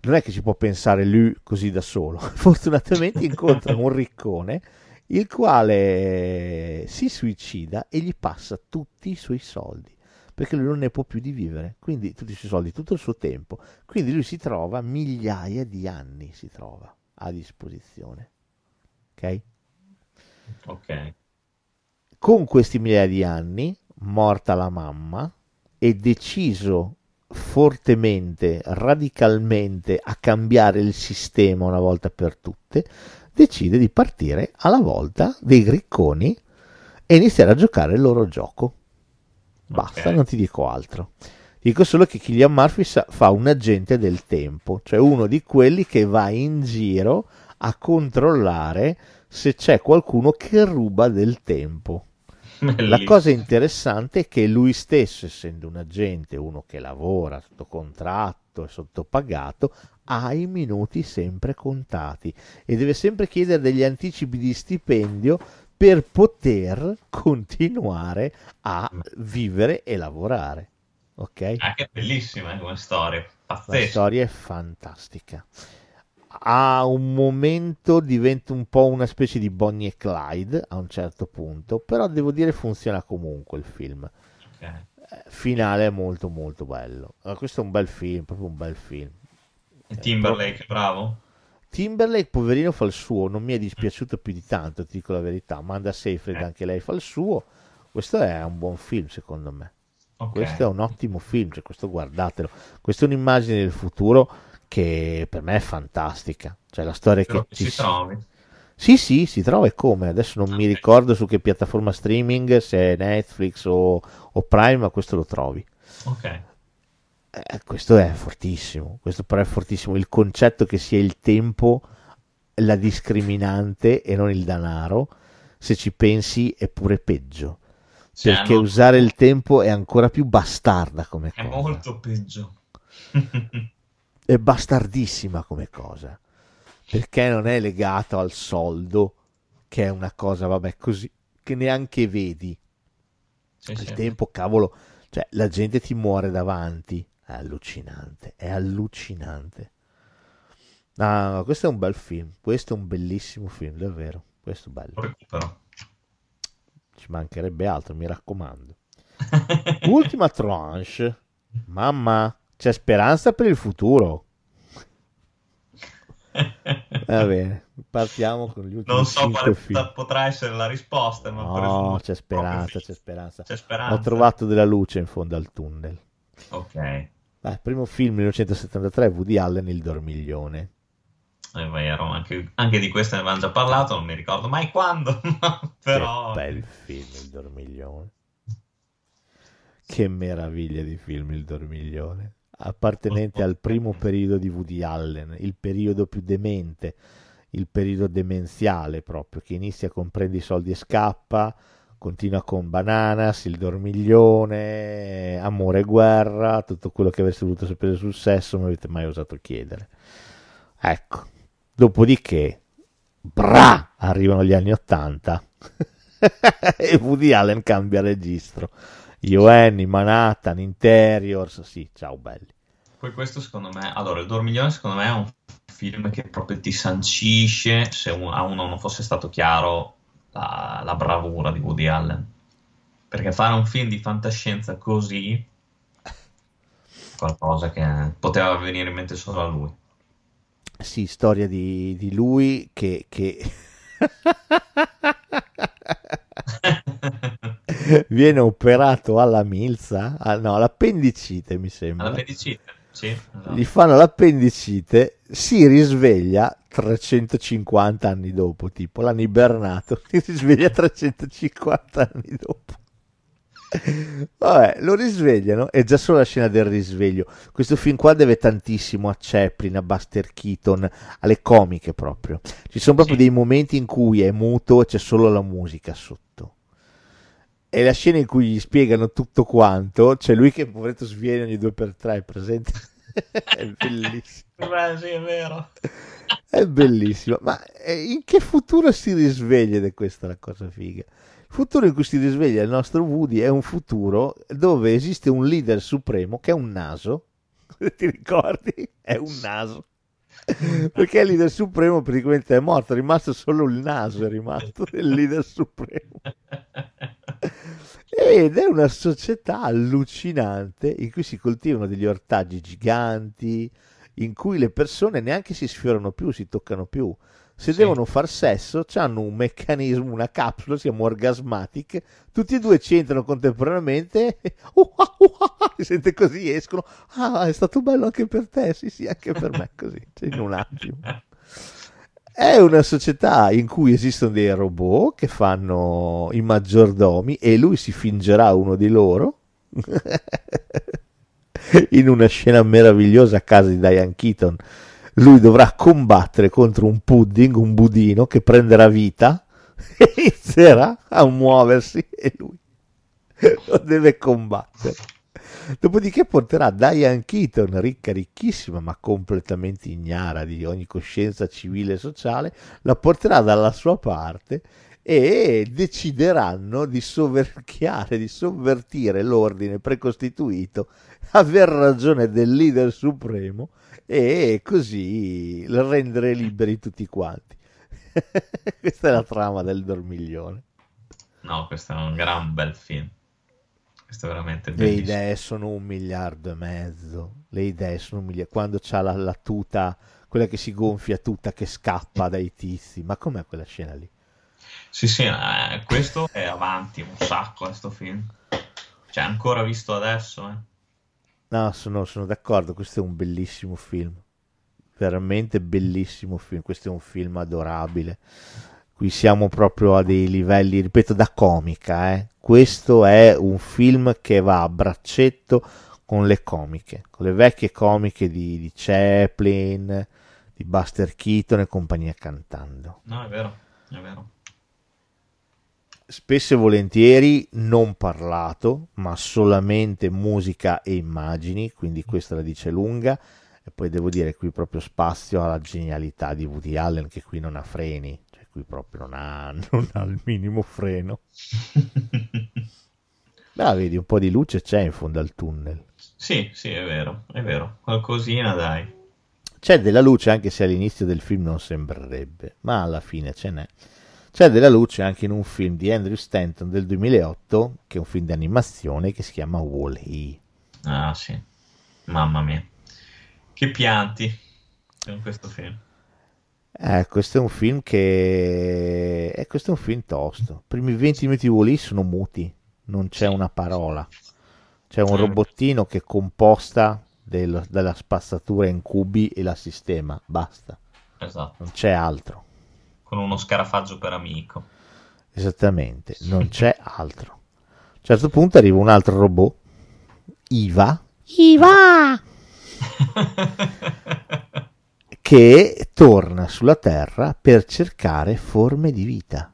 E: Non è che si può pensare lui così da solo. Fortunatamente incontra un riccone il quale si suicida e gli passa tutti i suoi soldi perché lui non ne può più di vivere. Quindi tutti i suoi soldi, tutto il suo tempo. Quindi lui si trova migliaia di anni si trova a disposizione. Ok?
C: Ok.
E: Con questi migliaia di anni, morta la mamma, e deciso fortemente, radicalmente a cambiare il sistema una volta per tutte, decide di partire alla volta dei ricconi e iniziare a giocare il loro gioco. Basta,
C: Ok.
E: non ti dico altro. Dico solo che Killian Murphy fa un agente del tempo, cioè uno di quelli che va in giro a controllare se c'è qualcuno che ruba del tempo. La cosa interessante è che lui stesso, essendo un agente, uno che lavora sotto contratto e sottopagato, ha i minuti sempre contati e deve sempre chiedere degli anticipi di stipendio per poter continuare a vivere e lavorare. Ok?
C: Ah, che bellissima eh, come storia.
E: La
C: Pazzesco.
E: storia è fantastica. A un momento diventa un po' una specie di Bonnie e Clyde a un certo punto, però devo dire funziona comunque il film.
C: Ok.
E: eh, finale è molto molto bello. Allora, questo è un bel film, proprio un bel film.
C: E Timberlake, bravo.
E: Timberlake, poverino, fa il suo, non mi è dispiaciuto più di tanto, ti dico la verità. Manda Seyfried,
C: Eh.
E: anche lei fa il suo. Questo è un buon film, secondo me.
C: Ok.
E: Questo è un ottimo film, cioè questo guardatelo. Questa è un'immagine del futuro che per me è fantastica. Cioè la storia
C: Spero
E: che ci
C: si trovi.
E: Sì, sì, si trova e come. Adesso non mi
C: Ok.
E: ricordo su che piattaforma streaming, se è Netflix o, o Prime, ma questo lo trovi.
C: Ok.
E: Eh, questo è fortissimo, questo però è fortissimo. Il concetto che sia il tempo la discriminante e non il denaro, se ci pensi è pure peggio.
C: Sì,
E: perché
C: hanno-
E: usare il tempo è ancora più bastarda come
C: È
E: cosa.
C: molto peggio.
E: È bastardissima come cosa. Perché non è legato al soldo, che è una cosa, vabbè, così, che neanche vedi.
C: Sì,
E: Il
C: sì.
E: tempo, cavolo, cioè la gente ti muore davanti. È allucinante, è allucinante. No, questo è un bel film, questo è un bellissimo film, davvero. Questo è bello. Ci mancherebbe altro, mi raccomando. Ultima tranche. Mamma, c'è speranza per il futuro. Va bene, partiamo con gli ultimi
C: non so
E: 5
C: quale
E: film.
C: pot- potrà essere la risposta, ma
E: No, c'è speranza, c'è speranza.
C: C'è speranza.
E: Ho trovato della luce in fondo al tunnel.
C: Ok,
E: Beh, primo film 1973, Woody Allen, Il dormiglione.
C: è vero, anche, anche di questo ne avevamo già parlato, non mi ricordo mai quando, però...
E: Che bel film, Il dormiglione. Che meraviglia di film, Il dormiglione. Appartenente al primo periodo di Woody Allen, il periodo più demente, il periodo demenziale proprio, che inizia con Prendi i soldi e scappa, continua con Bananas, Il dormiglione, Amore e guerra, tutto quello che avreste voluto sapere sul sesso, non avete mai osato chiedere. Ecco, dopodiché, bra, arrivano gli anni Ottanta e Woody Allen cambia registro. Io Annie, Manhattan, Interiors, sì, ciao belli.
C: Poi questo secondo me, allora il Dormiglione secondo me è un film che proprio ti sancisce, se un- a uno non fosse stato chiaro, la, la bravura di Woody Allen. Perché fare un film di fantascienza così, qualcosa che poteva venire in mente solo a lui.
E: Sì, storia di, di lui che, che viene operato alla milza, ah, no, all'appendicite mi sembra.
C: All'appendicite, sì. esatto.
E: Gli fanno l'appendicite, si risveglia 350 anni dopo, tipo l'hanno ibernato, si risveglia 350 anni dopo. Vabbè, lo risvegliano e già solo la scena del risveglio. Questo film qua deve tantissimo a Chaplin, a Buster Keaton, alle comiche proprio. Ci sono proprio
C: Sì.
E: dei momenti in cui è muto e c'è solo la musica sotto. E la scena in cui gli spiegano tutto quanto, c'è lui che poveretto sviene ogni due per tre, presente? è bellissimo.
C: Beh, sì, è vero.
E: È bellissimo, ma eh, in che futuro si risveglia ed è questa la cosa figa? Il futuro in cui si risveglia il nostro Woody è un futuro dove esiste un leader supremo che è un naso, ti ricordi? È un naso. Perché il leader supremo praticamente è morto, è rimasto solo il naso, è rimasto del leader supremo. Ed è una società allucinante in cui si coltivano degli ortaggi giganti, in cui le persone neanche si sfiorano più, si toccano più. Se
C: Sì.
E: devono far sesso, hanno un meccanismo, una capsula, si chiama Orgasmatic, tutti e due ci entrano contemporaneamente, uh, uh, ah, si sente così, escono, ah, è stato bello anche per te, sì sì, anche per me, così, cioè, in un attimo. È una società in cui esistono dei robot che fanno i maggiordomi e lui si fingerà uno di loro in una scena meravigliosa a casa di Diane Keaton. Lui dovrà combattere contro un pudding, un budino che prenderà vita e inizierà a muoversi e lui lo deve combattere. Dopodiché porterà Diane Keaton, ricca, ricchissima, ma completamente ignara di ogni coscienza civile e sociale, la porterà dalla sua parte e decideranno di soverchiare, di sovvertire l'ordine precostituito, aver ragione del leader supremo e così rendere liberi tutti quanti. Questa è la trama del dormiglione.
C: No, questo è un gran bel film. Questo è veramente
E: Le
C: bellissimo.
E: idee sono un miliardo e mezzo. Le idee sono un miliardo. Quando c'ha la, la tuta, quella che si gonfia tutta, che scappa dai tizi. Ma com'è quella scena lì?
C: Sì, sì, eh, questo è avanti un sacco, questo film. Cioè, ancora visto adesso, eh.
E: No, sono, sono d'accordo. Questo è un bellissimo film. Veramente bellissimo film. Questo è un film adorabile. Qui siamo proprio a dei livelli, ripeto, da comica. Eh. Questo è un film che va a braccetto con le comiche, con le vecchie comiche di, di Chaplin, di Buster Keaton e compagnia cantando.
C: No, è vero, è vero.
E: Spesso e volentieri non parlato, ma solamente musica e immagini, quindi questa la dice lunga. E poi devo dire qui proprio spazio alla genialità di Woody Allen che qui non ha freni, cioè qui proprio non ha, non ha il minimo freno. Beh, vedi, un po' di luce c'è in fondo al tunnel.
C: Sì, sì, è vero, è vero. Qualcosina, dai.
E: C'è della luce anche se all'inizio del film non sembrerebbe, ma alla fine ce n'è. C'è della luce anche in un film di Andrew Stanton del 2008, che è un film di animazione che si chiama Wall-E.
C: Ah, sì. Mamma mia. Che pianti in questo film.
E: Eh, questo è un film che... Eh, questo è un film tosto. I primi 20 minuti di Wall-E sono muti, non c'è una parola. C'è un robottino che composta del- della spazzatura in cubi e la sistema, basta,
C: Esatto.
E: non c'è altro.
C: Con uno scarafaggio per amico.
E: Esattamente, non c'è altro. A un certo punto arriva un altro robot, Iva, Iva, che torna sulla Terra per cercare forme di vita.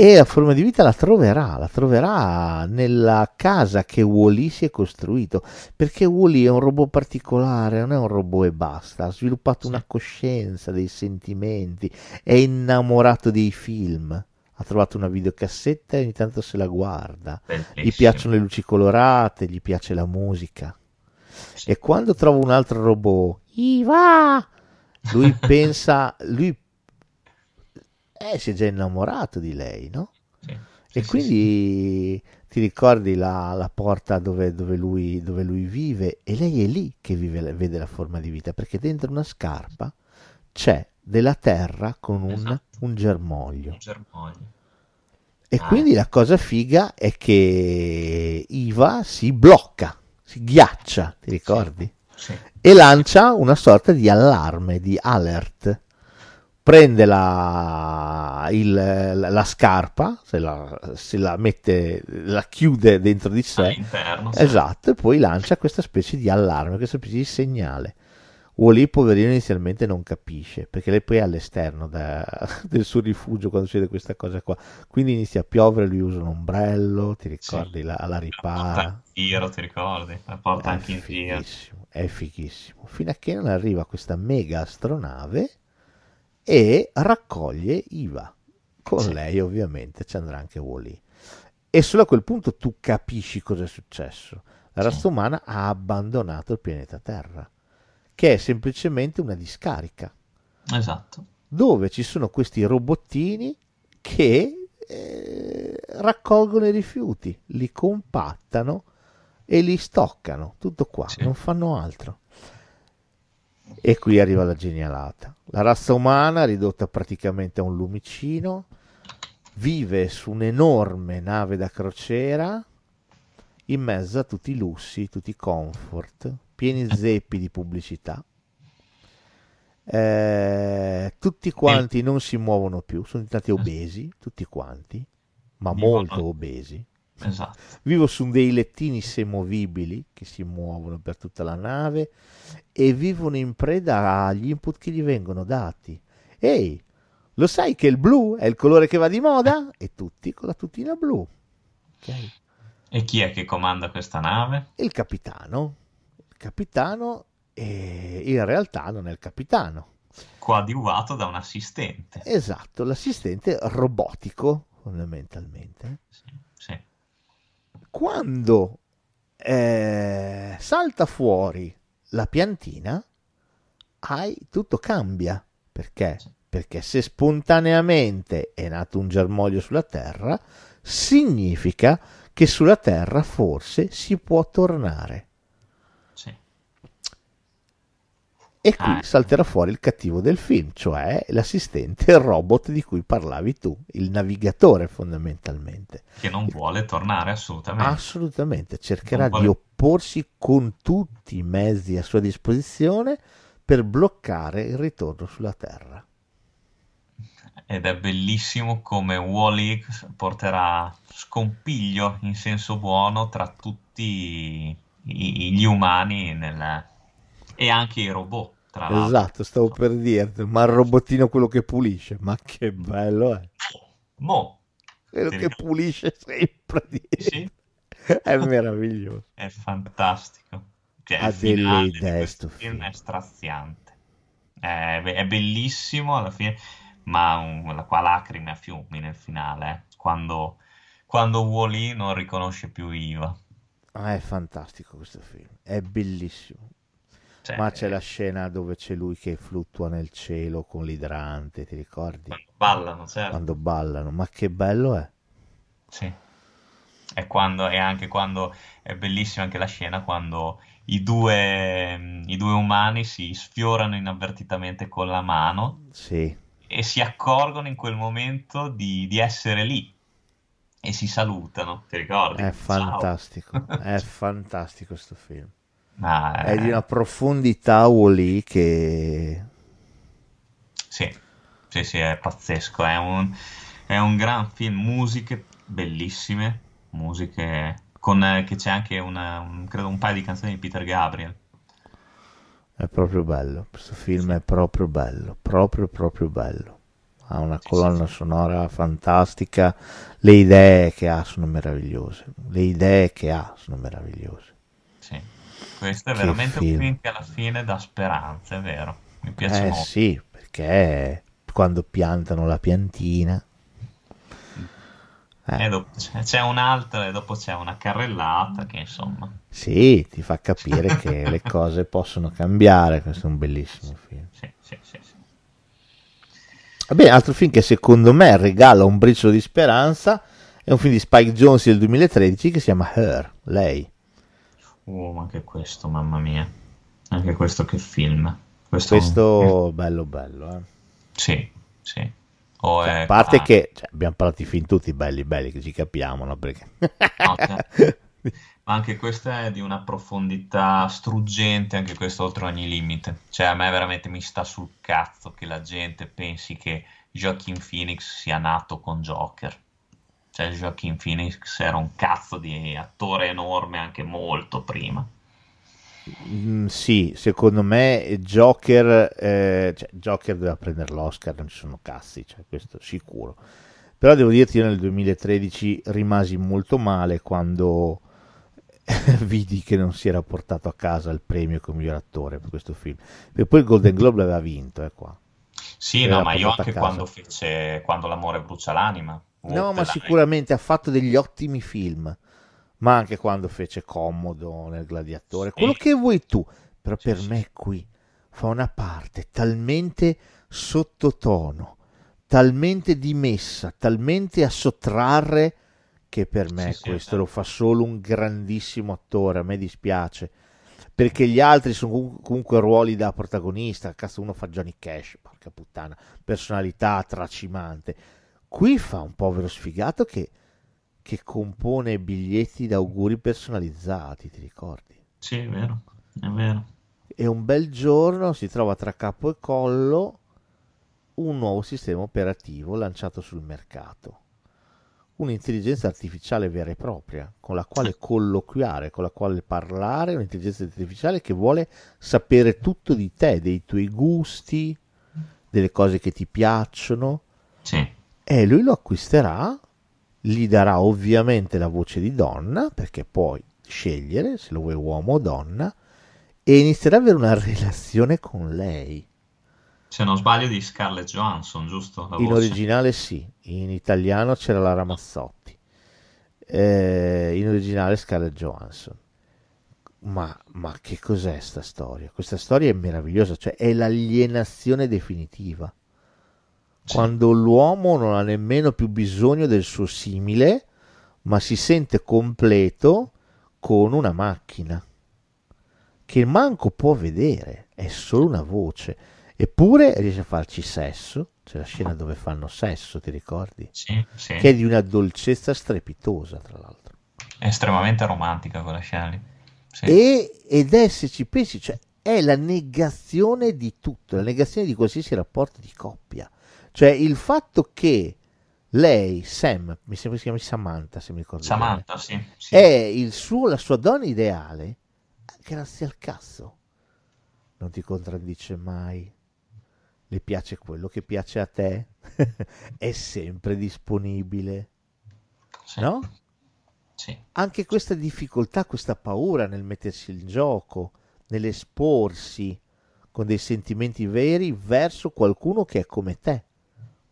C: Sì, sì.
E: E la forma di vita la troverà, la troverà nella casa che Wally si è costruito, perché Wally è un robot particolare, non è un robot e basta, ha sviluppato una coscienza dei sentimenti, è innamorato dei film, ha trovato una videocassetta e ogni tanto se la guarda, gli
C: Bellissimo.
E: piacciono le luci colorate, gli piace la musica. E quando trova un altro robot, Iva, lui pensa, lui eh, si è già innamorato di lei, no?
C: Sì,
E: E
C: sì,
E: quindi ti ricordi la, la porta dove, dove lui, dove lui vive e lei è lì che vive, vede la forma di vita, perché dentro una scarpa c'è della terra con un,
C: Esatto.
E: un germoglio.
C: Un germoglio.
E: E
C: Ah.
E: quindi la cosa figa è che Iva si blocca, si ghiaccia, ti ricordi?
C: Sì.
E: E lancia una sorta di allarme, di alert. Prende la, il- la scarpa, se la, se la mette, la chiude dentro di sé,
C: All'interno. sì.
E: esatto, e poi lancia questa specie di allarme, questa specie di segnale. Wally, poverino, inizialmente non capisce, perché lei poi è all'esterno da- del suo rifugio quando succede questa cosa qua. Quindi inizia a piovere, lui usa un ombrello, ti ricordi, la, la
C: La
E: ripara.
C: in giro, ti ricordi? La porta
E: È
C: anche in giro.
E: fighissimo, è fighissimo. Fino a che non arriva questa mega astronave e raccoglie Iva. Con
C: Sì.
E: lei, ovviamente, ci andrà anche Wally. E solo a quel punto tu capisci cosa è successo. La razza umana ha abbandonato il pianeta Terra, che è semplicemente una discarica,
C: Esatto.
E: dove ci sono questi robottini che eh, raccolgono i rifiuti, li compattano e li stoccano, tutto qua,
C: Sì.
E: non fanno altro. E qui arriva la genialata. La razza umana, ridotta praticamente a un lumicino, vive su un'enorme nave da crociera in mezzo a tutti i lussi, tutti i comfort, pieni zeppi di pubblicità. Eh, tutti quanti non si muovono più, sono diventati obesi, tutti quanti, ma molto obesi.
C: Esatto.
E: Vivo su dei lettini semovibili che si muovono per tutta la nave e vivono in preda agli input che gli vengono dati. Ehi, lo sai che il blu è il colore che va di moda? E tutti con la tutina blu. Ok?
C: E chi è che comanda questa nave?
E: Il capitano. Il capitano eh, in realtà non è il capitano.
C: Coadiuvato da un assistente.
E: Esatto, l'assistente robotico, fondamentalmente.
C: Sì.
E: Quando eh, salta fuori la piantina, hai, tutto cambia. Perché? Perché se spontaneamente è nato un germoglio sulla Terra, significa che sulla Terra forse si può tornare.
F: Sì.
E: E qui
F: Ah.
E: salterà fuori il cattivo del film, cioè l'assistente, il robot di cui parlavi tu, il navigatore fondamentalmente.
F: Che non vuole tornare assolutamente.
E: Assolutamente, cercherà
F: vuole-
E: di opporsi con tutti i mezzi a sua disposizione per bloccare il ritorno sulla Terra.
F: Ed è bellissimo come Wall-E porterà scompiglio in senso buono tra tutti gli umani nel- e anche i robot, tra l'altro.
E: Esatto, stavo per dirti, ma il robottino quello che pulisce, ma che bello è.
F: Mo,
E: Quello che pulisce sempre
F: sì,
E: È meraviglioso.
F: è fantastico. Cioè,
E: Ha delle idee
F: questo
E: sto
F: film è straziante. È, è bellissimo alla fine, ma un- la qua lacrime a fiumi nel finale, eh, quando, quando Wall-E non riconosce più Iva.
E: Ah, è fantastico questo film, è bellissimo.
F: Cioè,
E: Ma c'è la scena dove c'è lui che fluttua nel cielo con l'idrante, ti ricordi?
F: quando ballano, certo.
E: Quando ballano, ma che bello è.
F: Sì. E, quando, e anche quando è bellissima anche la scena quando i due, i due umani si sfiorano inavvertitamente con la mano
E: Sì,
F: e si accorgono in quel momento di, di essere lì e si salutano, ti ricordi?
E: è fantastico, è fantastico questo film.
F: Ma,
E: È di
F: eh,
E: una profondità Wall-E che...
F: Sì, sì, sì, è pazzesco. È un, è un gran film, musiche bellissime, musiche con, eh, che c'è anche una, un- credo un paio di canzoni di Peter Gabriel.
E: È proprio bello, questo film è proprio bello, proprio proprio bello. Ha una
F: Sì,
E: colonna
F: sì, sì.
E: sonora fantastica, le idee che ha sono meravigliose, le idee che ha sono meravigliose.
F: Questo è
E: Che
F: veramente un
E: film.
F: film che alla fine dà speranza, è vero. Mi piace
E: Eh
F: molto.
E: sì, perché quando piantano la piantina...
F: E
E: Eh,
F: dopo c'è, un'altra e dopo c'è una carrellata che insomma...
E: sì, ti fa capire che le cose possono cambiare, questo è un bellissimo film.
F: Sì, sì, sì, sì.
E: Va bene, altro film che secondo me regala un briciolo di speranza è un film di Spike Jonze del 2013 che si chiama Her, lei.
F: Uh, ma anche questo, mamma mia. Anche questo che film. Questo,
E: Questo bello bello, eh.
F: Sì, sì. O
E: Cioè,
F: è
E: a parte
F: qua-
E: che cioè, abbiamo parlato di film tutti belli belli che ci capiamo, no? Perché...
F: No, certo. Ma anche questa è di una profondità struggente, anche questo oltre ogni limite. Cioè, a me veramente mi sta sul cazzo che la gente pensi che Joaquin Phoenix sia nato con Joker. Cioè, Joaquin Phoenix era un cazzo di attore enorme anche molto prima.
E: Mm, sì, secondo me Joker, eh, cioè, Joker doveva prendere l'Oscar, non ci sono cazzi, cioè, questo sicuro. Però devo dirti, io nel 2013 rimasi molto male quando vidi che non si era portato a casa il premio come miglior attore per questo film. E poi il Golden Globe l'aveva vinto, eh, qua.
F: Sì, no, ma io anche quando fece Quando l'amore brucia l'anima.
E: No, ma sicuramente ha fatto degli ottimi film. Ma anche quando fece Commodo nel Gladiatore,
F: Sì.
E: quello che vuoi tu. Però
F: Sì,
E: per
F: sì,
E: me qui fa una parte talmente sottotono, talmente dimessa, talmente a sottrarre che per me questo
F: sì.
E: lo fa solo un grandissimo attore. A me dispiace. Perché gli altri sono comunque- comunque ruoli da protagonista. Cazzo, uno fa Johnny Cash, porca puttana, personalità tracimante. Qui fa un povero sfigato che, che compone biglietti d'auguri personalizzati, ti ricordi?
F: Sì, è vero, è vero.
E: E un bel giorno si trova tra capo e collo un nuovo sistema operativo lanciato sul mercato. Un'intelligenza artificiale vera e propria, con la quale colloquiare, con la quale parlare, un'intelligenza artificiale che vuole sapere tutto di te, dei tuoi gusti, delle cose che ti piacciono,
F: Sì,
E: e lui lo acquisterà, gli darà ovviamente la voce di donna, perché puoi scegliere se lo vuoi uomo o donna, e inizierà ad avere una relazione con lei.
F: se non sbaglio di Scarlett Johansson, giusto? La
E: In
F: voce.
E: originale sì, in italiano c'era la Ramazzotti, Eh, in originale Scarlett Johansson. Ma, ma che cos'è sta storia? Questa storia è meravigliosa, cioè è l'alienazione definitiva. Quando l'uomo non ha nemmeno più bisogno del suo simile, ma si sente completo con una macchina che manco può vedere, è solo una voce, eppure riesce a farci sesso, c'è la scena dove fanno sesso, ti ricordi?
C: Sì, sì.
E: Che è di una dolcezza strepitosa, tra l'altro.
C: È estremamente romantica quella scena lì. Sì.
E: E, ed è, se ci pensi, cioè, è la negazione di tutto, la negazione di qualsiasi rapporto di coppia. Cioè il fatto che lei, Sam, mi sembra si chiami Samantha, se mi ricordo
C: Samantha,
E: bene,
C: sì, sì.
E: è il suo, la sua donna ideale, grazie al cazzo. Non ti contraddice mai. Le piace quello che piace a te. è sempre disponibile.
C: Sì.
E: No?
C: Sì.
E: Anche questa difficoltà, questa paura nel mettersi in gioco, nell'esporsi con dei sentimenti veri verso qualcuno che è come te,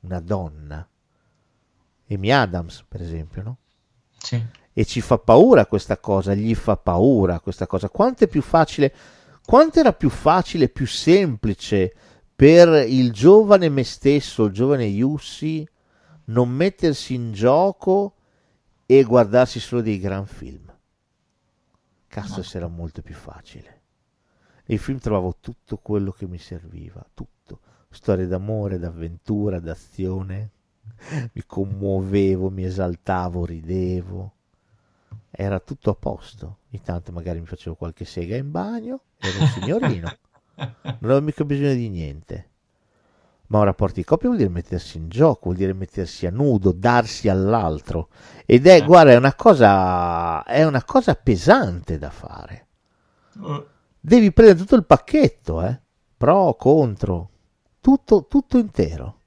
E: una donna. Amy Adams, per esempio, no?
C: Sì.
E: E ci fa paura questa cosa, gli fa paura questa cosa. Quanto è più facile, quanto era più facile, più semplice per il giovane me stesso, il giovane Yussi, non mettersi in gioco e guardarsi solo dei gran film. Cazzo,
C: No.
E: se era molto più facile. Nei film trovavo tutto quello che mi serviva, tutto. Storie d'amore, d'avventura, d'azione. Mi commuovevo, mi esaltavo, ridevo. Era tutto a posto. Ogni tanto magari mi facevo qualche sega in bagno, ero un signorino. Non avevo mica bisogno di niente. Ma un rapporto di coppia vuol dire mettersi in gioco, vuol dire mettersi a nudo, darsi all'altro. Ed è,
C: Eh.
E: guarda, è una cosa, è una cosa pesante da fare.
C: Uh,
E: Devi prendere tutto il pacchetto, eh? Pro, contro, tutto, tutto intero.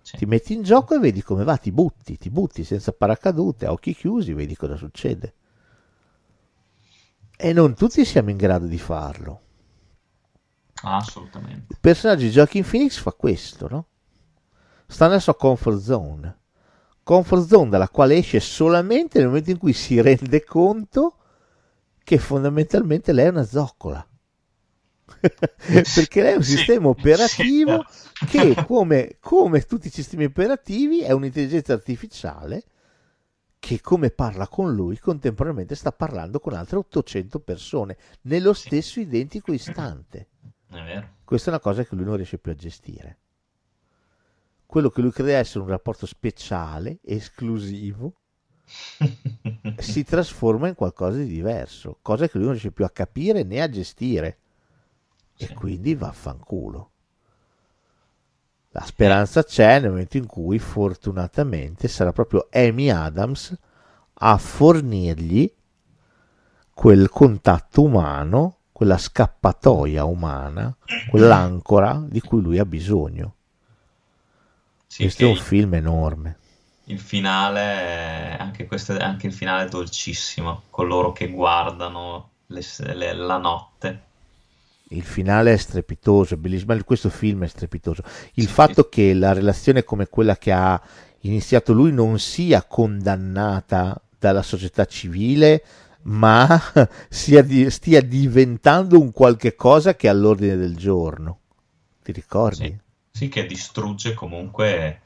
C: sì.
E: Ti metti in gioco e vedi come va, ti butti, ti butti senza paracadute, a occhi chiusi, vedi cosa succede. E non tutti siamo in grado di farlo.
C: Assolutamente.
E: Il personaggio di Joaquin Phoenix fa questo, no? Sta nella sua comfort zone. Comfort zone dalla quale esce solamente nel momento in cui si rende conto che fondamentalmente lei è una zoccola. Perché lei è un sistema operativo che, come, come tutti i sistemi operativi, è un'intelligenza artificiale che, come parla con lui, contemporaneamente sta parlando con altre 800 persone nello stesso identico istante.
C: È.
E: Questa è una cosa che lui non riesce più a gestire. Quello che lui crede essere un rapporto speciale, esclusivo, si trasforma in qualcosa di diverso, cosa che lui non riesce più a capire né a gestire. E quindi vaffanculo. La speranza c'è nel momento in cui fortunatamente sarà proprio Amy Adams a fornirgli quel contatto umano, quella scappatoia umana, quell'ancora di cui lui ha bisogno.
C: Sì,
E: Questo è un
C: il-
E: film enorme.
C: Il finale, anche, questo, anche il finale è dolcissimo, coloro che guardano le- le- la notte.
E: Il finale è strepitoso, è bellissimo. Questo film è strepitoso. Il
C: Sì,
E: fatto che la relazione come quella che ha iniziato lui non sia condannata dalla società civile, ma di- stia diventando un qualche cosa che è all'ordine del giorno. Ti ricordi?
C: Sì. Sì, che distrugge comunque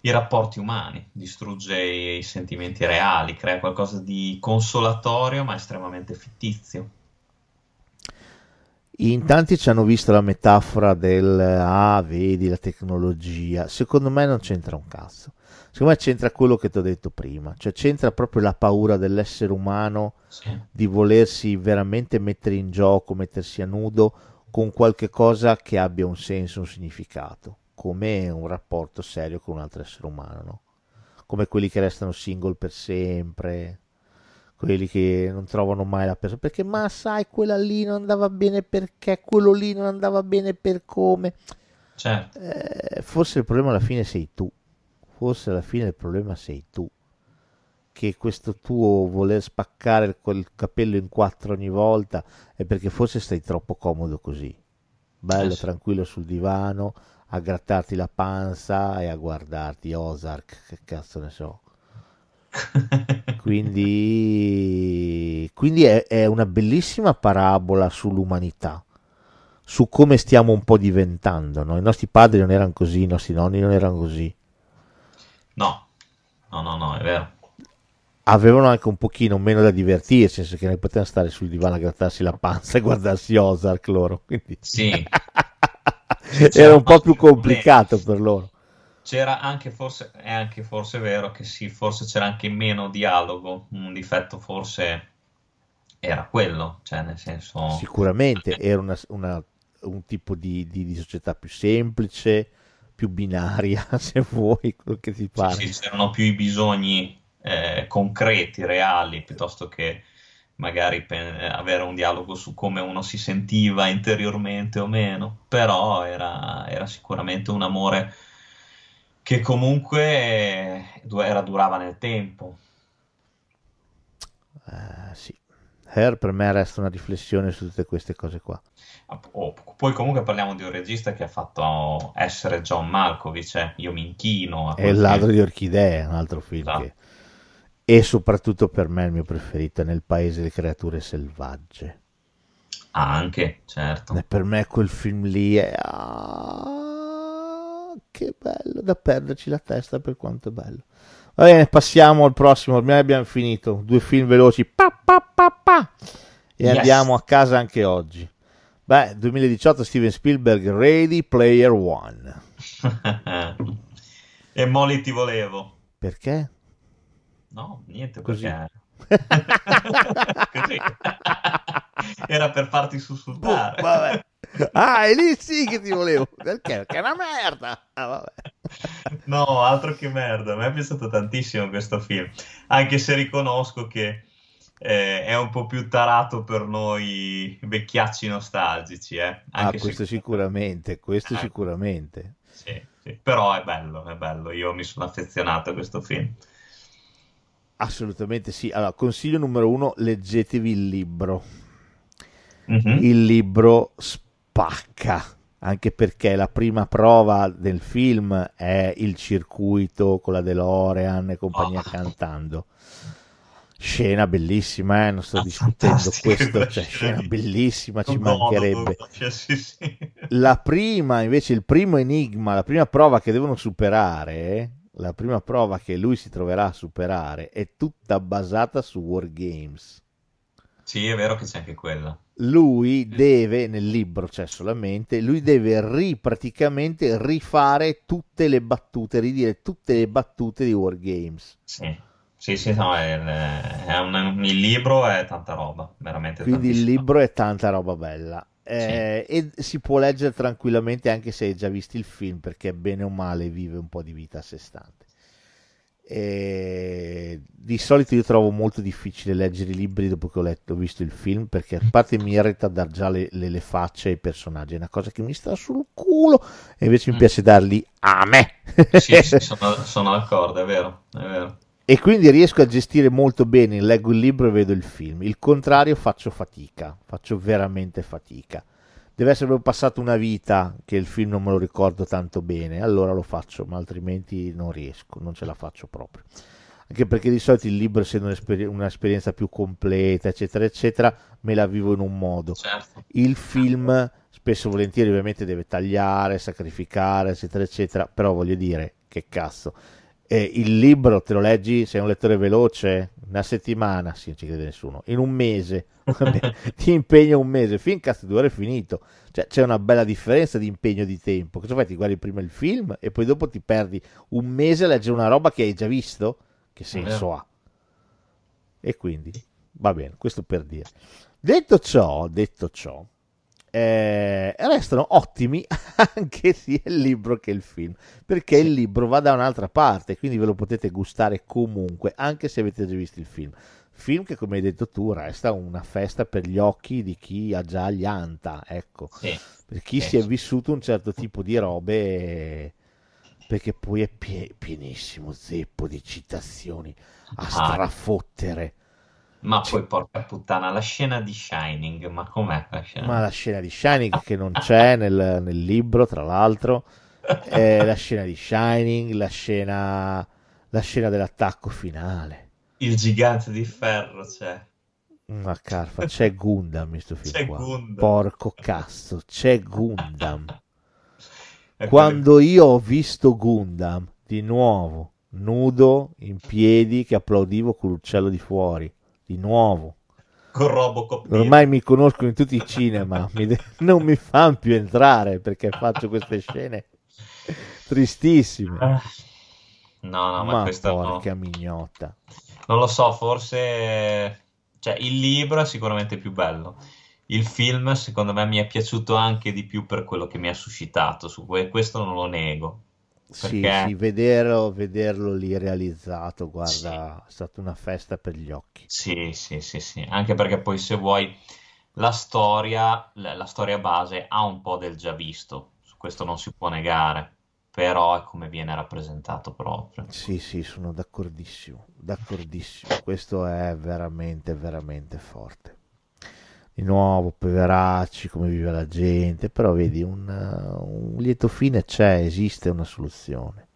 C: i rapporti umani, distrugge i, i sentimenti reali, crea qualcosa di consolatorio ma estremamente fittizio.
E: In tanti ci hanno visto la metafora del ah, vedi la tecnologia. Secondo me non c'entra un cazzo. Secondo me c'entra quello che ti ho detto prima, cioè c'entra proprio la paura dell'essere umano
C: Sì,
E: di volersi veramente mettere in gioco, mettersi a nudo con qualche cosa che abbia un senso, un significato, come un rapporto serio con un altro essere umano, no? Come quelli che restano single per sempre, quelli che non trovano mai la persona, perché ma sai, quella lì non andava bene perché, quello lì non andava bene per come.
C: certo.
E: Eh, forse il problema alla fine sei tu, forse alla fine il problema sei tu, che questo tuo voler spaccare quel capello in quattro ogni volta è perché forse stai troppo comodo così, bello
C: Eh sì.
E: tranquillo sul divano, a grattarti la panza e a guardarti Ozark, che cazzo ne so. Quindi, quindi è, è una bellissima parabola sull'umanità, su come stiamo un po' diventando. no? I nostri padri non erano così, i nostri nonni non erano così.
C: No, no, no, no, è vero.
E: avevano anche un pochino meno da divertirsi, nel senso che non potevano stare sul divano a grattarsi la panza e guardarsi Ozark loro. Quindi...
F: Sì.
E: Era un po' più complicato per loro.
F: C'era anche forse, è anche forse vero che sì, forse c'era anche meno dialogo, un difetto forse era quello, cioè nel senso...
E: Sicuramente era una, una, un tipo di, di, di società più semplice, più binaria, se vuoi, quello che ti pare.
F: Sì, sì, c'erano più i bisogni eh, concreti, reali, piuttosto che magari avere un dialogo su come uno si sentiva interiormente o meno, però era, era sicuramente un amore che comunque era, durava nel tempo.
E: Uh, sì. Her per me resta una riflessione su tutte queste cose qua.
F: Oh, poi comunque parliamo di un regista che ha fatto essere John Malkovich, eh. io mi inchino.
E: E Il ladro di orchidee, un altro film esatto. che e soprattutto per me il mio preferito è Nel paese delle creature selvagge.
F: Ah, anche, certo.
E: E per me quel film lì è... Ah, che bello, da perderci la testa per quanto è bello. Va bene, passiamo al prossimo, ormai abbiamo finito. Due film veloci, pa, pa, pa, pa. e yes. andiamo a casa anche oggi. Beh, 2018 Steven Spielberg, Ready Player One.
F: e Molly ti volevo.
E: Perché?
F: No, niente così. così. Era per farti sussultare.
E: Oh, ah, è lì sì che ti volevo. Perché? Perché è una merda. Ah,
F: no, altro che merda. A me è piaciuto tantissimo questo film. Anche se riconosco che eh, è un po' più tarato per noi vecchiacci nostalgici. Eh?
E: Ah, questo sicuramente, questo eh. sicuramente.
F: Sì, sì, però è bello, è bello. Io mi sono affezionato a questo film.
E: Assolutamente sì. Allora, consiglio numero uno, leggetevi il libro. Mm-hmm. Il libro spacca, anche perché la prima prova del film è il circuito con la DeLorean e compagnia oh. cantando. Scena bellissima, eh? non sto ah, discutendo questo, cioè, scena bellissima, ci mancherebbe. Cioè, sì, sì. La prima, invece, il primo enigma, la prima prova che devono superare la prima prova che lui si troverà a superare è tutta basata su Wargames.
F: Sì, è vero che c'è anche quella.
E: Lui deve, nel libro c'è solamente, lui deve ri, praticamente rifare tutte le battute, ridire tutte le battute di Wargames.
F: Sì, sì, sì no, è, è un, il libro è tanta roba, veramente
E: Quindi tantissima. il libro è tanta roba bella. Eh, sì. E si può leggere tranquillamente anche se hai già visto il film, perché bene o male vive un po' di vita a sé stante. E di solito io trovo molto difficile leggere i libri dopo che ho, letto, ho visto il film perché a parte mi irrita dar già le, le, le, facce ai personaggi, è una cosa che mi sta sul culo e invece mi mm. piace darli a me.
F: sì, sì sono, sono d'accordo, è vero, è vero
E: e quindi riesco a gestire molto bene, leggo il libro e vedo il film. Il contrario faccio fatica, faccio veramente fatica. Deve essere passato una vita che il film non me lo ricordo tanto bene, allora lo faccio, ma altrimenti non riesco, non ce la faccio proprio. Anche perché di solito il libro, essendo un'esper- un'esperienza più completa, eccetera, eccetera, me la vivo in un modo.
F: Certo.
E: Il film, spesso e volentieri, ovviamente deve tagliare, sacrificare, eccetera, eccetera, però voglio dire, che cazzo eh, il libro te lo leggi, sei un lettore veloce, una settimana, sì, non ci crede nessuno, in un mese, ti impegna un mese, fin cazzo due ore è finito, cioè c'è una bella differenza di impegno di tempo, cosa fai? Ti guardi prima il film e poi dopo ti perdi un mese a leggere una roba che hai già visto? Che senso ha? E quindi, va bene, questo per dire. Detto ciò, detto ciò, eh, restano ottimi anche sia il libro che il film perché il libro va da un'altra parte quindi ve lo potete gustare comunque anche se avete già visto il film film che come hai detto tu resta una festa per gli occhi di chi ha già gli anta ecco sì. per chi sì. si è vissuto un certo tipo di robe perché poi è pie- pienissimo zeppo di citazioni a ah. strafottere
F: ma poi porca puttana, la scena di Shining, ma com'è la scena?
E: Ma la scena di Shining che non c'è nel, nel libro, tra l'altro, è la scena di Shining, la scena, la scena dell'attacco finale.
F: Il gigante di ferro c'è.
E: Ma carfa, c'è Gundam in sto film c'è qua. Gundam. Porco cazzo, c'è Gundam. Quando io ho visto Gundam di nuovo nudo, in piedi, che applaudivo con l'uccello di fuori, di nuovo.
F: Con Robocop.
E: Ormai mi conoscono in tutti i cinema, mi de- non mi fanno più entrare perché faccio queste scene tristissime.
F: No, no, ma,
E: Ma
F: questa no.
E: porca mignotta.
F: Non lo so, forse... Cioè, il libro è sicuramente più bello. Il film, secondo me, mi è piaciuto anche di più per quello che mi ha suscitato. Su que- questo non lo nego.
E: Sì,
F: Perché-
E: sì, vederlo, vederlo lì realizzato, guarda,
F: Sì.
E: è stata una festa per gli occhi.
F: Sì, sì, sì, sì. Anche perché poi se vuoi la storia, la, la storia base ha un po' del già visto. Su questo non si può negare. Però è come viene rappresentato proprio.
E: Sì, sì, sono d'accordissimo, d'accordissimo. Questo è veramente, veramente forte. Di nuovo, poveracci, come vive la gente, però vedi, un, un lieto fine c'è, esiste una soluzione.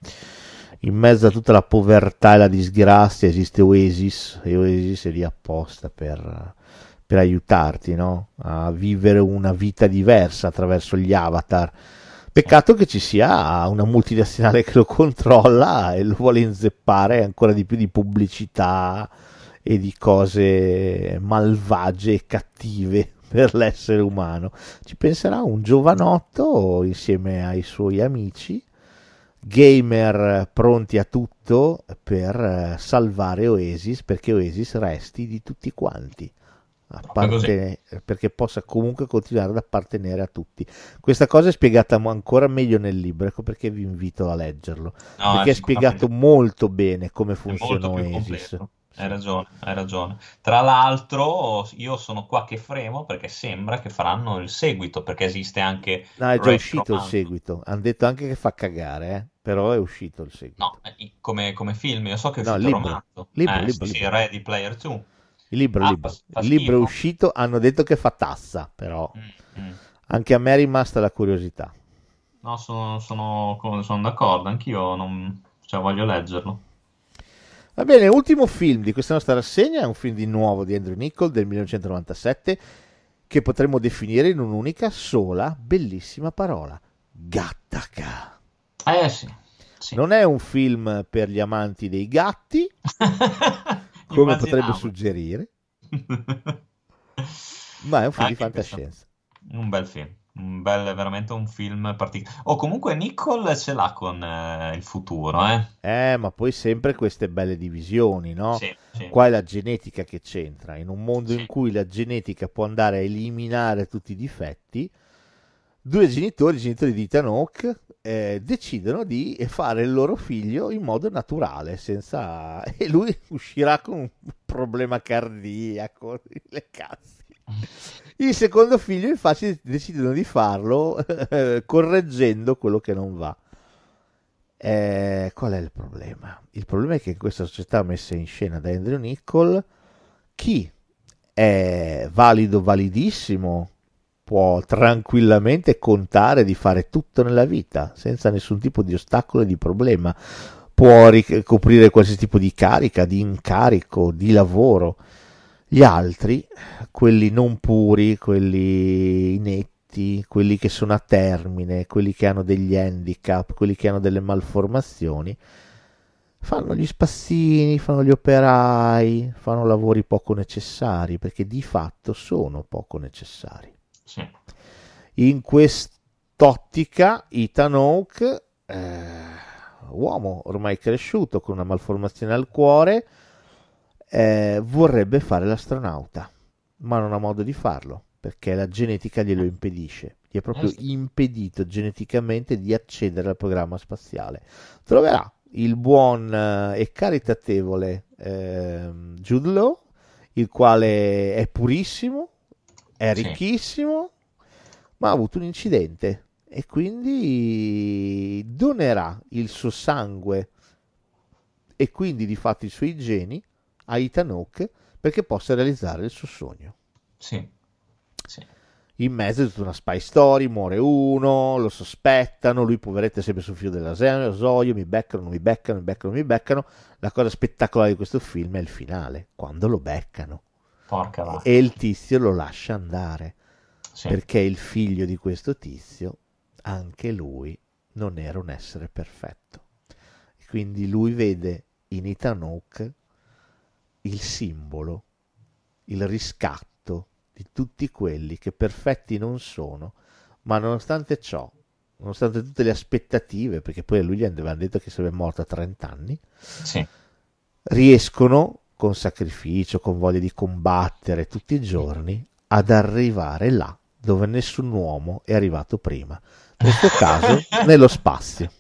E: In mezzo a tutta la povertà e la disgrazia esiste Oasis, e Oasis è lì apposta per, per aiutarti, no? A vivere una vita diversa attraverso gli avatar. Peccato che ci sia una multinazionale che lo controlla e lo vuole inzeppare ancora di più di pubblicità e di cose malvagie e cattive per l'essere umano. Ci penserà un giovanotto insieme ai suoi amici, gamer pronti a tutto per eh, salvare Oasis perché Oasis resti di tutti quanti. Apparte- perché possa comunque continuare ad appartenere a tutti. Questa cosa è spiegata ancora meglio nel libro, ecco perché vi invito a leggerlo.
F: No,
E: perché è spiegato molto bene come funziona Oasis.
F: completo. Hai ragione, hai ragione. Tra l'altro, io sono qua che fremo perché sembra che faranno il seguito, perché esiste anche
E: No, è già
F: Retro
E: uscito il
F: Hunt.
E: seguito. Hanno detto anche che fa cagare, eh? però è uscito il seguito.
F: No, eh, come, come film, io so che è
E: No,
F: uscito il
E: libro.
F: romanzo.
E: Libro,
F: Eh,
E: libro,
F: sì,
E: libro.
F: Ready Player 2.
E: Il libro,
F: Ah,
E: libro. il libro è uscito, hanno detto che fa tassa, però
F: Mm, mm.
E: anche a me è rimasta la curiosità.
F: No, sono, sono, sono d'accordo, anch'io non, cioè, voglio leggerlo.
E: Va bene, ultimo film di questa nostra rassegna è un film di nuovo di Andrew Nichol del 1997 che potremmo definire in un'unica sola bellissima parola, Gattaca.
F: Eh sì, sì.
E: Non è un film per gli amanti dei gatti, come potrebbe suggerire, ma è un film di
F: Anche questo.
E: fantascienza.
F: Un bel film, un bel, veramente un film particolare. O comunque Nicole ce l'ha con eh, il futuro, eh?
E: Eh, ma poi sempre queste belle divisioni, no?
F: Sì, sì.
E: Qua è la genetica che c'entra. In un mondo
F: Sì.
E: in cui la genetica può andare a eliminare tutti i difetti, due genitori, i genitori di Ethan Hawke, eh, decidono di fare il loro figlio in modo naturale, senza... e lui uscirà con un problema cardiaco, le cazzi. Il secondo figlio, infatti, decidono di farlo eh, correggendo quello che non va. Eh, qual è il problema? Il problema è che in questa società messa in scena da Andrew Nichol, chi è valido, validissimo, può tranquillamente contare di fare tutto nella vita senza nessun tipo di ostacolo e di problema. Può ricoprire qualsiasi tipo di carica, di incarico, di lavoro. Gli altri, quelli non puri, quelli inetti, quelli che sono a termine, quelli che hanno degli handicap, quelli che hanno delle malformazioni, fanno gli spazzini, fanno gli operai, fanno lavori poco necessari, perché di fatto sono poco necessari.
F: Sì.
E: In quest'ottica, Ethan Hawke, eh, uomo ormai cresciuto con una malformazione al cuore, eh, vorrebbe fare l'astronauta, ma non ha modo di farlo perché la genetica glielo impedisce. Gli è proprio
F: Eh sì.
E: impedito geneticamente di accedere al programma spaziale. Troverà il buon eh, e caritatevole ehm, Jude Law, il quale è purissimo, è
F: Sì.
E: ricchissimo, ma ha avuto un incidente e quindi donerà il suo sangue e quindi di fatto i suoi geni a Ethan Hawke perché possa realizzare il suo sogno.
F: Sì. Sì.
E: In mezzo è tutta una spy story, muore uno, lo sospettano, lui poveretto è sempre sul filo dell'asoio, mi beccano, mi beccano, mi beccano, mi beccano. La cosa spettacolare di questo film è il finale, quando lo beccano
F: Porca vacca.
E: e il tizio lo lascia andare
F: Sì.
E: perché il figlio di questo tizio, anche lui, non era un essere perfetto. Quindi lui vede in Ethan Hawke il simbolo, il riscatto di tutti quelli che perfetti non sono, ma nonostante ciò, nonostante tutte le aspettative, perché poi a lui gli avevano detto che sarebbe morto a 30 anni,
F: Sì.
E: riescono con sacrificio, con voglia di combattere tutti i giorni ad arrivare là dove nessun uomo è arrivato prima. In questo caso nello spazio.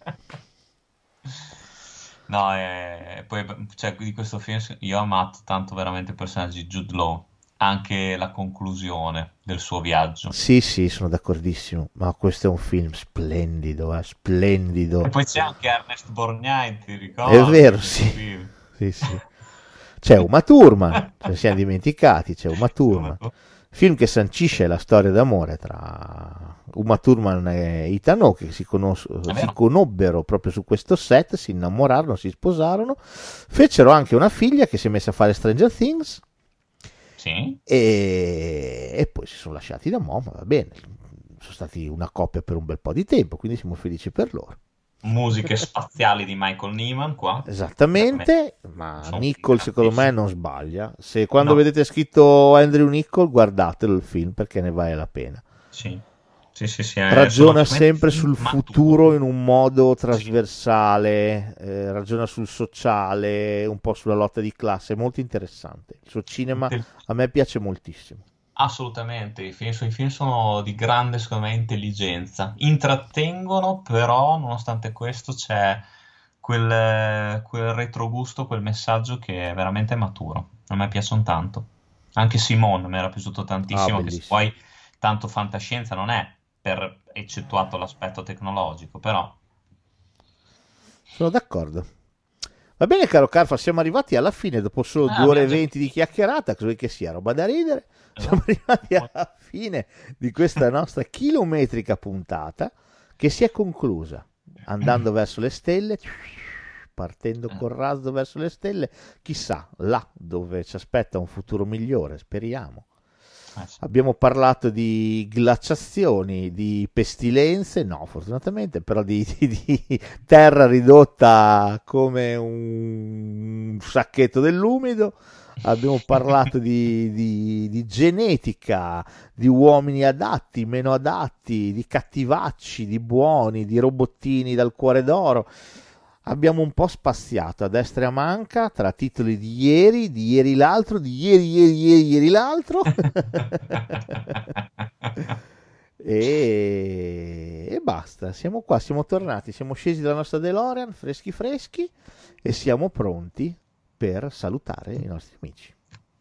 F: No, e poi cioè, di questo film io ho amato tanto veramente il personaggio di Jude Law, anche la conclusione del suo viaggio.
E: Sì, sì, sono d'accordissimo, ma questo è un film splendido, eh, splendido.
F: E poi c'è anche Ernest Borgnine, ti ricordi?
E: È vero, sì. Sì, sì. C'è Uma Thurman, ce ne siamo dimenticati, c'è Uma Thurman. Film che sancisce la storia d'amore tra Uma Thurman e Ethan Hawke, che si, conos-
F: vero.
E: si conobbero proprio su questo set, si innamorarono, si sposarono, fecero anche una figlia che si è messa a fare Stranger Things
F: Sì,
E: e, e poi si sono lasciati da mo', ma va bene, sono stati una coppia per un bel po' di tempo, quindi siamo felici per loro.
F: Musiche spaziali di Michael Nyman qua.
E: Esattamente, ma
F: Sono
E: secondo me non sbaglia. Se quando
F: No.
E: vedete scritto Andrew Nichol, guardatelo il film perché ne vale la pena.
F: Sì, sì, sì, sì,
E: Ragiona sempre sul futuro in un modo trasversale, eh, ragiona sul sociale, un po' sulla lotta di classe, è molto interessante. Il suo cinema a me piace moltissimo.
F: Assolutamente, i film, i film sono di grande, secondo me, intelligenza. Intrattengono, però, nonostante questo, c'è quel, quel retrogusto, quel messaggio che è veramente maturo. A me piacciono tanto. Anche Simone mi era piaciuto tantissimo,
E: Ah,
F: che poi tanto fantascienza non è, per, eccettuato l'aspetto tecnologico, però...
E: Sono d'accordo. Va bene, caro Carfa, siamo arrivati alla fine dopo solo
F: Ah,
E: due ore e venti di chiacchierata. Vuoi che sia? Roba da ridere. Siamo arrivati alla fine di questa nostra chilometrica puntata che si è conclusa andando verso le stelle, partendo col razzo verso le stelle. Chissà, là dove ci aspetta un futuro migliore, speriamo.
F: Eh.
E: Abbiamo parlato di glaciazioni, di pestilenze, no, fortunatamente, però di, di- di terra ridotta come un sacchetto dell'umido. Abbiamo parlato di- di genetica, di uomini adatti, meno adatti, di cattivacci, di buoni, di robottini dal cuore d'oro. Abbiamo un po' spaziato a destra e a manca tra titoli di ieri, di ieri l'altro, di ieri, ieri, ieri, ieri l'altro. e... e basta, siamo qua, siamo tornati, siamo scesi dalla nostra DeLorean, freschi freschi, e siamo pronti per salutare i nostri amici.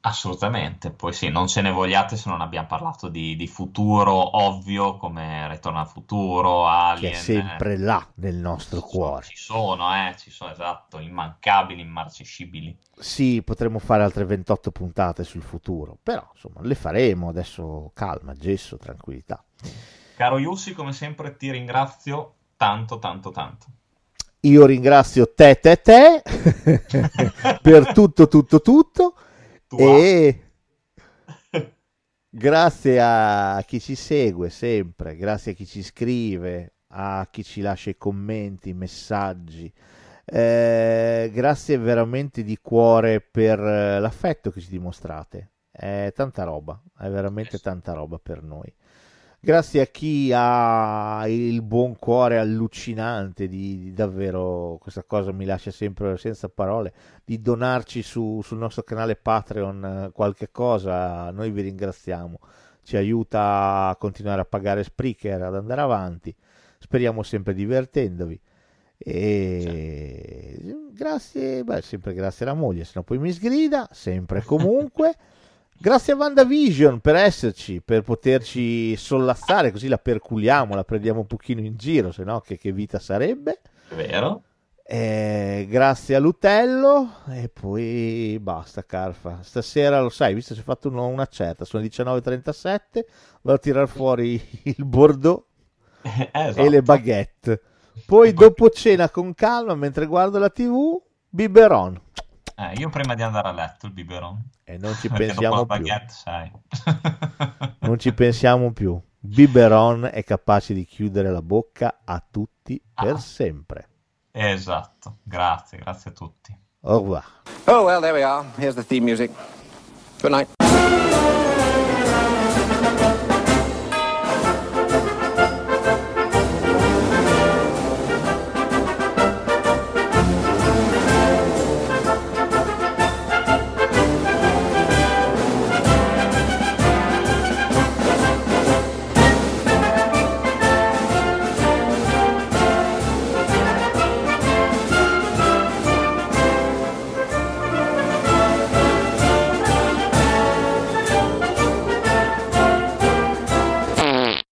F: Assolutamente, poi sì, non ce ne vogliate se non abbiamo parlato di, di futuro ovvio come Ritorno al futuro,
E: Che
F: Alien.
E: è sempre
F: eh,
E: là nel nostro
F: ci sono,
E: cuore.
F: ci sono, eh, ci sono, esatto, immancabili, immarcescibili.
E: Sì, potremmo fare altre 28 puntate sul futuro, però insomma le faremo adesso calma, gesso, tranquillità.
F: Caro Yussi, come sempre ti ringrazio tanto, tanto, tanto.
E: Io ringrazio te, te, te per tutto, tutto, tutto
F: Tu
E: e grazie a chi ci segue sempre, grazie a chi ci scrive, a chi ci lascia i commenti, i messaggi. Eh, grazie veramente di cuore per eh, l'affetto che ci dimostrate. È tanta roba, è veramente tanta roba per noi. Grazie a chi ha il buon cuore allucinante di, di davvero, questa cosa mi lascia sempre senza parole, di donarci su- sul nostro canale Patreon eh, qualche cosa, noi vi ringraziamo, ci aiuta a continuare a pagare Spreaker, ad andare avanti, speriamo sempre divertendovi. E grazie, beh, sempre grazie alla moglie, se no poi mi sgrida, sempre e comunque. Grazie a WandaVision per esserci, per poterci sollazzare, così la perculiamo, la prendiamo un pochino in giro, se no che, che vita sarebbe.
F: Vero?
E: Eh, grazie a Lutello e poi basta Carfa. Stasera lo sai, visto che è fatto uno- una certa, sono le 19.37, vado a tirar fuori il Bordeaux
F: Eh,
E: e
F: esatto.
E: le baguette. Poi dopo cena con calma, mentre guardo la TV, biberon.
F: Eh, io prima di andare a letto il biberon.
E: E non ci pensiamo più.
F: baguette, sai.
E: Non ci pensiamo più. Biberon è capace di chiudere la bocca a tutti per
F: Ah.
E: sempre.
F: Esatto, grazie, grazie a tutti.
E: Au revoir.
H: Oh, well, there we are. Here's the theme music. Good night.